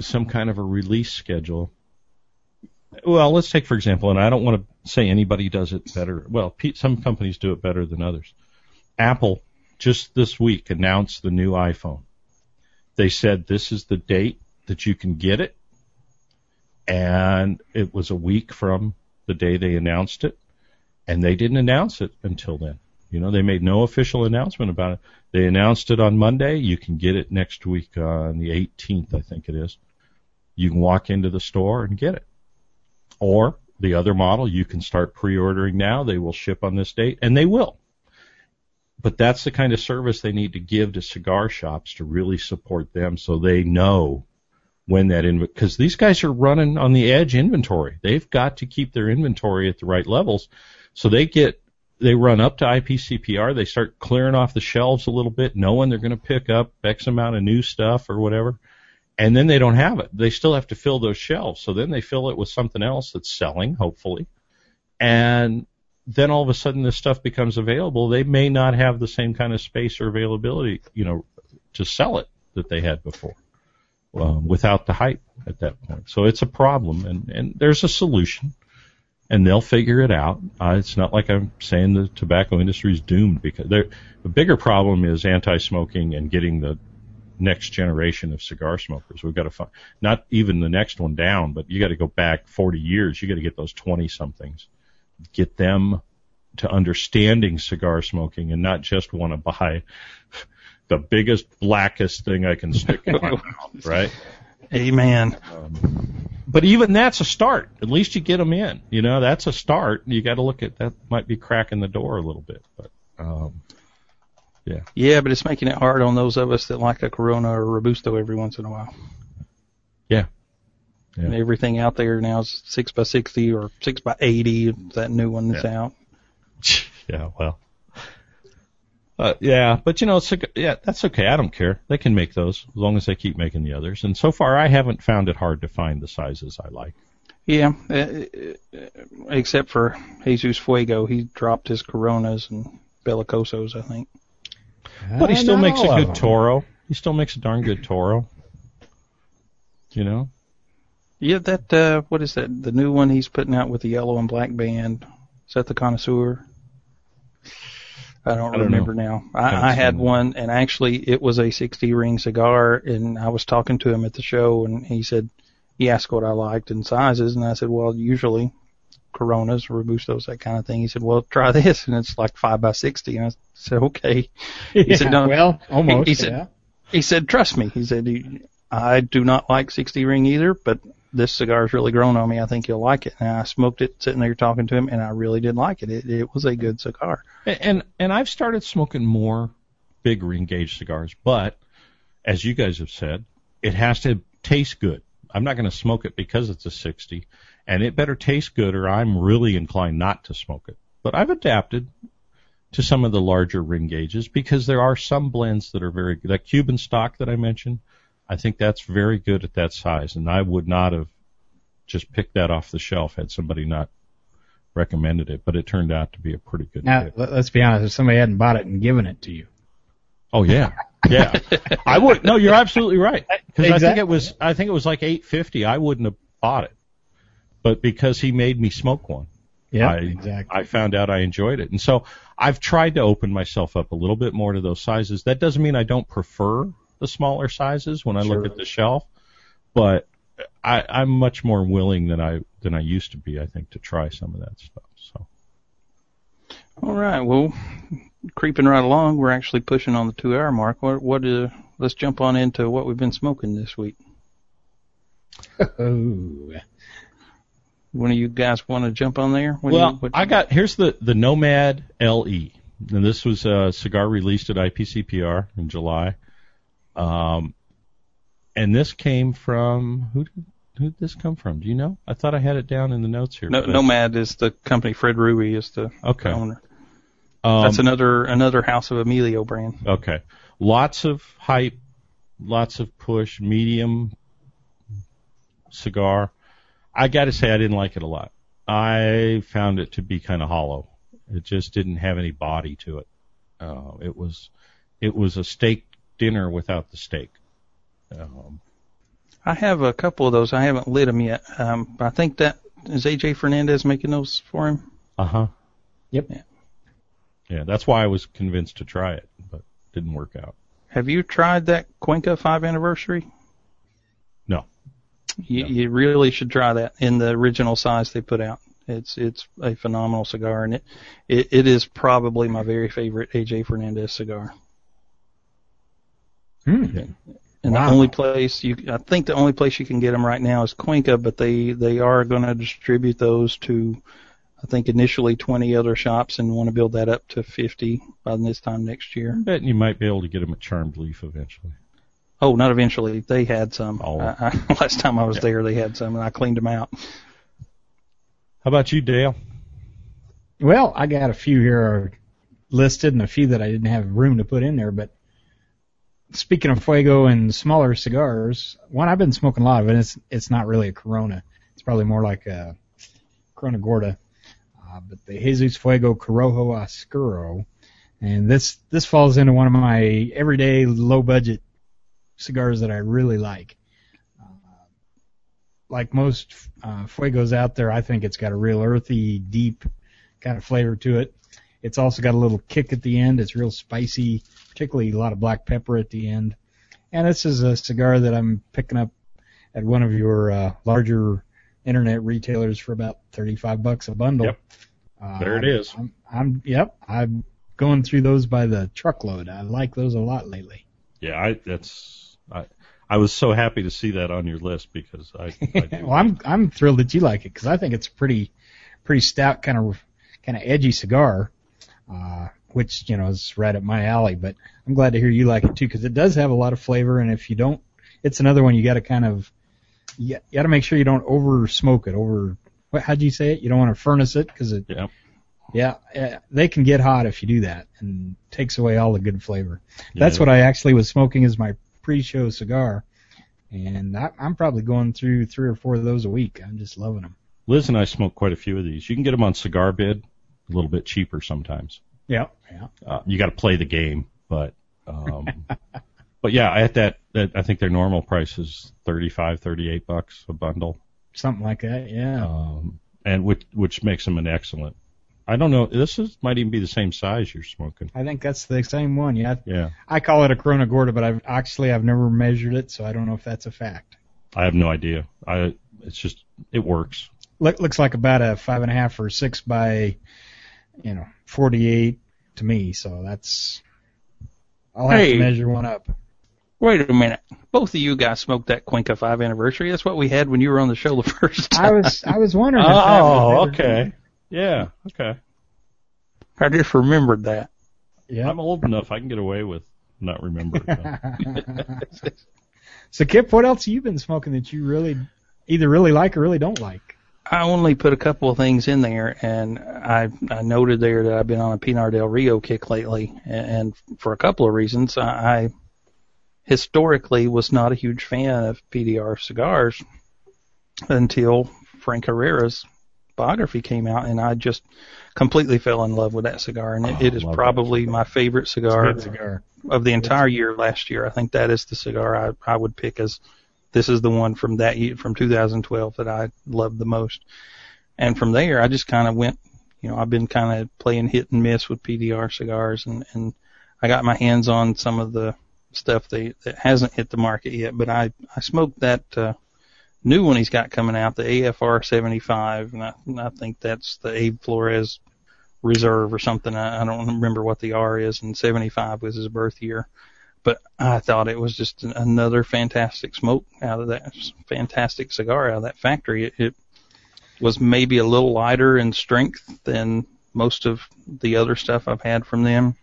some kind of a release schedule. Well, let's take for example, and I don't want to say anybody does it better. Well, some companies do it better than others. Apple just this week announced the new iPhone. They said this is the date that you can get it, and it was a week from the day they announced it, and they didn't announce it until then. You know, they made no official announcement about it. They announced it on Monday. You can get it next week uh, on the 18th, I think it is. You can walk into the store and get it. Or the other model, you can start pre-ordering now. They will ship on this date, and they will. But that's the kind of service they need to give to cigar shops to really support them so they know when that in because these guys are running on the edge inventory. They've got to keep their inventory at the right levels. So they get they run up to IPCPR, they start clearing off the shelves a little bit, knowing they're going to pick up X amount of new stuff or whatever. And then they don't have it. They still have to fill those shelves. So then they fill it with something else that's selling, hopefully. And then all of a sudden this stuff becomes available. They may not have the same kind of space or availability, you know, to sell it that they had before um, without the hype at that point. So it's a problem, and and there's a solution, and they'll figure it out. Uh, it's not like I'm saying the tobacco industry is doomed because the bigger problem is anti-smoking and getting the next generation of cigar smokers. We've got to find not even the next one down, but you got to go back 40 years. You got to get those 20 somethings, get them to understanding cigar smoking and not just want to buy the biggest, blackest thing I can stick in my mouth, right? Amen. Um, but even that's a start. At least you get them in. You know, that's a start. You got to look at that. Might be cracking the door a little bit, but um, yeah. Yeah, but it's making it hard on those of us that like a Corona or a Robusto every once in a while. Yeah. Yeah. And everything out there now is six by sixty or six by eighty. That new one that's Yeah. out. Yeah, well. Uh, yeah, but you know, it's a, yeah, that's okay. I don't care. They can make those as long as they keep making the others. And so far, I haven't found it hard to find the sizes I like. Yeah, uh, uh, except for Jesus Fuego, he dropped his Coronas and Bellicosos, I think. But he still makes a good. Toro. He still makes a darn good Toro. You know? Yeah, that uh, what is that? The new one he's putting out with the yellow and black band. Is that the Connoisseur? I don't, I don't remember now. I, I had one, and actually, it was a 60 ring cigar, and I was talking to him at the show, and he said he asked what I liked in sizes, and I said, well, usually Coronas, Robustos, that kind of thing. He said, well, try this, and it's like five by 60, and I said, okay. He said, "No." well, almost. He said- yeah. He said, trust me. He said, I do not like 60 ring either, but this cigar's really grown on me. I think you'll like it. And I smoked it sitting there talking to him, and I really did like it. It, it was a good cigar. And, and and I've started smoking more big ring gauge cigars, but as you guys have said, it has to taste good. I'm not going to smoke it because it's a 60, and it better taste good, or I'm really inclined not to smoke it. But I've adapted to some of the larger ring gauges because there are some blends that are very good. That Cuban stock that I mentioned, I think that's very good at that size, and I would not have just picked that off the shelf had somebody not recommended it. But it turned out to be a pretty good. Now, pick. let- let's be honest. If somebody hadn't bought it and given it to you, Oh yeah, yeah. I would. No, you're absolutely right. Because I think it was. I think it was like eight fifty. I wouldn't have bought it, but because he made me smoke one, yeah, I, exactly. I found out I enjoyed it, and so I've tried to open myself up a little bit more to those sizes. That doesn't mean I don't prefer the smaller sizes when I Sure. look at the shelf, but I, I'm much more willing than I than I used to be. I think to try some of that stuff. So All right. Well, creeping right along, we're actually pushing on the two hour mark. What, what, uh, let's jump on into what we've been smoking this week. oh, One of you guys want to jump on there? What well, you, what, I got here's the the Nomad LE, and this was a cigar released at IPCPR in July. Um, and this came from who? Did, who did this come from? Do you know? I thought I had it down in the notes here. no, but- Nomad is the company. Fred Rewey is the Okay. owner. Um, That's another another House of Emilio brand. Okay. Lots of hype, lots of push, medium cigar. I got to say, I didn't like it a lot. I found it to be kind of hollow. It just didn't have any body to it. Uh, it was, it was a steak dinner without the steak. Um, I have a couple of those. I haven't lit them yet. Um, I think that is AJ Fernandez making those for him. uh huh. Yep. Yeah. Yeah, that's why I was convinced to try it, but didn't work out. Have you tried that Cuenca five anniversary? No. You, No. you really should try that in the original size they put out. It's it's a phenomenal cigar, and it it, it is probably my very favorite AJ Fernandez cigar. Hmm. And Wow. the only place you, I think the only place you can get them right now is Cuenca, but they they are going to distribute those to, I think initially 20 other shops, and want to build that up to 50 by this time next year. I bet you might be able to get them at Charmed Leaf eventually. Oh, not eventually. They had some. Oh. I, I, last time I was there, they had some, and I cleaned them out. How about you, Dale? Well, I got a few here listed and a few that I didn't have room to put in there. But speaking of Fuego and smaller cigars, one I've been smoking a lot of, and it's it's not really a Corona. It's probably more like a Corona Gorda. Uh, but the Jesus Fuego Corojo Oscuro, and this this falls into one of my everyday low budget cigars that I really like. Uh, like most uh, Fuegos out there, I think it's got a real earthy, deep kind of flavor to it. It's also got a little kick at the end. It's real spicy, particularly a lot of black pepper at the end. And this is a cigar that I'm picking up at one of your uh, larger internet retailers for about 35 bucks a bundle. Yep. Uh, There it is. I'm, I'm yep. I'm going through those by the truckload. I like those a lot lately. Yeah, I that's I I was so happy to see that on your list because I, I well, I'm I'm thrilled that you like it because I think it's a pretty pretty stout kind of kind of edgy cigar, uh, which you know is right up my alley. But I'm glad to hear you like it too because it does have a lot of flavor, and if you don't, it's another one you got to kind of you got to make sure you don't over smoke it. Over what? How'd you say it? You don't want to furnace it because it. Yeah. Yeah, they can get hot if you do that, and takes away all the good flavor. That's Yeah. what I actually was smoking as my pre-show cigar, and I, I'm probably going through three or four of those a week. I'm just loving them. Liz and I smoke quite a few of these. You can get them on Cigar Bid, a little bit cheaper sometimes. Yeah, yeah. Uh, you got to play the game, but um, but yeah, at that, that I think their normal price is thirty five, thirty eight bucks a bundle, Something like that. Yeah. um, and which which makes them an excellent. I don't know. This is might even be the same size you're smoking. I think that's the same one. Yeah. Yeah, I call it a Corona Gorda, but I've actually I've never measured it, so I don't know if that's a fact. I have no idea. I it's just it works. Look, looks like about a five and a half or six by, you know, 48 to me. So that's. I'll have Hey. to measure one up. Wait a minute. Both of you guys smoked that Cuenca 5 anniversary. That's what we had when you were on the show the first time. I was I was wondering. if that oh, was Oh, better. okay. Yeah, okay. I just remembered that. Yeah. I'm old enough. I can get away with not remembering. so Kip, what else have you been smoking that you really either really like or really don't like? I only put a couple of things in there, and I I noted there that I've been on a Pinar del Rio kick lately, and, and for a couple of reasons. I, I historically was not a huge fan of PDR cigars until Frank Herrera's biography came out, and I just completely fell in love with that cigar, and it, Oh, it is probably my favorite cigar cigar. of the entire year last year. I think that is the cigar I, I would pick as this is the one from that year, from 2012 that I loved the most. And from there, I just kind of went, you know, I've been kind of playing hit and miss with PDR cigars and, and I got my hands on some of the stuff that, that hasn't hit the market yet, but I, I smoked that, uh, new one he's got coming out, the AFR 75, and I, and I think that's the Abe Flores Reserve or something. I, I don't remember what the R is, and 75 was his birth year. But I thought it was just another fantastic smoke out of that fantastic cigar out of that factory. It, it was maybe a little lighter in strength than most of the other stuff I've had from them.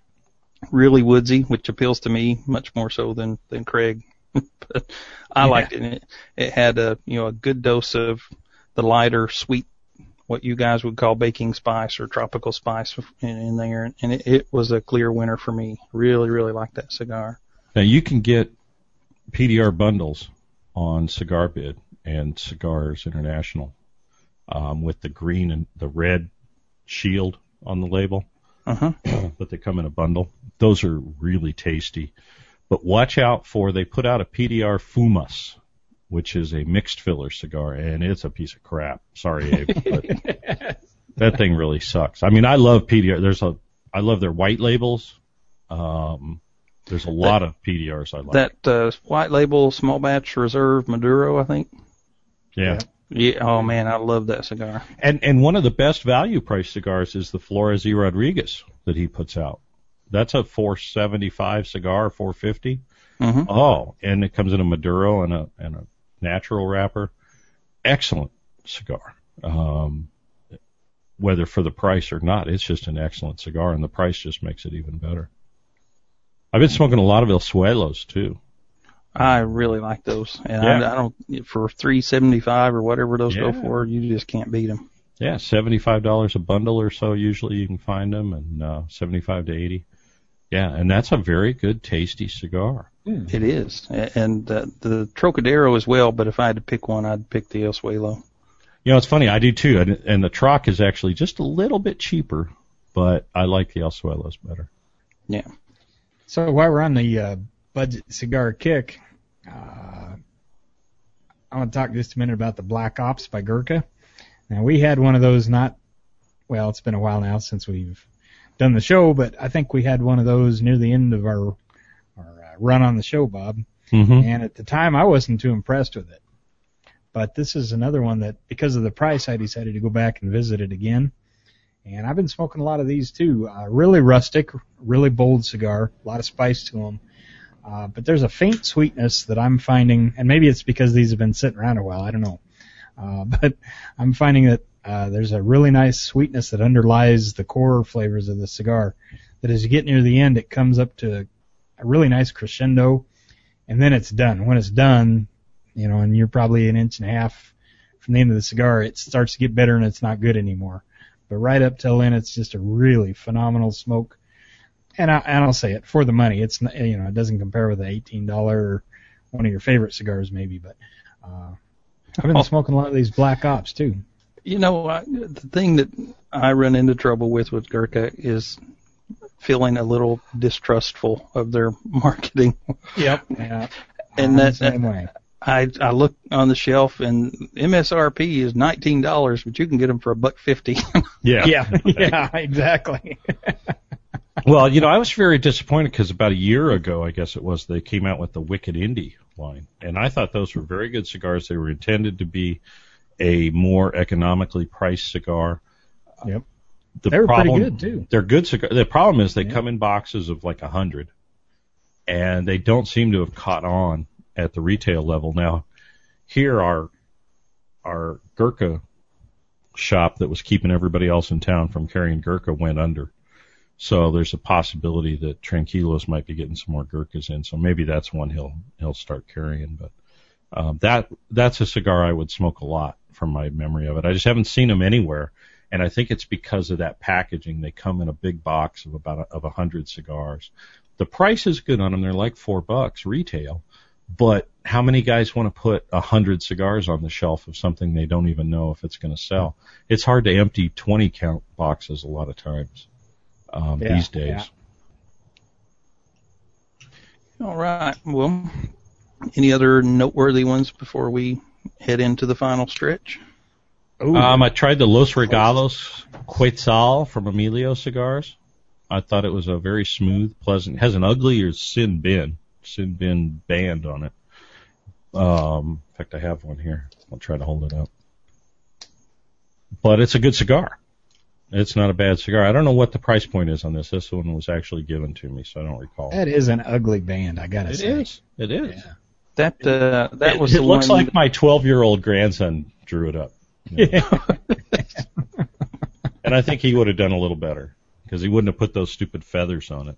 Really woodsy, which appeals to me much more so than than Craig. but I Yeah. liked it. it. It had a you know a good dose of the lighter sweet what you guys would call baking spice or tropical spice in, in there, and it, it was a clear winner for me. Really, really liked that cigar. Now you can get PDR bundles on Cigar Bid and Cigars International um, with the green and the red shield on the label, Uh huh. but they come in a bundle. Those are really tasty. But watch out for they put out a PDR Fumas, which is a mixed filler cigar, and it's a piece of crap. Sorry, Abe, but that thing really sucks. I mean, I love PDR. There's a I love their white labels. Um, there's a lot of PDRs I like. That uh, white label small batch reserve Maduro, I think. yeah. Yeah. Oh man, I love that cigar. And and one of the best value price cigars is the Flores y Rodriguez that he puts out. That's a 475 cigar, 450. hmm Oh, and it comes in a Maduro and a and a natural wrapper. Excellent cigar. Um, whether for the price or not, it's just an excellent cigar, and the price just makes it even better. I've been smoking a lot of El Suelos too. I really like those, and Yeah. I, I don't for three seventy five or whatever those go for. You just can't beat them. Yeah, seventy-five dollars a bundle or so. Usually you can find them, and uh, seventy-five to eighty. Yeah, and that's a very good, tasty cigar. It is, and uh, the Trocadero as well. But if I had to pick one, I'd pick the El Suelo. You know, it's funny. I do too, and, and the Troc is actually just a little bit cheaper, but I like the El Suelos better. Yeah. So while we're on the uh, budget cigar kick, uh, I want to talk just a minute about the Black Ops by Gurkha. Now we had one of those not, well, it's been a while now since we've done the show, but I think we had one of those near the end of our our uh, run on the show, Bob. Mm-hmm. And at the time, I wasn't too impressed with it. But this is another one that, because of the price, I decided to go back and visit it again. And I've been smoking a lot of these too. Uh, really rustic, really bold cigar, a lot of spice to them. Uh, but there's a faint sweetness that I'm finding, and maybe it's because these have been sitting around a while. I don't know. Uh, but I'm finding that uh, there's a really nice sweetness that underlies the core flavors of the cigar. That as you get near the end, it comes up to a really nice crescendo, and then it's done. When it's done, you know, and you're probably an inch and a half from the end of the cigar, it starts to get better and it's not good anymore. But right up till then, it's just a really phenomenal smoke. And, I, and I'll say it for the money. It's you know it doesn't compare with the eighteen dollar one of your favorite cigars maybe, but uh, I've been Oh. smoking a lot of these Black Ops too. You know, I, the thing that I run into trouble with with Gurkha is feeling a little distrustful of their marketing. Yep. Yeah. And that- the same way. I I look on the shelf and MSRP is nineteen dollars, but you can get them for a buck fifty. Yeah. Yeah. Yeah. Exactly. Well, you know, I was very disappointed because about a year ago, I guess it was, they came out with the Wicked Indie line, and I thought those were very good cigars. They were intended to be a more economically priced cigar. Yep. The They were pretty good, too. They're good cigars. The problem is they Yeah. come in boxes of like a hundred, and they don't seem to have caught on at the retail level. Now, here our our Gurkha shop that was keeping everybody else in town from carrying Gurkha went under. So there's a possibility that Tranquilos might be getting some more Gurkhas in. So maybe that's one he'll he'll start carrying. But um, that that's a cigar I would smoke a lot from my memory of it. I just haven't seen them anywhere, and I think it's because of that packaging. They come in a big box of about a, of a hundred cigars. The price is good on them. They're like four bucks retail. But how many guys want to put a hundred cigars on the shelf of something they don't even know if it's going to sell? It's hard to empty 20 count boxes a lot of times um, Yeah, these days. yeah. All right. Well, any other noteworthy ones before we head into the final stretch? Ooh. Um, I tried the Los Regalos Quetzal from Emilio Cigars. I thought it was a very smooth, pleasant. Has an uglier Sin Bin, Sin Bin band on it. Um, in fact, I have one here. I'll try to hold it up. But it's a good cigar. It's not a bad cigar. I don't know what the price point is on this. This one was actually given to me, so I don't recall. that is an ugly band, I gotta It say. is. It is. Yeah. That uh, that it, was it the looks one. like my 12 year old grandson drew it up. and I think he would have done a little better because he wouldn't have put those stupid feathers on it.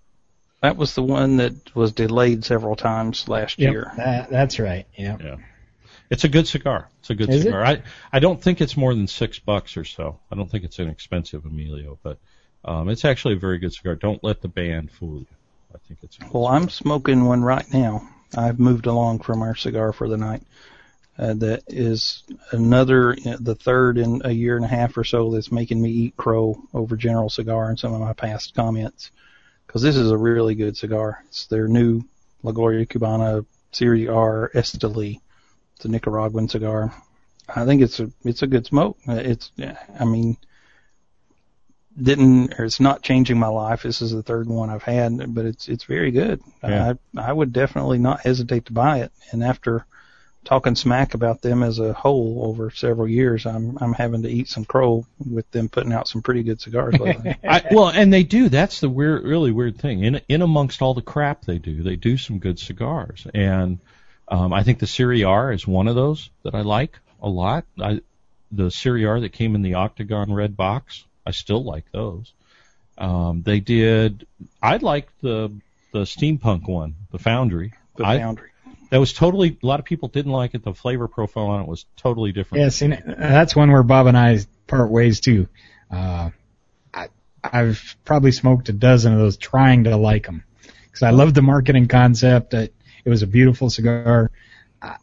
That was the one that was delayed several times last Yep, year. that, that's right. Yeah. Yeah. It's a good cigar. It's a good Is it? cigar. I I don't think it's more than six bucks or so. I don't think it's inexpensive, Emilio, but um, it's actually a very good cigar. Don't let the band fool you. I think it's. A good Well, I'm smoking one right now. I've moved along from our cigar for the night. Uh, that is another, uh, the third in a year and a half or so that's making me eat crow over General Cigar and some of my past comments. Because this is a really good cigar. It's their new La Gloria Cubana Series R Esteli. It's a Nicaraguan cigar. I think it's a it's a good smoke. Uh, It's I mean didn't or it's not changing my life. This is the third one I've had, but it's it's very good. Yeah. I I would definitely not hesitate to buy it. And after talking smack about them as a whole over several years, I'm I'm having to eat some crow with them putting out some pretty good cigars lately. I, well, and they do. That's the weird, really weird thing. In in amongst all the crap they do, they do some good cigars, and um, I think the Serie R is one of those that I like a lot. I, the Serie R that came in the octagon red box, I still like those. Um, they did. I liked the the steampunk one, the Foundry. The I, Foundry. That was totally. A lot of people didn't like it. The flavor profile on it was totally different. Yeah, see, that's one where Bob and I part ways too. Uh, I, I've probably smoked a dozen of those trying to like them because I love the marketing concept. It, it was a beautiful cigar. I,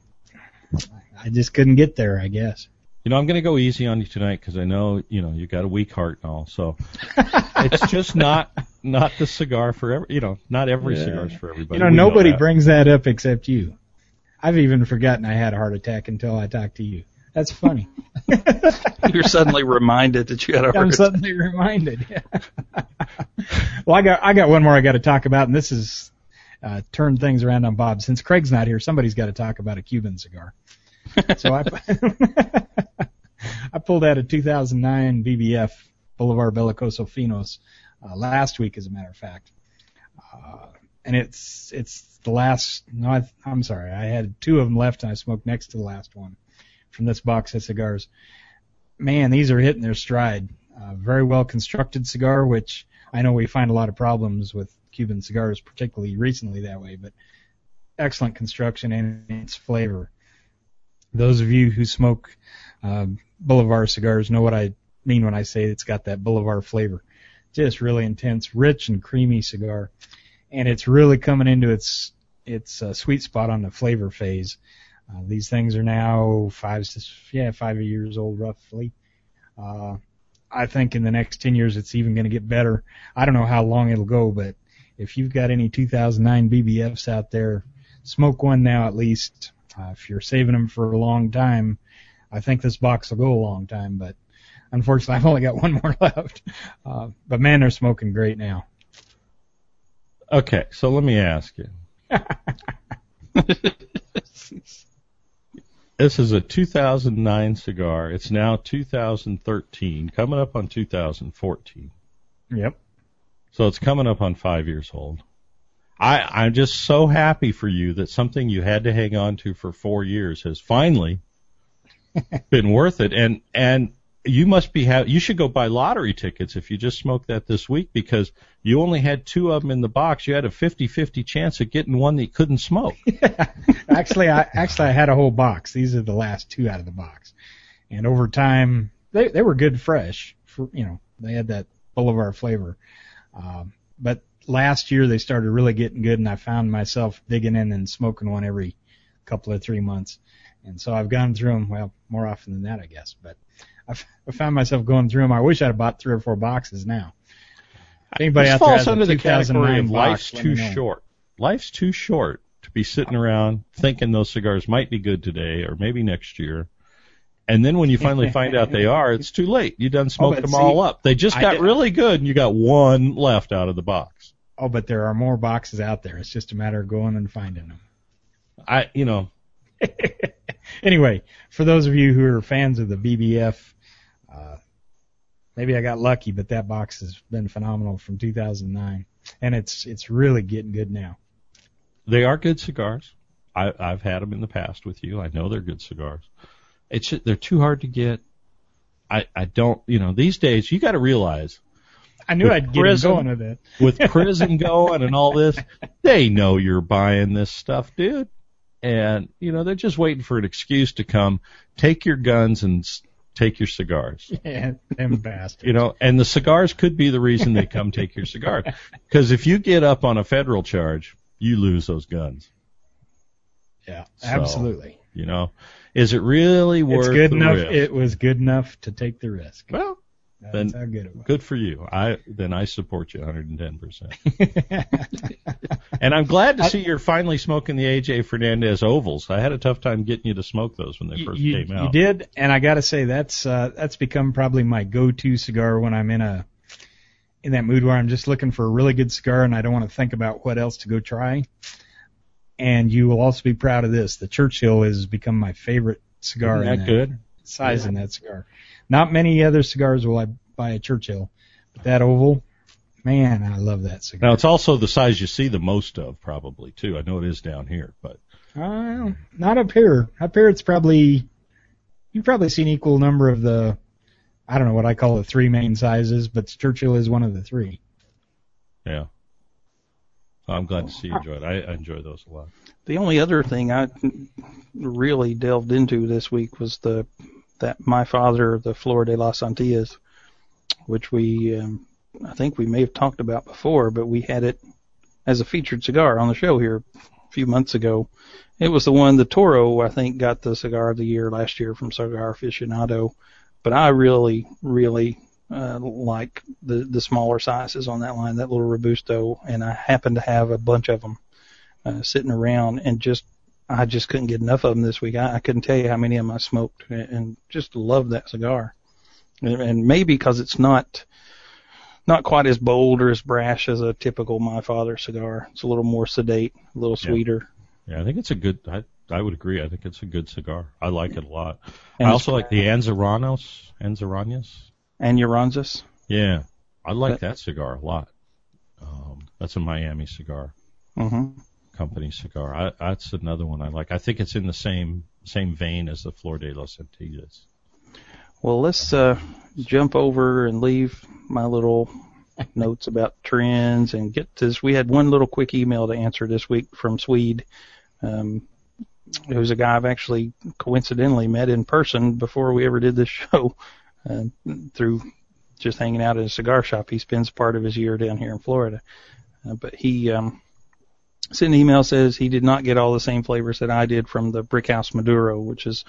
I just couldn't get there, I guess. You know, I'm going to go easy on you tonight because I know you know you got a weak heart and all. So it's just not not the cigar for every. You know, not every Yeah. cigar's for everybody. You know, We nobody that. brings that up except you. I've even forgotten I had a heart attack until I talked to you. That's funny. You're suddenly reminded that you had a I'm heart attack. suddenly reminded. well, I got I got one more I got to talk about, and this is uh, turn things around on Bob. Since Craig's not here, somebody's got to talk about a Cuban cigar. so I I pulled out a 2009 BBF Bolivar Bellicoso Finos uh, last week, as a matter of fact. Uh, and it's it's the last. No, I, I'm sorry. I had two of them left, and I smoked next to the last one from this box of cigars. Man, these are hitting their stride. Uh, very well constructed cigar, which I know we find a lot of problems with Cuban cigars, particularly recently that way, but excellent construction and its flavor. Those of you who smoke uh, Bolivar cigars know what I mean when I say it's got that Bolivar flavor. Just really intense, rich and creamy cigar, and it's really coming into its its uh, sweet spot on the flavor phase. Uh, these things are now five, yeah, five years old roughly. Uh, I think in the next 10 years it's even going to get better. I don't know how long it'll go, but if you've got any 2009 BBFs out there, smoke one now at least. Uh, if you're saving them for a long time, I think this box will go a long time, but unfortunately I've only got one more left. Uh, but man, they're smoking great now. Okay, so let me ask you. this is a 2009 cigar. It's now 2013, coming up on 2014. Yep. So it's coming up on five years old. I, I'm just so happy for you that something you had to hang on to for four years has finally been worth it. And, and you must be ha- you should go buy lottery tickets if you just smoked that this week because you only had two of them in the box. You had a 50-50 chance of getting one that you couldn't smoke. actually, I actually I had a whole box. These are the last two out of the box, and over time they they were good fresh. For you know they had that Bolivar flavor, um, but last year they started really getting good, and I found myself digging in and smoking one every couple of three months, and so I've gone through them well more often than that, I guess, but. I've, I found myself going through them. I wish I'd have bought three or four boxes now. Anybody this out falls there under the category of life's too short. Life's too short to be sitting around thinking those cigars might be good today or maybe next year. And then when you finally find out they are, it's too late. You done oh, smoked oh, them see, all up. They just got really good and you got one left out of the box. Oh, but there are more boxes out there. It's just a matter of going and finding them. I, you know. anyway, for those of you who are fans of the BBF maybe I got lucky, but that box has been phenomenal from 2009, and it's it's really getting good now. They are good cigars. I, I've had them in the past with you. I know they're good cigars. It's they're too hard to get. I I don't you know these days you got to realize. I knew I'd get Prism, going with it. with Prism going and all this, they know you're buying this stuff, dude. And you know they're just waiting for an excuse to come, take your guns and take your cigars. Yeah, them bastards. You know, and the cigars could be the reason they come take your cigar. Because if you get up on a federal charge, you lose those guns. Yeah, so, absolutely. You know, is it really worth? It's good enough. Risk? It was good enough to take the risk. Well, that's then how good it was. Good for you. I then I support you 110%. and I'm glad to see you're finally smoking the AJ Fernandez ovals. I had a tough time getting you to smoke those when they first you, came out. You did, and I got to say that's uh, that's become probably my go-to cigar when I'm in a in that mood where I'm just looking for a really good cigar and I don't want to think about what else to go try. And you will also be proud of this. The Churchill has become my favorite cigar. Isn't that, that good? Size yeah. in that cigar. Not many other cigars will I buy a Churchill, but that oval, man, I love that cigar. Now it's also the size you see the most of, probably too. I know it is down here, but uh, not up here. Up here, it's probably you've probably seen equal number of the I don't know what I call the three main sizes, but Churchill is one of the three. Yeah. I'm glad to see you enjoy it. I, I enjoy those a lot. The only other thing I really delved into this week was the that my father, the Flor de las Antillas, which we, um, I think we may have talked about before, but we had it as a featured cigar on the show here a few months ago. It was the one, the Toro, I think, got the cigar of the year last year from Cigar Aficionado. But I really, really uh, like the the smaller sizes on that line, that little Robusto, and I happen to have a bunch of them uh, sitting around, and just I just couldn't get enough of them this week. I, I couldn't tell you how many of them I smoked, and just love that cigar. And, and maybe because it's not not quite as bold or as brash as a typical My Father cigar. It's a little more sedate, a little sweeter. Yeah, yeah I think it's a good. I I would agree. I think it's a good cigar. I like it a lot. And I also like the Anzaranos, Anzaranas. Anuranzas. Yeah, I like that, that cigar a lot. Um, that's a Miami cigar. Mm-hmm. Company cigar. I, that's another one I like. I think it's in the same same vein as the Flor de los Antilles. Well, let's uh, jump over and leave my little notes about trends and get to this. We had one little quick email to answer this week from Swede. Um, it was a guy I've actually coincidentally met in person before we ever did this show uh, through just hanging out at a cigar shop. He spends part of his year down here in Florida. Uh, but he um, sent an email says he did not get all the same flavors that I did from the Brickhouse Maduro, which is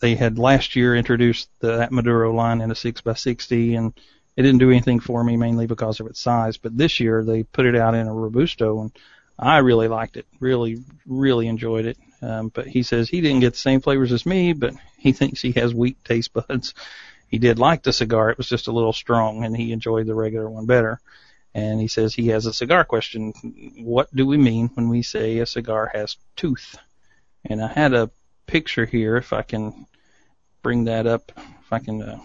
they had last year introduced the, that Maduro line in a six by sixty, and it didn't do anything for me mainly because of its size. But this year they put it out in a Robusto and I really liked it. Really, really enjoyed it. Um, but he says he didn't get the same flavors as me, but he thinks he has weak taste buds. He did like the cigar. It was just a little strong and he enjoyed the regular one better. And he says he has a cigar question. What do we mean when we say a cigar has tooth? And I had a picture here if I can bring that up. If I can. Uh,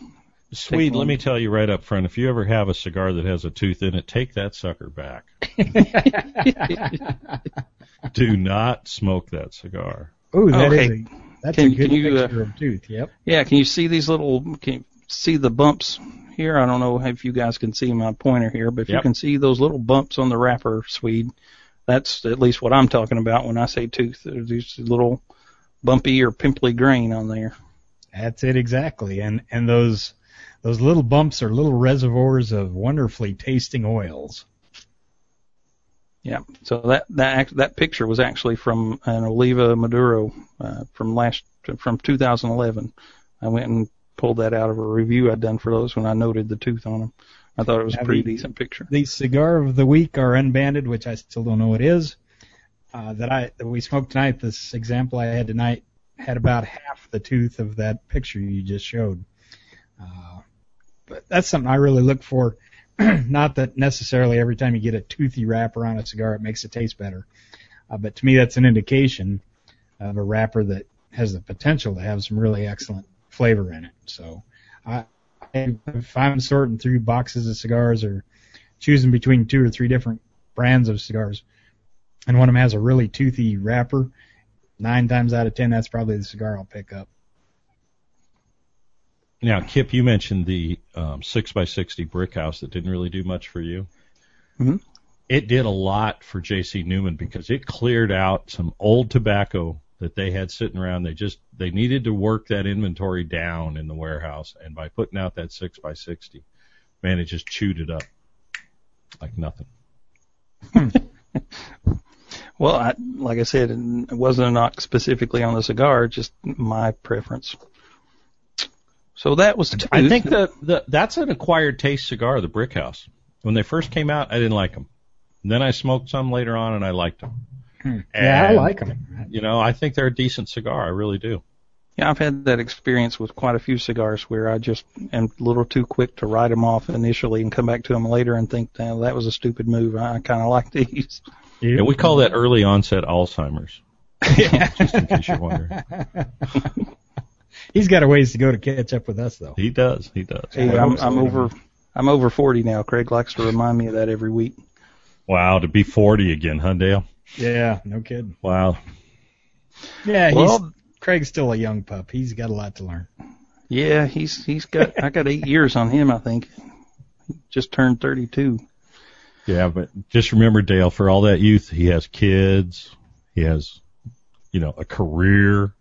Swede, let me tell you right up front, if you ever have a cigar that has a tooth in it, take that sucker back. Do not smoke that cigar. Oh, that is Okay. a that's Can- a good can you, uh, picture of tooth. Yep. Yeah, can you see these little? Can you see the bumps here? I don't know if you guys can see my pointer here, but if you can see those little bumps on the wrapper, Swede, that's at least what I'm talking about when I say tooth. There's these little bumpy or pimply grain on there. That's it exactly. And and those those little bumps are little reservoirs of wonderfully tasting oils. Yeah. So that that that picture was actually from an Oliva Maduro uh, from last from 2011. I went and pulled that out of a review I'd done for those when I noted the tooth on them. I thought it was a pretty you- decent picture. The cigar of the week are unbanded, which I still don't know what is. Uh, that I that we smoked tonight. This example I had tonight had about half the tooth of that picture you just showed. Uh, but that's something I really look for. Not that necessarily every time you get a toothy wrapper on a cigar it makes it taste better, uh, but to me that's an indication of a wrapper that has the potential to have some really excellent flavor in it. So, I, if I'm sorting through boxes of cigars or choosing between two or three different brands of cigars, and one of them has a really toothy wrapper, nine times out of ten, that's probably the cigar I'll pick up. Now, Kip, you mentioned the um, 6x60 brick house that didn't really do much for you. Mhm. It did a lot for J.C. Newman because it cleared out some old tobacco that they had sitting around. They just they needed to work that inventory down in the warehouse, and by putting out that 6x60, man, it just chewed it up like nothing. Well, I, like I said, it wasn't a knock specifically on the cigar, just my preference. So that was tooth. I think that the, that's an acquired taste cigar, the Brick House. When they first came out, I didn't like them. Then I smoked some later on, and I liked them. Hmm. yeah, I like them. You know, I think they're a decent cigar. I really do. Yeah, I've had that experience with quite a few cigars where I just am a little too quick to write them off initially and come back to them later and think, "Nah, that was a stupid move. I kind of like these. Yeah, we call that early onset Alzheimer's. Just in case you're wondering. He's got a ways to go to catch up with us, though. He does. He does. Hey, I'm, I'm over, I'm over 40 now. Craig likes to remind me of that every week. Wow, to be 40 again, huh, Dale? Yeah, no kidding. Wow. Yeah, he's Well- Craig's still a young pup. He's got a lot to learn. Yeah, he's he's got I got eight years on him. I think. He just turned 32. Yeah, but just remember, Dale, for all that youth, he has kids. He has, you know, a career.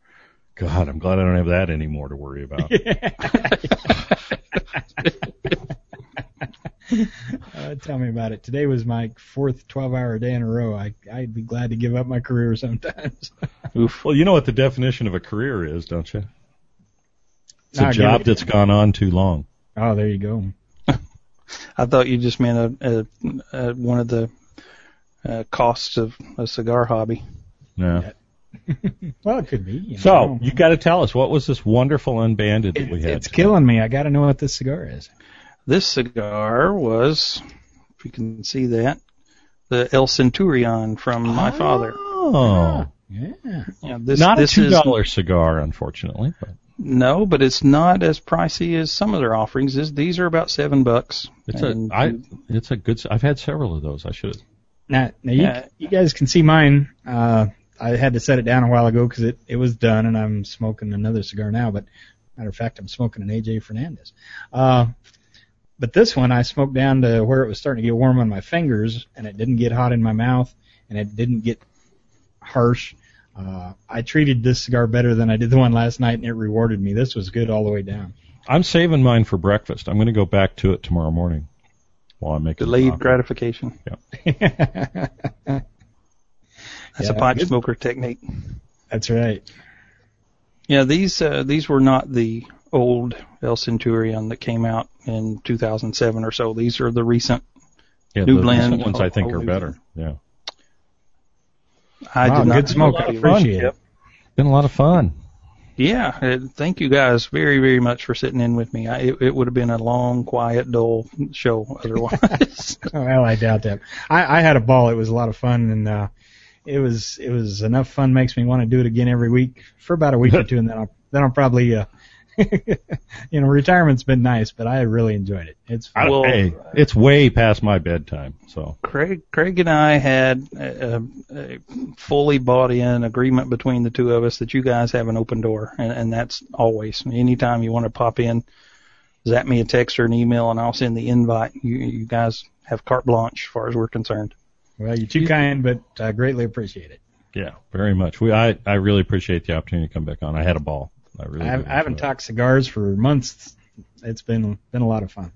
God, I'm glad I don't have that anymore to worry about. Uh, tell me about it. Today was my fourth 12-hour day in a row. I I'd be glad to give up my career sometimes. Oof. Well, you know what the definition of a career is, don't you? It's a Nah, job it- that's gone on too long. oh, there you go. I thought you just meant a, a, a one of the uh, costs of a cigar hobby. Yeah. Well, it could be. you So know. you got to tell us what was this wonderful unbanded that we had? it's killing me. I got to know what this cigar is. This cigar was, if you can see that, the El Centurion from my father. Oh, Yeah. Yeah, this not a this two is dollar cigar, unfortunately. But no, but it's not as pricey as some of their offerings. This, these are about seven bucks. it's And a I. It's a good. I've had several of those. I should. Now, now you, Uh, you guys can see mine. Uh, I had to set it down a while ago because it, it was done, and I'm smoking another cigar now. But matter of fact, I'm smoking an AJ Fernandez. Uh, but this one I smoked down to where it was starting to get warm on my fingers, and it didn't get hot in my mouth, and it didn't get harsh. Uh, I treated this cigar better than I did the one last night, and it rewarded me. This was good all the way down. I'm saving mine for breakfast. I'm going to go back to it tomorrow morning while I'm making Delayed coffee. gratification. That's Yeah, a pipe good. smoker technique. That's right. Yeah, these uh, these were not the old El Centurion that came out in 2007 or so. These are the recent. Yeah, New the blend, recent ones I think whole are better. Yeah. I Wow, did not good smoke. I appreciate it. Been a lot of fun. Yeah, uh, thank you guys very very much for sitting in with me. I, it, it would have been a long, quiet, dull show otherwise. Well, I doubt that. I, I had a ball. It was a lot of fun, and uh, it was it was enough fun. Makes me want to do it again every week for about a week or two, and then I'll then I'll probably uh, you know retirement's been nice, but I really enjoyed it. It's fun. Well- hey, it's way past my bedtime. So Craig, Craig and I had a, a fully bought in agreement between the two of us that you guys have an open door, and, and that's always. Anytime you want to pop in, zap me a text or an email, and I'll send the invite. You, you guys have carte blanche as far as we're concerned. well, you're too kind, but I greatly appreciate it. yeah, very much. We I I really appreciate the opportunity to come back on. I had a ball. I really. I, I haven't talked cigars for months. It's been been a lot of fun.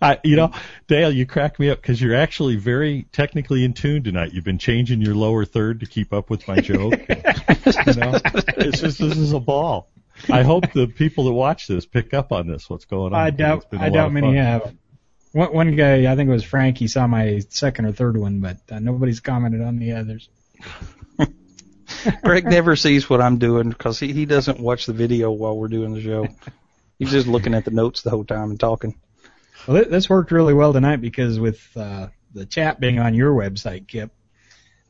I, you know, Dale, you crack me up because you're actually very technically in tune tonight. You've been changing your lower third to keep up with my joke. you know, it's just this is a ball. I hope the people that watch this pick up on this. What's going on? I doubt I doubt many have. One, one guy, I think it was Frank. He saw my second or third one, but uh, nobody's commented on the others. Craig never sees what I'm doing because he, he doesn't watch the video while we're doing the show. He's just looking at the notes the whole time and talking. Well, thi- this worked really well tonight because with uh, the chat being on your website, Kip,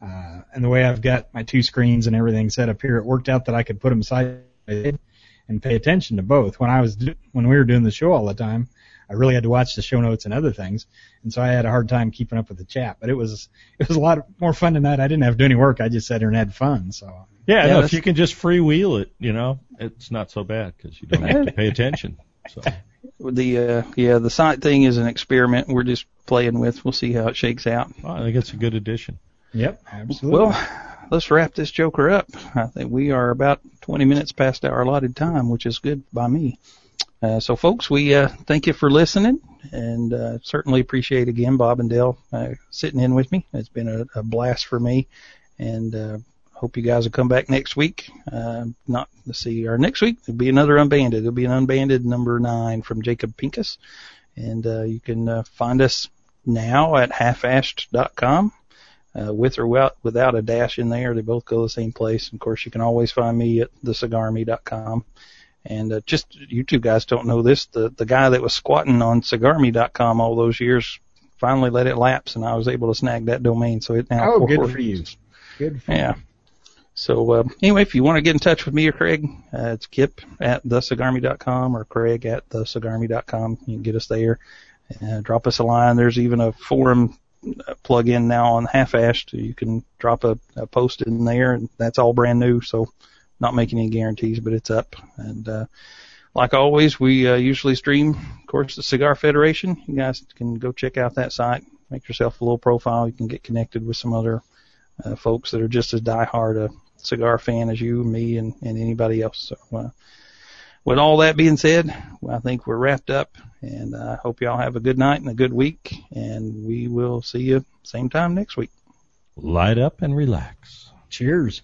uh, and the way I've got my two screens and everything set up here, it worked out that I could put them side and pay attention to both. When I was when we were doing the show all the time, I really had to watch the show notes and other things, and so I had a hard time keeping up with the chat. But it was it was a lot more fun than that. I didn't have to do any work. I just sat here and had fun. So Yeah, Yeah, no, if you can just freewheel it, you know, it's not so bad because you don't have to pay attention. So The uh, yeah, the site thing is an experiment we're just playing with. We'll see how it shakes out. well, I think it's a good addition. yep, absolutely. Well, let's wrap this joker up. I think we are about 20 minutes past our allotted time, which is good by me. Uh, so, folks, we uh, thank you for listening, and uh, certainly appreciate again Bob and Dale uh, sitting in with me. It's been a, a blast for me, and uh, hope you guys will come back next week. Uh, not let's see, our next week there'll be another unbanded. It'll be an unbanded number nine from Jacob Pincus, and uh, you can find us now at halfashed.com uh, with or without, without a dash in there. They both go the same place. Of course, you can always find me at thecigarme.com. And uh, just you two guys don't know this. The the guy that was squatting on cigarme.com all those years finally let it lapse, and I was able to snag that domain. So it now oh, good for you. Good. For Yeah. So uh, anyway, if you want to get in touch with me or Craig, uh, it's Kip at thecigarme.com or Craig at thecigarme.com. You can get us there. Uh, drop us a line. There's even a forum uh, plug-in now on Half-Ashed. You can drop a, a post in there, and that's all brand new. So not making any guarantees, but it's up. And uh, like always, we uh, usually stream, of course, the Cigar Federation. You guys can go check out that site. Make yourself a little profile. You can get connected with some other uh, folks that are just as diehard a cigar fan as you, me, and, and anybody else. So, uh, with all that being said, I think we're wrapped up, and I hope y'all have a good night and a good week, and we will see you same time next week. Light up and relax. Cheers.